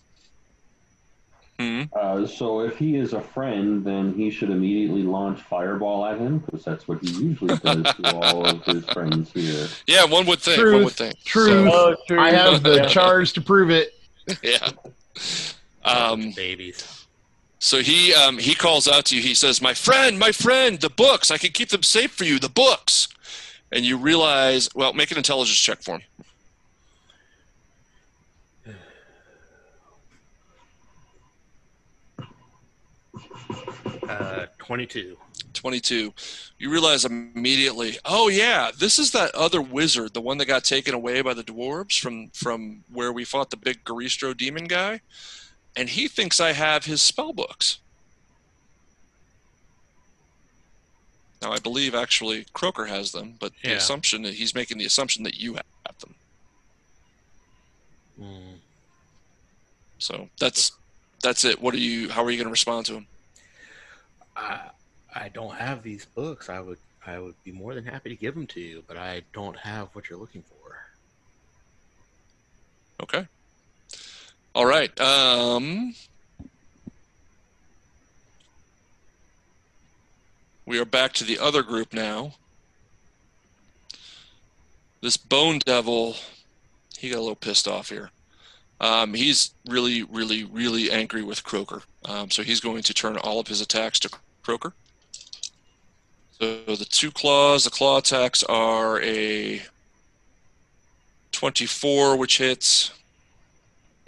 To. Hmm. Uh, so if he is a friend, then he should immediately launch fireball at him because that's what he usually does to all of his friends here. Yeah, one would think. One Truth, would think. truth. Oh, true. I have the charge to prove it. Yeah. Um, Babies. so he um, he calls out to you. He says, "My friend, my friend, the books. I can keep them safe for you. The books." And you realize, well, make an intelligence check for him. Uh, twenty-two. 22 you realize immediately oh yeah this is that other wizard the one that got taken away by the dwarves from from where we fought the big garistro demon guy and he thinks i have his spell books. Now i believe actually Croker has them but the assumption that he's making the assumption that you have them. Mm. so that's that's it. What are you how are you going to respond to him I I don't have these books. I would I would be more than happy to give them to you, but I don't have what you're looking for. Okay. All right. Um, we are back to the other group now. This Bone Devil, he got a little pissed off here. Um, he's really, really, really angry with Croker. Um, so he's going to turn all of his attacks to Croker. So the two claws, the claw attacks are a 24, which hits,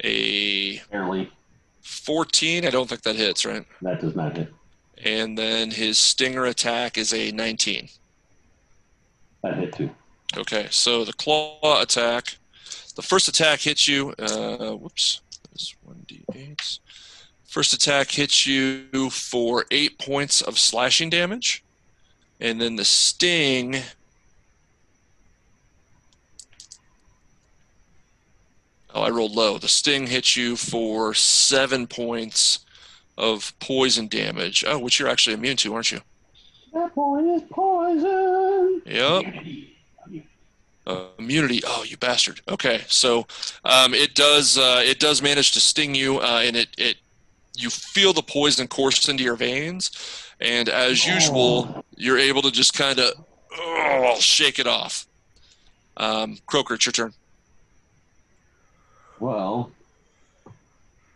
a Apparently, 14. I don't think that hits, right? that does not hit. And then his stinger attack is a 19. That hit too. Okay, so the claw attack, the first attack hits you. Uh, whoops, that's 1d8. First attack hits you for eight points of slashing damage. And then the sting. Oh, I rolled low. The sting hits you for seven points of poison damage. Oh, which you're actually immune to, aren't you? That boy is poison. Yep. Uh, immunity. Oh, you bastard. Okay, so um, it does uh, it does manage to sting you, uh, and it it you feel the poison course into your veins, and as usual, you're able to just kind of oh, shake it off. Um, Croker, it's your turn. Well,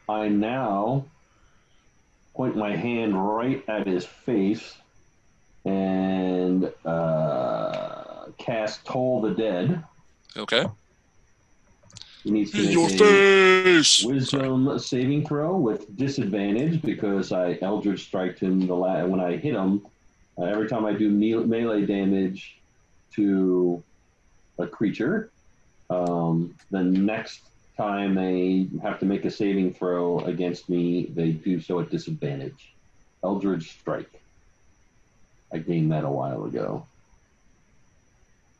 I now point my hand right at his face and uh, cast Toll the Dead. Okay. He needs to make your a face. wisdom saving throw with disadvantage because I Eldritch striked him the la- when I hit him. Uh, every time I do me- melee damage to a creature, um, the next time they have to make a saving throw against me, they do so at disadvantage. Eldritch strike. I gained that a while ago.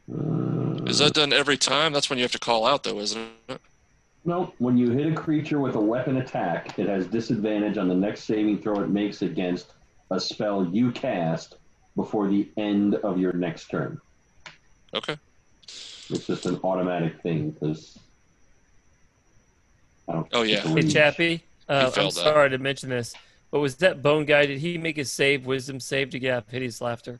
Is that done every time? That's when you have to call out, though, isn't it? No, when you hit a creature with a weapon attack, it has disadvantage on the next saving throw it makes against a spell you cast before the end of your next turn. Okay. It's just an automatic thing because Oh, yeah. Hey, believe- Chappie. Uh, I'm failed that. sorry to mention this, but was that bone guy? Did he make his save, wisdom save, to get out of hideous laughter?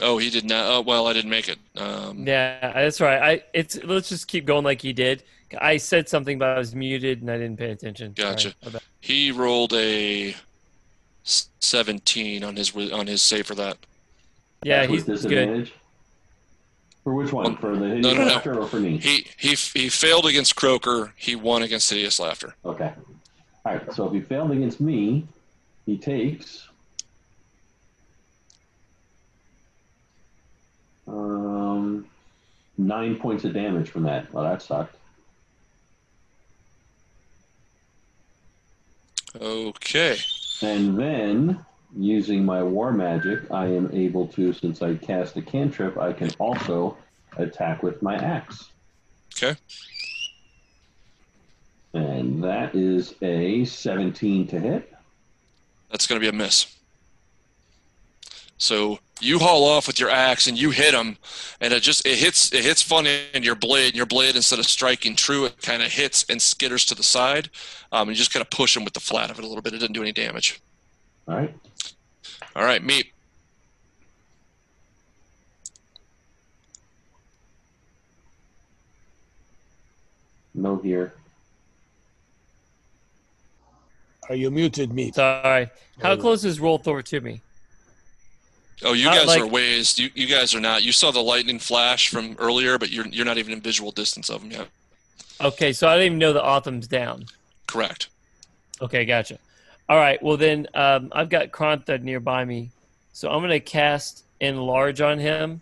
Oh, he did not. Oh, well, I didn't make it. Um, Yeah, that's right. I it's let's just keep going like he did. I said something, but I was muted and I didn't pay attention. Gotcha. about- He rolled a 17 on his on his save for that. Yeah, That's he's with good. For which one? Well, For the hidden no, no, no. laughter or for me? He he he failed against Croker. He won against Hideous Laughter. Okay. All right. So if he failed against me, he takes um, nine points of damage from that. Well, that sucked. Okay. And then, using my war magic, I am able to, since I cast a cantrip, I can also attack with my axe. Okay. And that is a 17 to hit. That's going to be a miss. So you haul off with your axe and you hit him, and it just it hits it hits fun in your blade. And your blade, instead of striking true, it kind of hits and skitters to the side. Um, and you just kind of push him with the flat of it a little bit. It didn't do any damage. All right. All right, Meep. No here. Are you muted, Meep? Sorry. How close is Roll Thor to me? Oh, you Uh, guys like- are ways. You, you guys are not. You saw the lightning flash from earlier, but you're you're not even in visual distance of him yet. Okay, so I didn't even know the Otham's down. Correct. Okay, gotcha. All right, well then um, I've got Kronthud nearby me, so I'm gonna cast enlarge on him.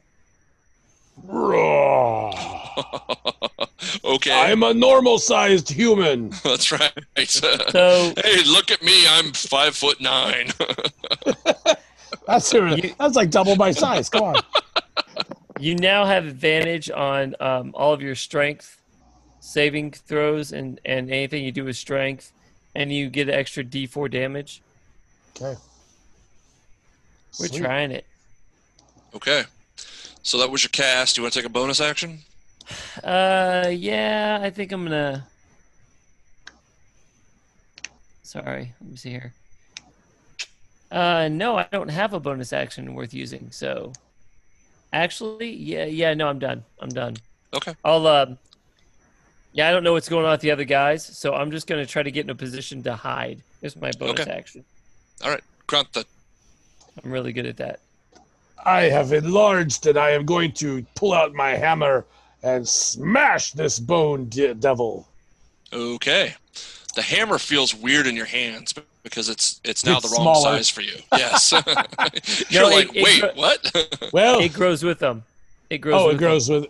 Roar. okay, I'm a normal sized human. that's right. So hey, look at me. I'm five foot nine. That's that's like double my size. Come on. you now have advantage on um, all of your strength saving throws and and anything you do with strength, and you get an extra D4 damage. Okay. We're Sweet. trying it. okay, so that was your cast. Do you want to take a bonus action? Uh, yeah, I think I'm gonna. Sorry, let me see here. Uh, no, I don't have a bonus action worth using. So, actually, yeah, yeah, no, I'm done. I'm done. Okay. I'll. Um, yeah, I don't know what's going on with the other guys, so I'm just gonna try to get in a position to hide. It's my bonus Okay. action. All right, grunt that. I'm really good at that. I have enlarged and I am going to pull out my hammer and smash this bone de- devil. Okay, the hammer feels weird in your hands because it's it's now It's the wrong smaller. size for you. Yes. You're No, it- like, it wait, gro- what? Well, It grows with them. It grows. oh, with it grows with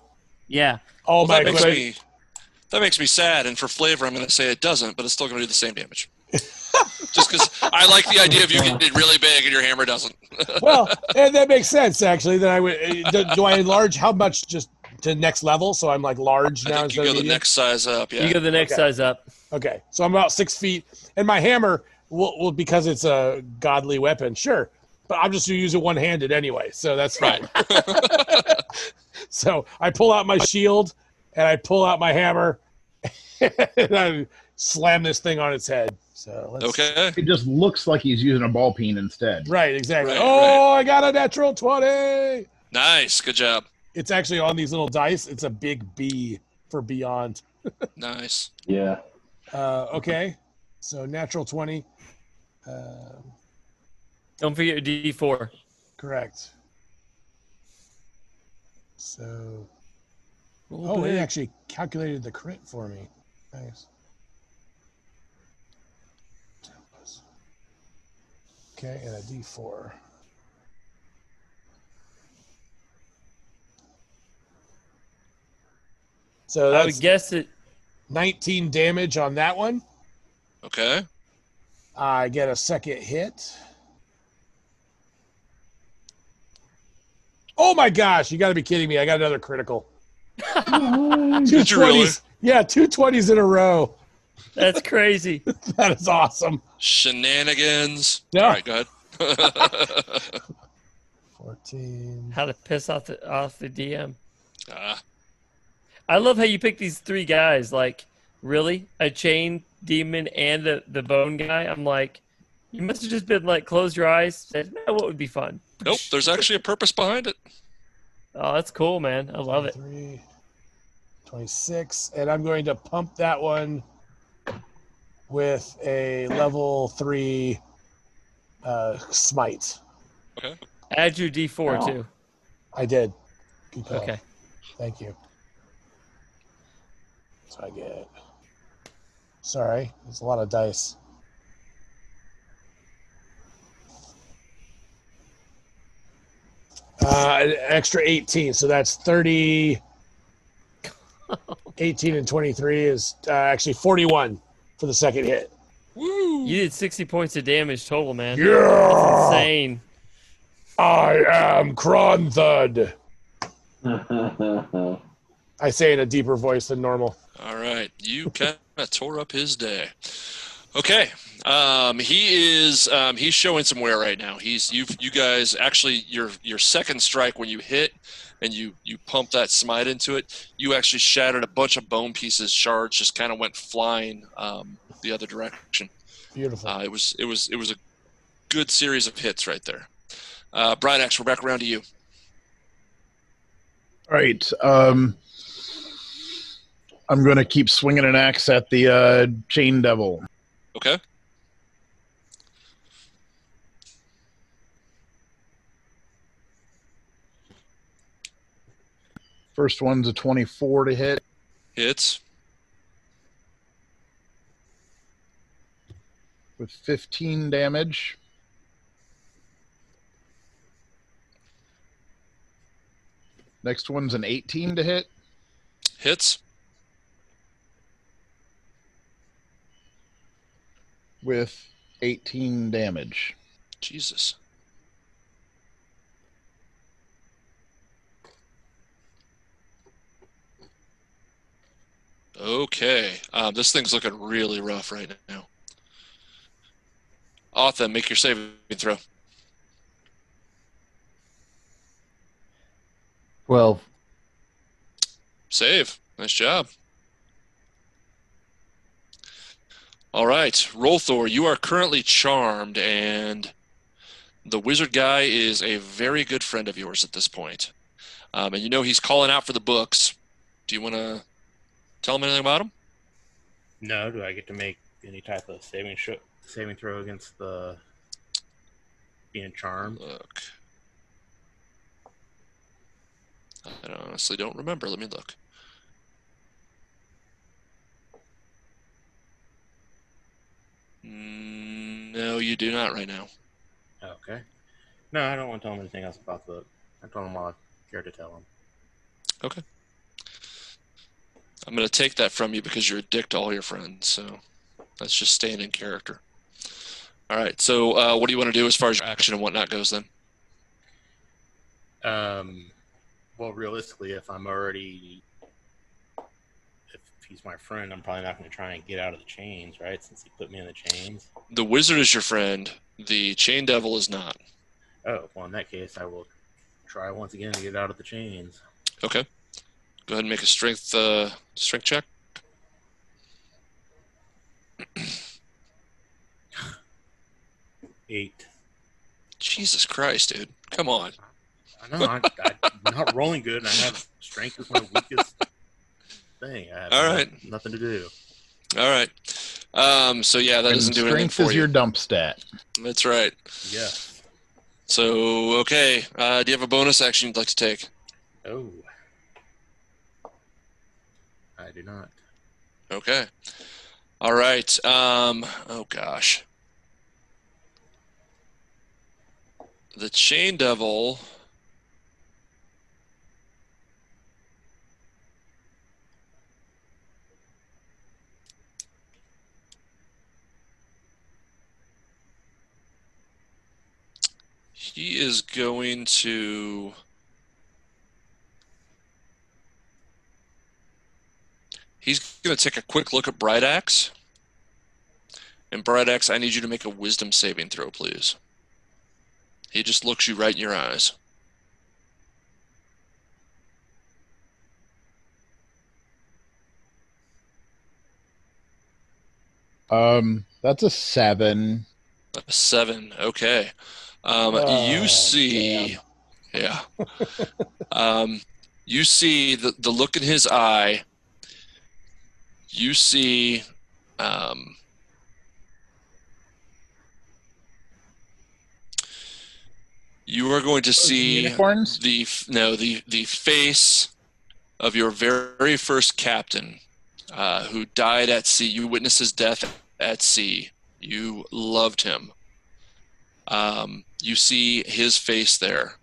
Yeah. all Well, my that makes me that makes me sad, and for flavor, I'm going to say it doesn't, but it's still going to do the same damage. Just because I like the idea of you getting it really big and your hammer doesn't. well, and that makes sense actually. That I would uh, do, do I enlarge how much just to next level? So I'm like large I now think you go of the medium? next size up. Yeah. You go the next Okay. size up. Okay, so I'm about six feet, and my hammer will, will because it's a godly weapon, sure. But I'm just gonna use it one handed anyway, so that's fine. so I pull out my shield and I pull out my hammer and I slam this thing on its head. So let's, okay. It just looks like he's using a ball peen instead. right, exactly. Right, oh, I got a natural twenty. Nice. Good job. It's actually on these little dice. It's a big B for beyond. Nice. Yeah. Uh, okay, so natural twenty. Uh, Don't forget your D4. correct. So Roll Oh, it actually calculated the crit for me. Nice. Okay, and a D4. So I would guess it. 19 damage on that one. Okay. I get a second hit. Oh my gosh, you got to be kidding me. I got another critical. two Did you really? Yeah, two 20s in a row. That's crazy. That is awesome. Shenanigans. Yeah. All right. Go ahead. 14. How to piss off the off the DM. Ah, I love how you pick these three guys. Like, really, a chain demon and the the bone guy. I'm like, you must have just been like, close your eyes. Said, no, what would be fun? nope. There's actually a purpose behind it. Oh, that's cool, man. I love it. 23, 26. And I'm going to pump that one with a level three uh, smite. Okay. Add your D4 Wow. too. I did. Good call. Okay. Thank you. So I get. Sorry, there's a lot of dice. Uh, extra 18, so that's 30. 18 and 23 is uh, actually 41 for the second hit. Woo! You did 60 points of damage total, man. Yeah! That's insane. I am Kronthud. I say in a deeper voice than normal. All right, you kind of tore up his day. Okay, um, he is um, he's showing some wear right now. He's you you guys actually your your second strike when you hit and you you pump that smite into it, you actually shattered a bunch of bone pieces. Shards just kind of went flying um, the other direction. Beautiful. Uh, it was it was it was a good series of hits right there. Uh, Bright Axe, we're back around to you. All right. Um, I'm going to keep swinging an axe at the uh, chain devil. Okay. First one's a 24 to hit. Hits. with 15 damage. Next one's an 18 to hit. Hits. With 18 damage. Jesus. Okay. Um, this thing's looking really rough right now. Otham, make your saving throw. 12. Save. Nice job. All right, Rolthor, you are currently charmed, and the wizard guy is a very good friend of yours at this point. Um, and you know he's calling out for the books. Do you want to tell him anything about him? No. Do I get to make any type of saving sh- saving throw against the being charmed? Look. I honestly don't remember. Let me look. No, you do not right now. Okay. No, I don't want to tell him anything else about the. book. I told him all I care to tell him. Okay. I'm going to take that from you because you're a dick to all your friends. So that's just staying in character. All right. So uh, what do you want to do as far as your action and whatnot goes then? Um, well, realistically, if I'm already, he's my friend, I'm probably not going to try and get out of the chains, right? Since he put me in the chains. The wizard is your friend. The chain devil is not. Oh, well, in that case, I will try once again to get out of the chains. Okay. Go ahead and make a strength uh, strength check. Eight. Jesus Christ, dude! Come on. I know I, I'm not rolling good, and I have strength is my weakest thing. I have All no- right. nothing to do. All right. Um, so yeah, that And doesn't do anything for you. strength is your dump stat. That's right. Yeah. So okay, uh, do you have a bonus action you'd like to take? Oh. I do not. Okay. All right. Um, oh gosh. The chain devil. He is going to. He's going to take a quick look at Bright Axe. And Bright Axe, I need you to make a wisdom saving throw, please. He just looks you right in your eyes. Um, that's a seven. A seven. Okay. Um, Oh, you see, yeah. um, you see the the look in his eye. You see, um, you are going to see unicorns? the no the the face of your very first captain, uh, who died at sea. You witnessed his death at sea. You loved him. Um, you see his face there,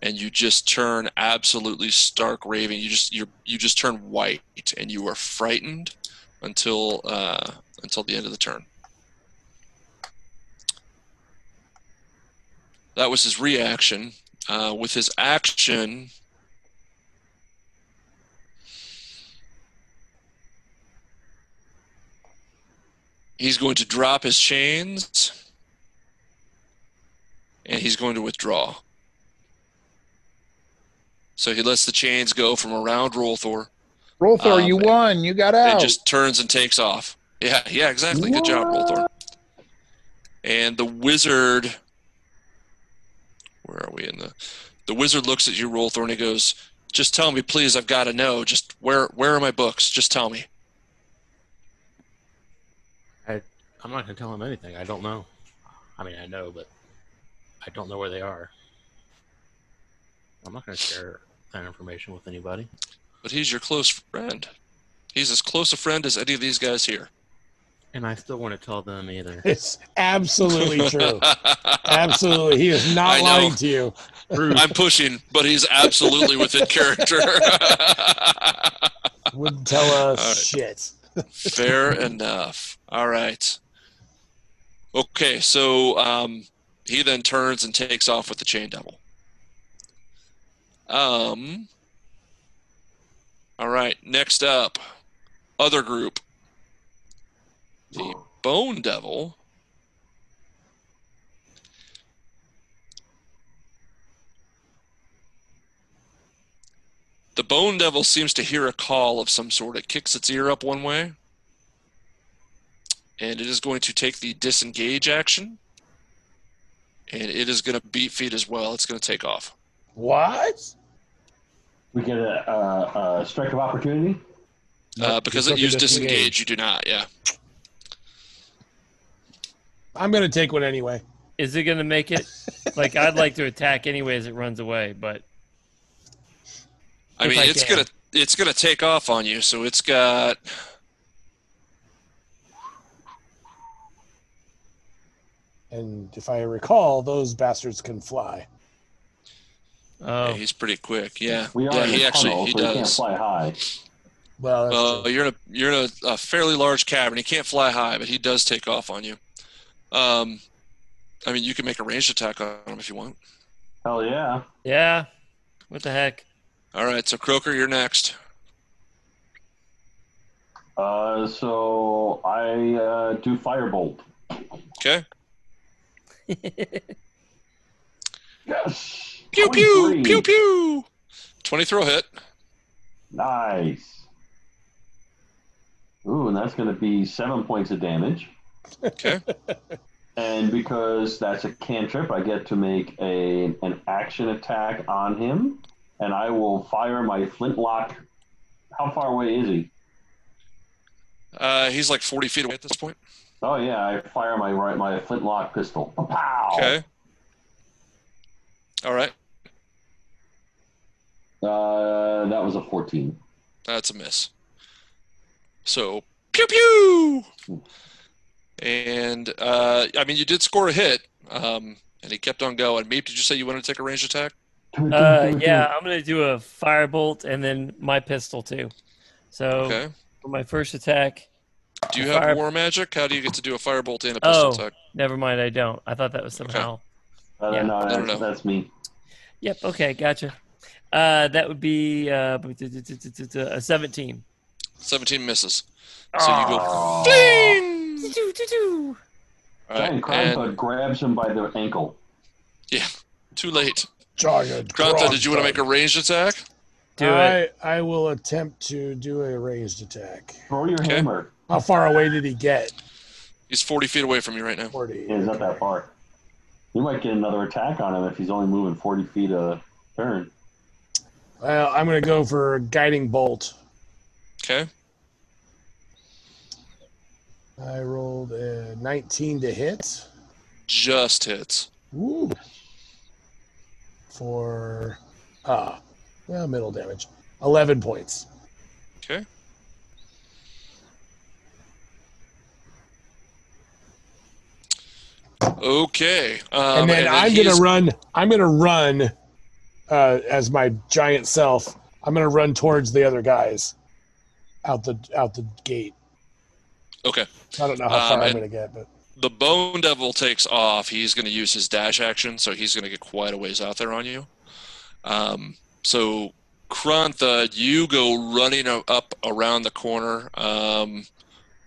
and you just turn absolutely stark raving. You just you you just turn white, and you are frightened until uh, until the end of the turn. That was his reaction. Uh, with his action, he's going to drop his chains and he's going to withdraw. So he lets the chains go from around Rolthor Rolthor, Um, you won. You got out. and out. just turns and takes off. Yeah, yeah, exactly. Good job, Rolthor. And the wizard, where are we in the? The wizard looks at you, Rolthor, and he goes, "Just tell me, please. I've got to know. Just where where are my books? Just tell me." I'm not going to tell him anything. I don't know. I mean, I know, but I don't know where they are. I'm not going to share that information with anybody. But he's your close friend. He's as close a friend as any of these guys here. And I still want to tell them either. It's absolutely true. absolutely. He is not I know. lying to you. I'm pushing, but he's absolutely within character. Wouldn't tell us All right. shit. Fair enough. All right. Okay, so um, he then turns and takes off with the chain devil. Um. All right. Next up, other group. The Bone Devil. The Bone Devil seems to hear a call of some sort. It kicks its ear up one way, and it is going to take the disengage action, and it is going to beat feet as well. It's going to take off. What? We get a, a, a strike of opportunity. Uh, because it took used disengage. disengage, you do not. Yeah. I'm going to take one anyway. Is it going to make it? like, I'd like to attack anyway as it runs away, but I mean, I it's can. gonna it's gonna take off on you. So it's got And if I recall, those bastards can fly. oh, yeah, he's pretty quick. Yeah. We are yeah, in he a actually tunnel, he so we can't does. fly high. Well, Well, you're in a you're in a, a fairly large cavern. He can't fly high, but he does take off on you. Um, I mean, you can make a ranged attack on him if you want. Hell yeah. yeah. What the heck? All right, so Croker, you're next. Uh, so I uh, do firebolt. Okay. Yes. Pew pew pew pew. Twenty throw hit. Nice. Ooh, and that's going to be seven points of damage. Okay. And because that's a cantrip, I get to make a an action attack on him, and I will fire my flintlock. How far away is he? Uh, he's like forty feet away at this point. Oh yeah, I fire my right my flintlock pistol. Pow! Okay. All right. Uh, that was a fourteen. That's a miss. So pew pew. And uh, I mean, you did score a hit, um, and he kept on going. Meep, did you say you wanted to take a ranged attack? Uh, yeah, I'm going to do a firebolt and then my pistol too. So Okay. for my first attack, Do you have fire- war magic? How do you get to do a firebolt and a pistol Oh. attack? never mind, I don't. I thought that was somehow. Uh, Yeah. no, I don't that's, know. that's me. Yep. Okay. Gotcha. Uh, that would be uh, a 17. Seventeen misses. So you go fling. All right, Giant and Kronthud grabs him by the ankle. Yeah, too late. Giant Kronthud, did you want to make a ranged attack? Do it. I, I will attempt to do a ranged attack. Throw your Okay. hammer. How far away did he get? He's forty feet away from you right now. 40. Yeah, he's not that far. You might get another attack on him if he's only moving 40 feet a turn. Well, I'm going to go for guiding bolt. Okay. I rolled a 19 to hit. Just hits. Ooh. For ah, well, middle damage. 11 points. Okay. Okay. Um, and then I'm gonna run. I'm gonna run uh, as my giant self. I'm gonna run towards the other guys out the out the gate. Okay. I don't know how far Um, I'm going to get, but The Bone Devil takes off. He's going to use his dash action, so he's going to get quite a ways out there on you. Um, so, Kronthud, you go running up around the corner. Um,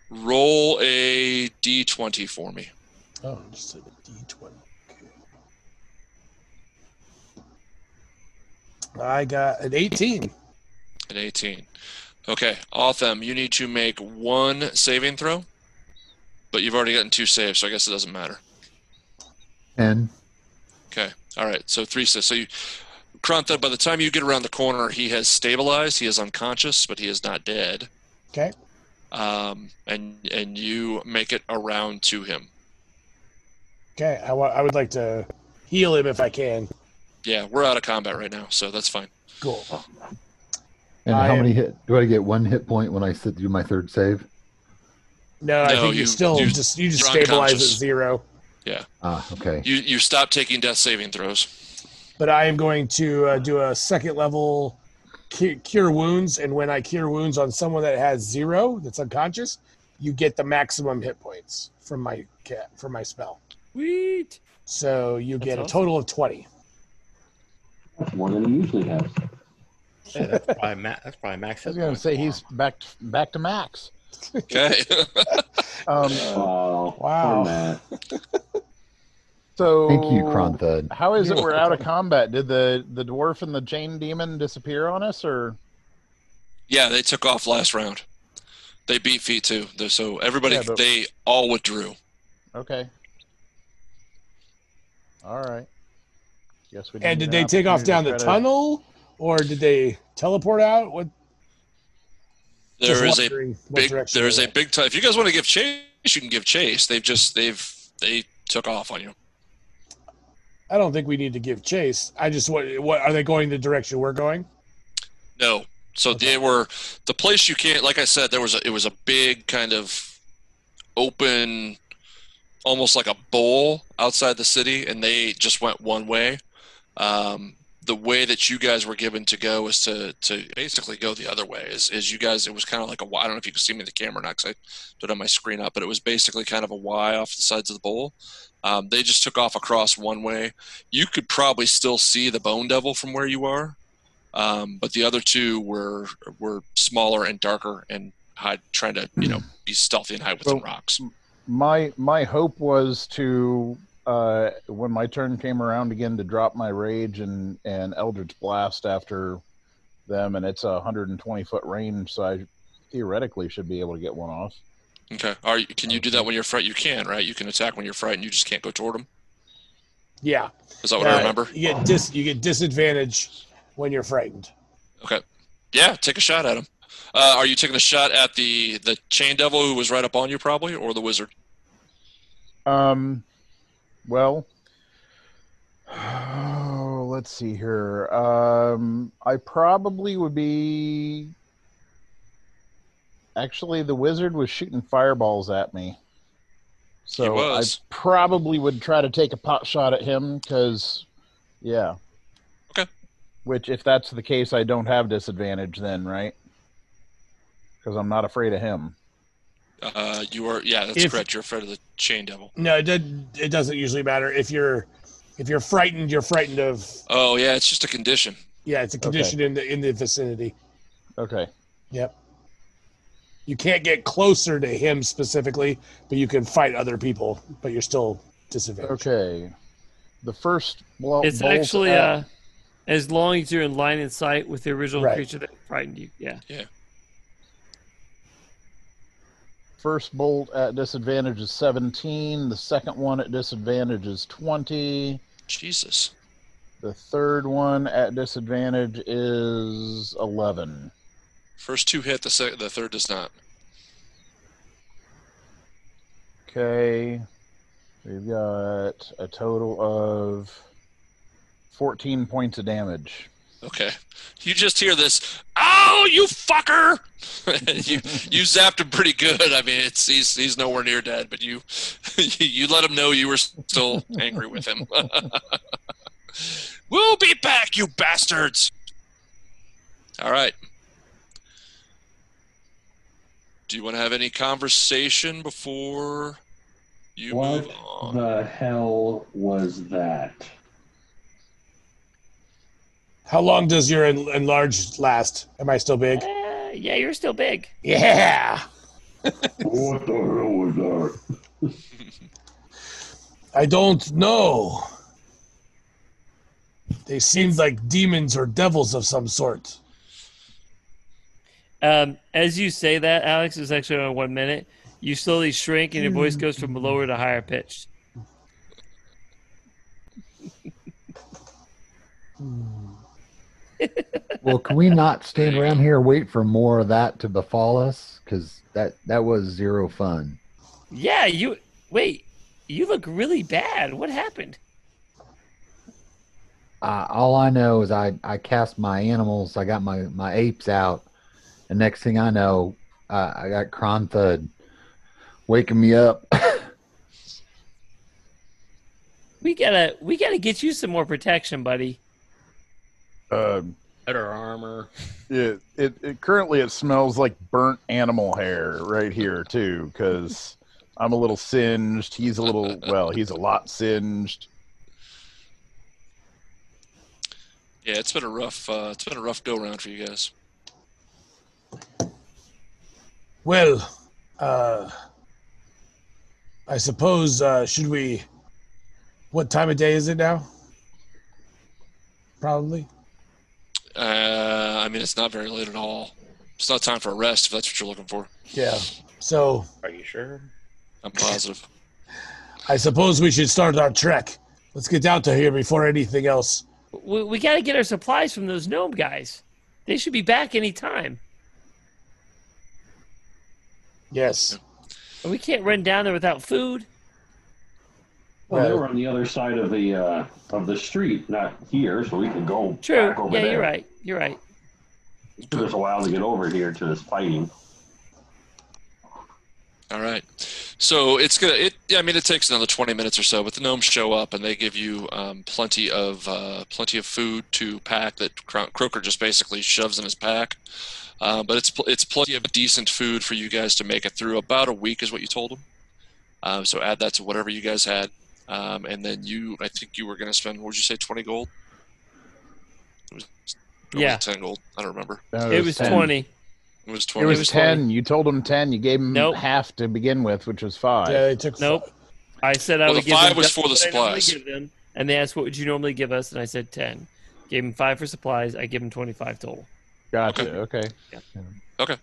roll a d20 for me. Oh, just a D20. Okay. I got an 18. An 18. Okay, Otham, you need to make one saving throw, but you've already gotten two saves, so I guess it doesn't matter. And Okay. All right. So three saves. So you, Kronthud, by the time you get around the corner, he has stabilized. He is unconscious, but he is not dead. Okay. Um, and and you make it around to him. Okay. I, wa- I would like to heal him if I can. Yeah, we're out of combat right now, so that's fine. Cool. and I how am- many hit? Do I get one hit point when I sit do my third save? No, I No, think you, you- still you- just you just you're stabilize at unconscious. zero. Ah, okay. You you stop taking death saving throws. But I am going to uh, do a second level cu- cure wounds, and when I cure wounds on someone that has zero, that's unconscious, you get the maximum hit points from my cat from my spell. Sweet. So you That's get a total of twenty. That's more than he usually has. Yeah, that's probably ma- that's probably max. I was going to say he's back to, back to max. Okay. Um, Wow. Wow. Poor so Thank you, Kronthud. How is it we're out of combat? Did the the dwarf and the chain demon disappear on us, or yeah, they took off last round. They beat feet too. They're- So everybody, Yeah, but- they all withdrew. okay? All right. Yes, we. And didn't did they take off down the to- tunnel, or did they teleport out? What? There just is a big there's a big time if you guys want to give chase you can give chase they've just they've they took off on you I don't think we need to give chase. I just what what are they going the direction we're going? no so they were the place you can't like i said there was a it was a big kind of open almost like a bowl outside the city and they just went one way. Um the way that you guys were given to go is to to basically go the other way. Is, is you guys it was kind of like a y i don't know if you can see me in the camera now because i put on my screen up but it was basically kind of a y off the sides of the bowl. Um, they just took off across one way. You could probably still see the bone devil from where you are um, but the other two were were smaller and darker and hide trying to you know be stealthy and hide with Well, rocks My my hope was to uh, when my turn came around again to drop my rage and and Eldritch blast after them, and it's a 120 foot range, so I theoretically should be able to get one off. okay are you, can you do that when you're frightened you can right you can attack when you're frightened you just can't go toward them Yeah. is that what i Uh, remember You get dis you get disadvantage when you're frightened. Okay. Yeah, take a shot at him. Uh, are you taking a shot at the the chain devil who was right up on you, probably, or the wizard? Um, well, oh, let's see here. Um, I probably would be. Actually, the wizard was shooting fireballs at me. So was. I probably would try to take a pot shot at him because, yeah. Okay. Which, if that's the case, I don't have disadvantage then, right? Because I'm not afraid of him. Uh, you are. Yeah, that's If- correct. You're afraid of the chain devil. No, it, doesn't- it doesn't usually matter if you're if you're frightened. You're frightened of Oh yeah, it's just a condition. yeah. It's a condition in the in the vicinity. Okay. Yep. You can't get closer to him specifically, but you can fight other people, but you're still disadvantaged. Okay. The first blo- It's actually at- uh, as long as you're in line of sight with the original Right. creature that frightened you. Yeah. Yeah. First bolt at disadvantage is 17. The second one at disadvantage is 20. Jesus. The third one at disadvantage is 11. First two hit. The sec- the third does not. Okay. We've got a total of 14 points of damage. Okay. You just hear this. Oh, you fucker! you you zapped him pretty good. I mean, it's he's he's nowhere near dead, but you you let him know you were still angry with him. we'll be back, you bastards. All right. Do you want to have any conversation before you what move on? the hell was that? How long does your en- enlarged last? Am I still big? Uh, yeah, you're still big. Yeah. what the hell was that? I don't know. They seemed like demons or devils of some sort. Um, as you say that, Alex, it's actually on one minute. You slowly shrink, and your voice goes from lower to higher pitched. Well, can we not stand around here wait for more of that to befall us? Because that that was zero fun. Yeah, you wait. You look really bad. What happened? Uh, all I know is I I cast my animals. I got my my apes out, and next thing I know, uh, I got Kronthud waking me up. We gotta we gotta get you some more protection, buddy. Uh, Better armor. it, it, it currently it smells like burnt animal hair right here too, because I'm a little singed. He's a little well, he's a lot singed. Yeah, it's been a rough. Uh, it's been a rough go round for you guys. Well, uh, I suppose uh, should we? What time of day is it now? Probably. Uh, I mean, it's not very late at all. It's not time for a rest if that's what you're looking for. Yeah. So Are you sure? I'm positive. I suppose we should start our trek. Let's get out to here before anything else. We, we gotta get our supplies from those gnome guys. They should be back any time. Yes. And we can't run down there without food. Well, they were on the other side of the uh, of the street, not here, so we can go True. back over Yeah, there. you're right. You're right. It took us a while to get over here to this fighting. All right. So it's gonna. It. Yeah, I mean, it takes another 20 minutes or so, but the gnomes show up and they give you um, plenty of uh, plenty of food to pack that Cro- Croker just basically shoves in his pack. Uh, but it's pl- it's plenty of decent food for you guys to make it through. About a week is what you told them. Um, so add that to whatever you guys had, um, and then you. I think you were going to spend. What did you say? 20 gold. It was, it Yeah. 10 gold. I don't remember. No, It was 10. twenty. It was It 20. was, was 10. 20. You told him 10. You gave him Nope. half to begin with, which was five. Yeah, they took. Nope. I said I Well, would the give five them was just for the what I normally supplies. give them. And they asked, "What would you normally give us?" And I said ten. Gave them five for supplies. I give them twenty-five total. Gotcha. Okay. Okay.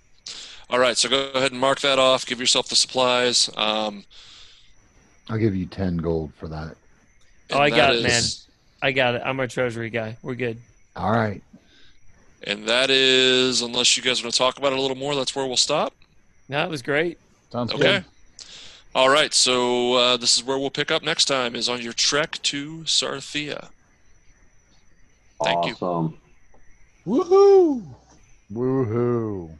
All right. So go ahead and mark that off. Give yourself the supplies. Um, I'll give you ten gold for that. Oh, I and got that it, man. I got it. I'm a treasury guy. We're good. All right. And that is, unless you guys want to talk about it a little more, that's where we'll stop. No, it was great. Sounds good. Okay. good. All right. So uh, this is where we'll pick up next time. Is on your trek to Sarthea. Thank you. awesome. Woohoo! Woohoo.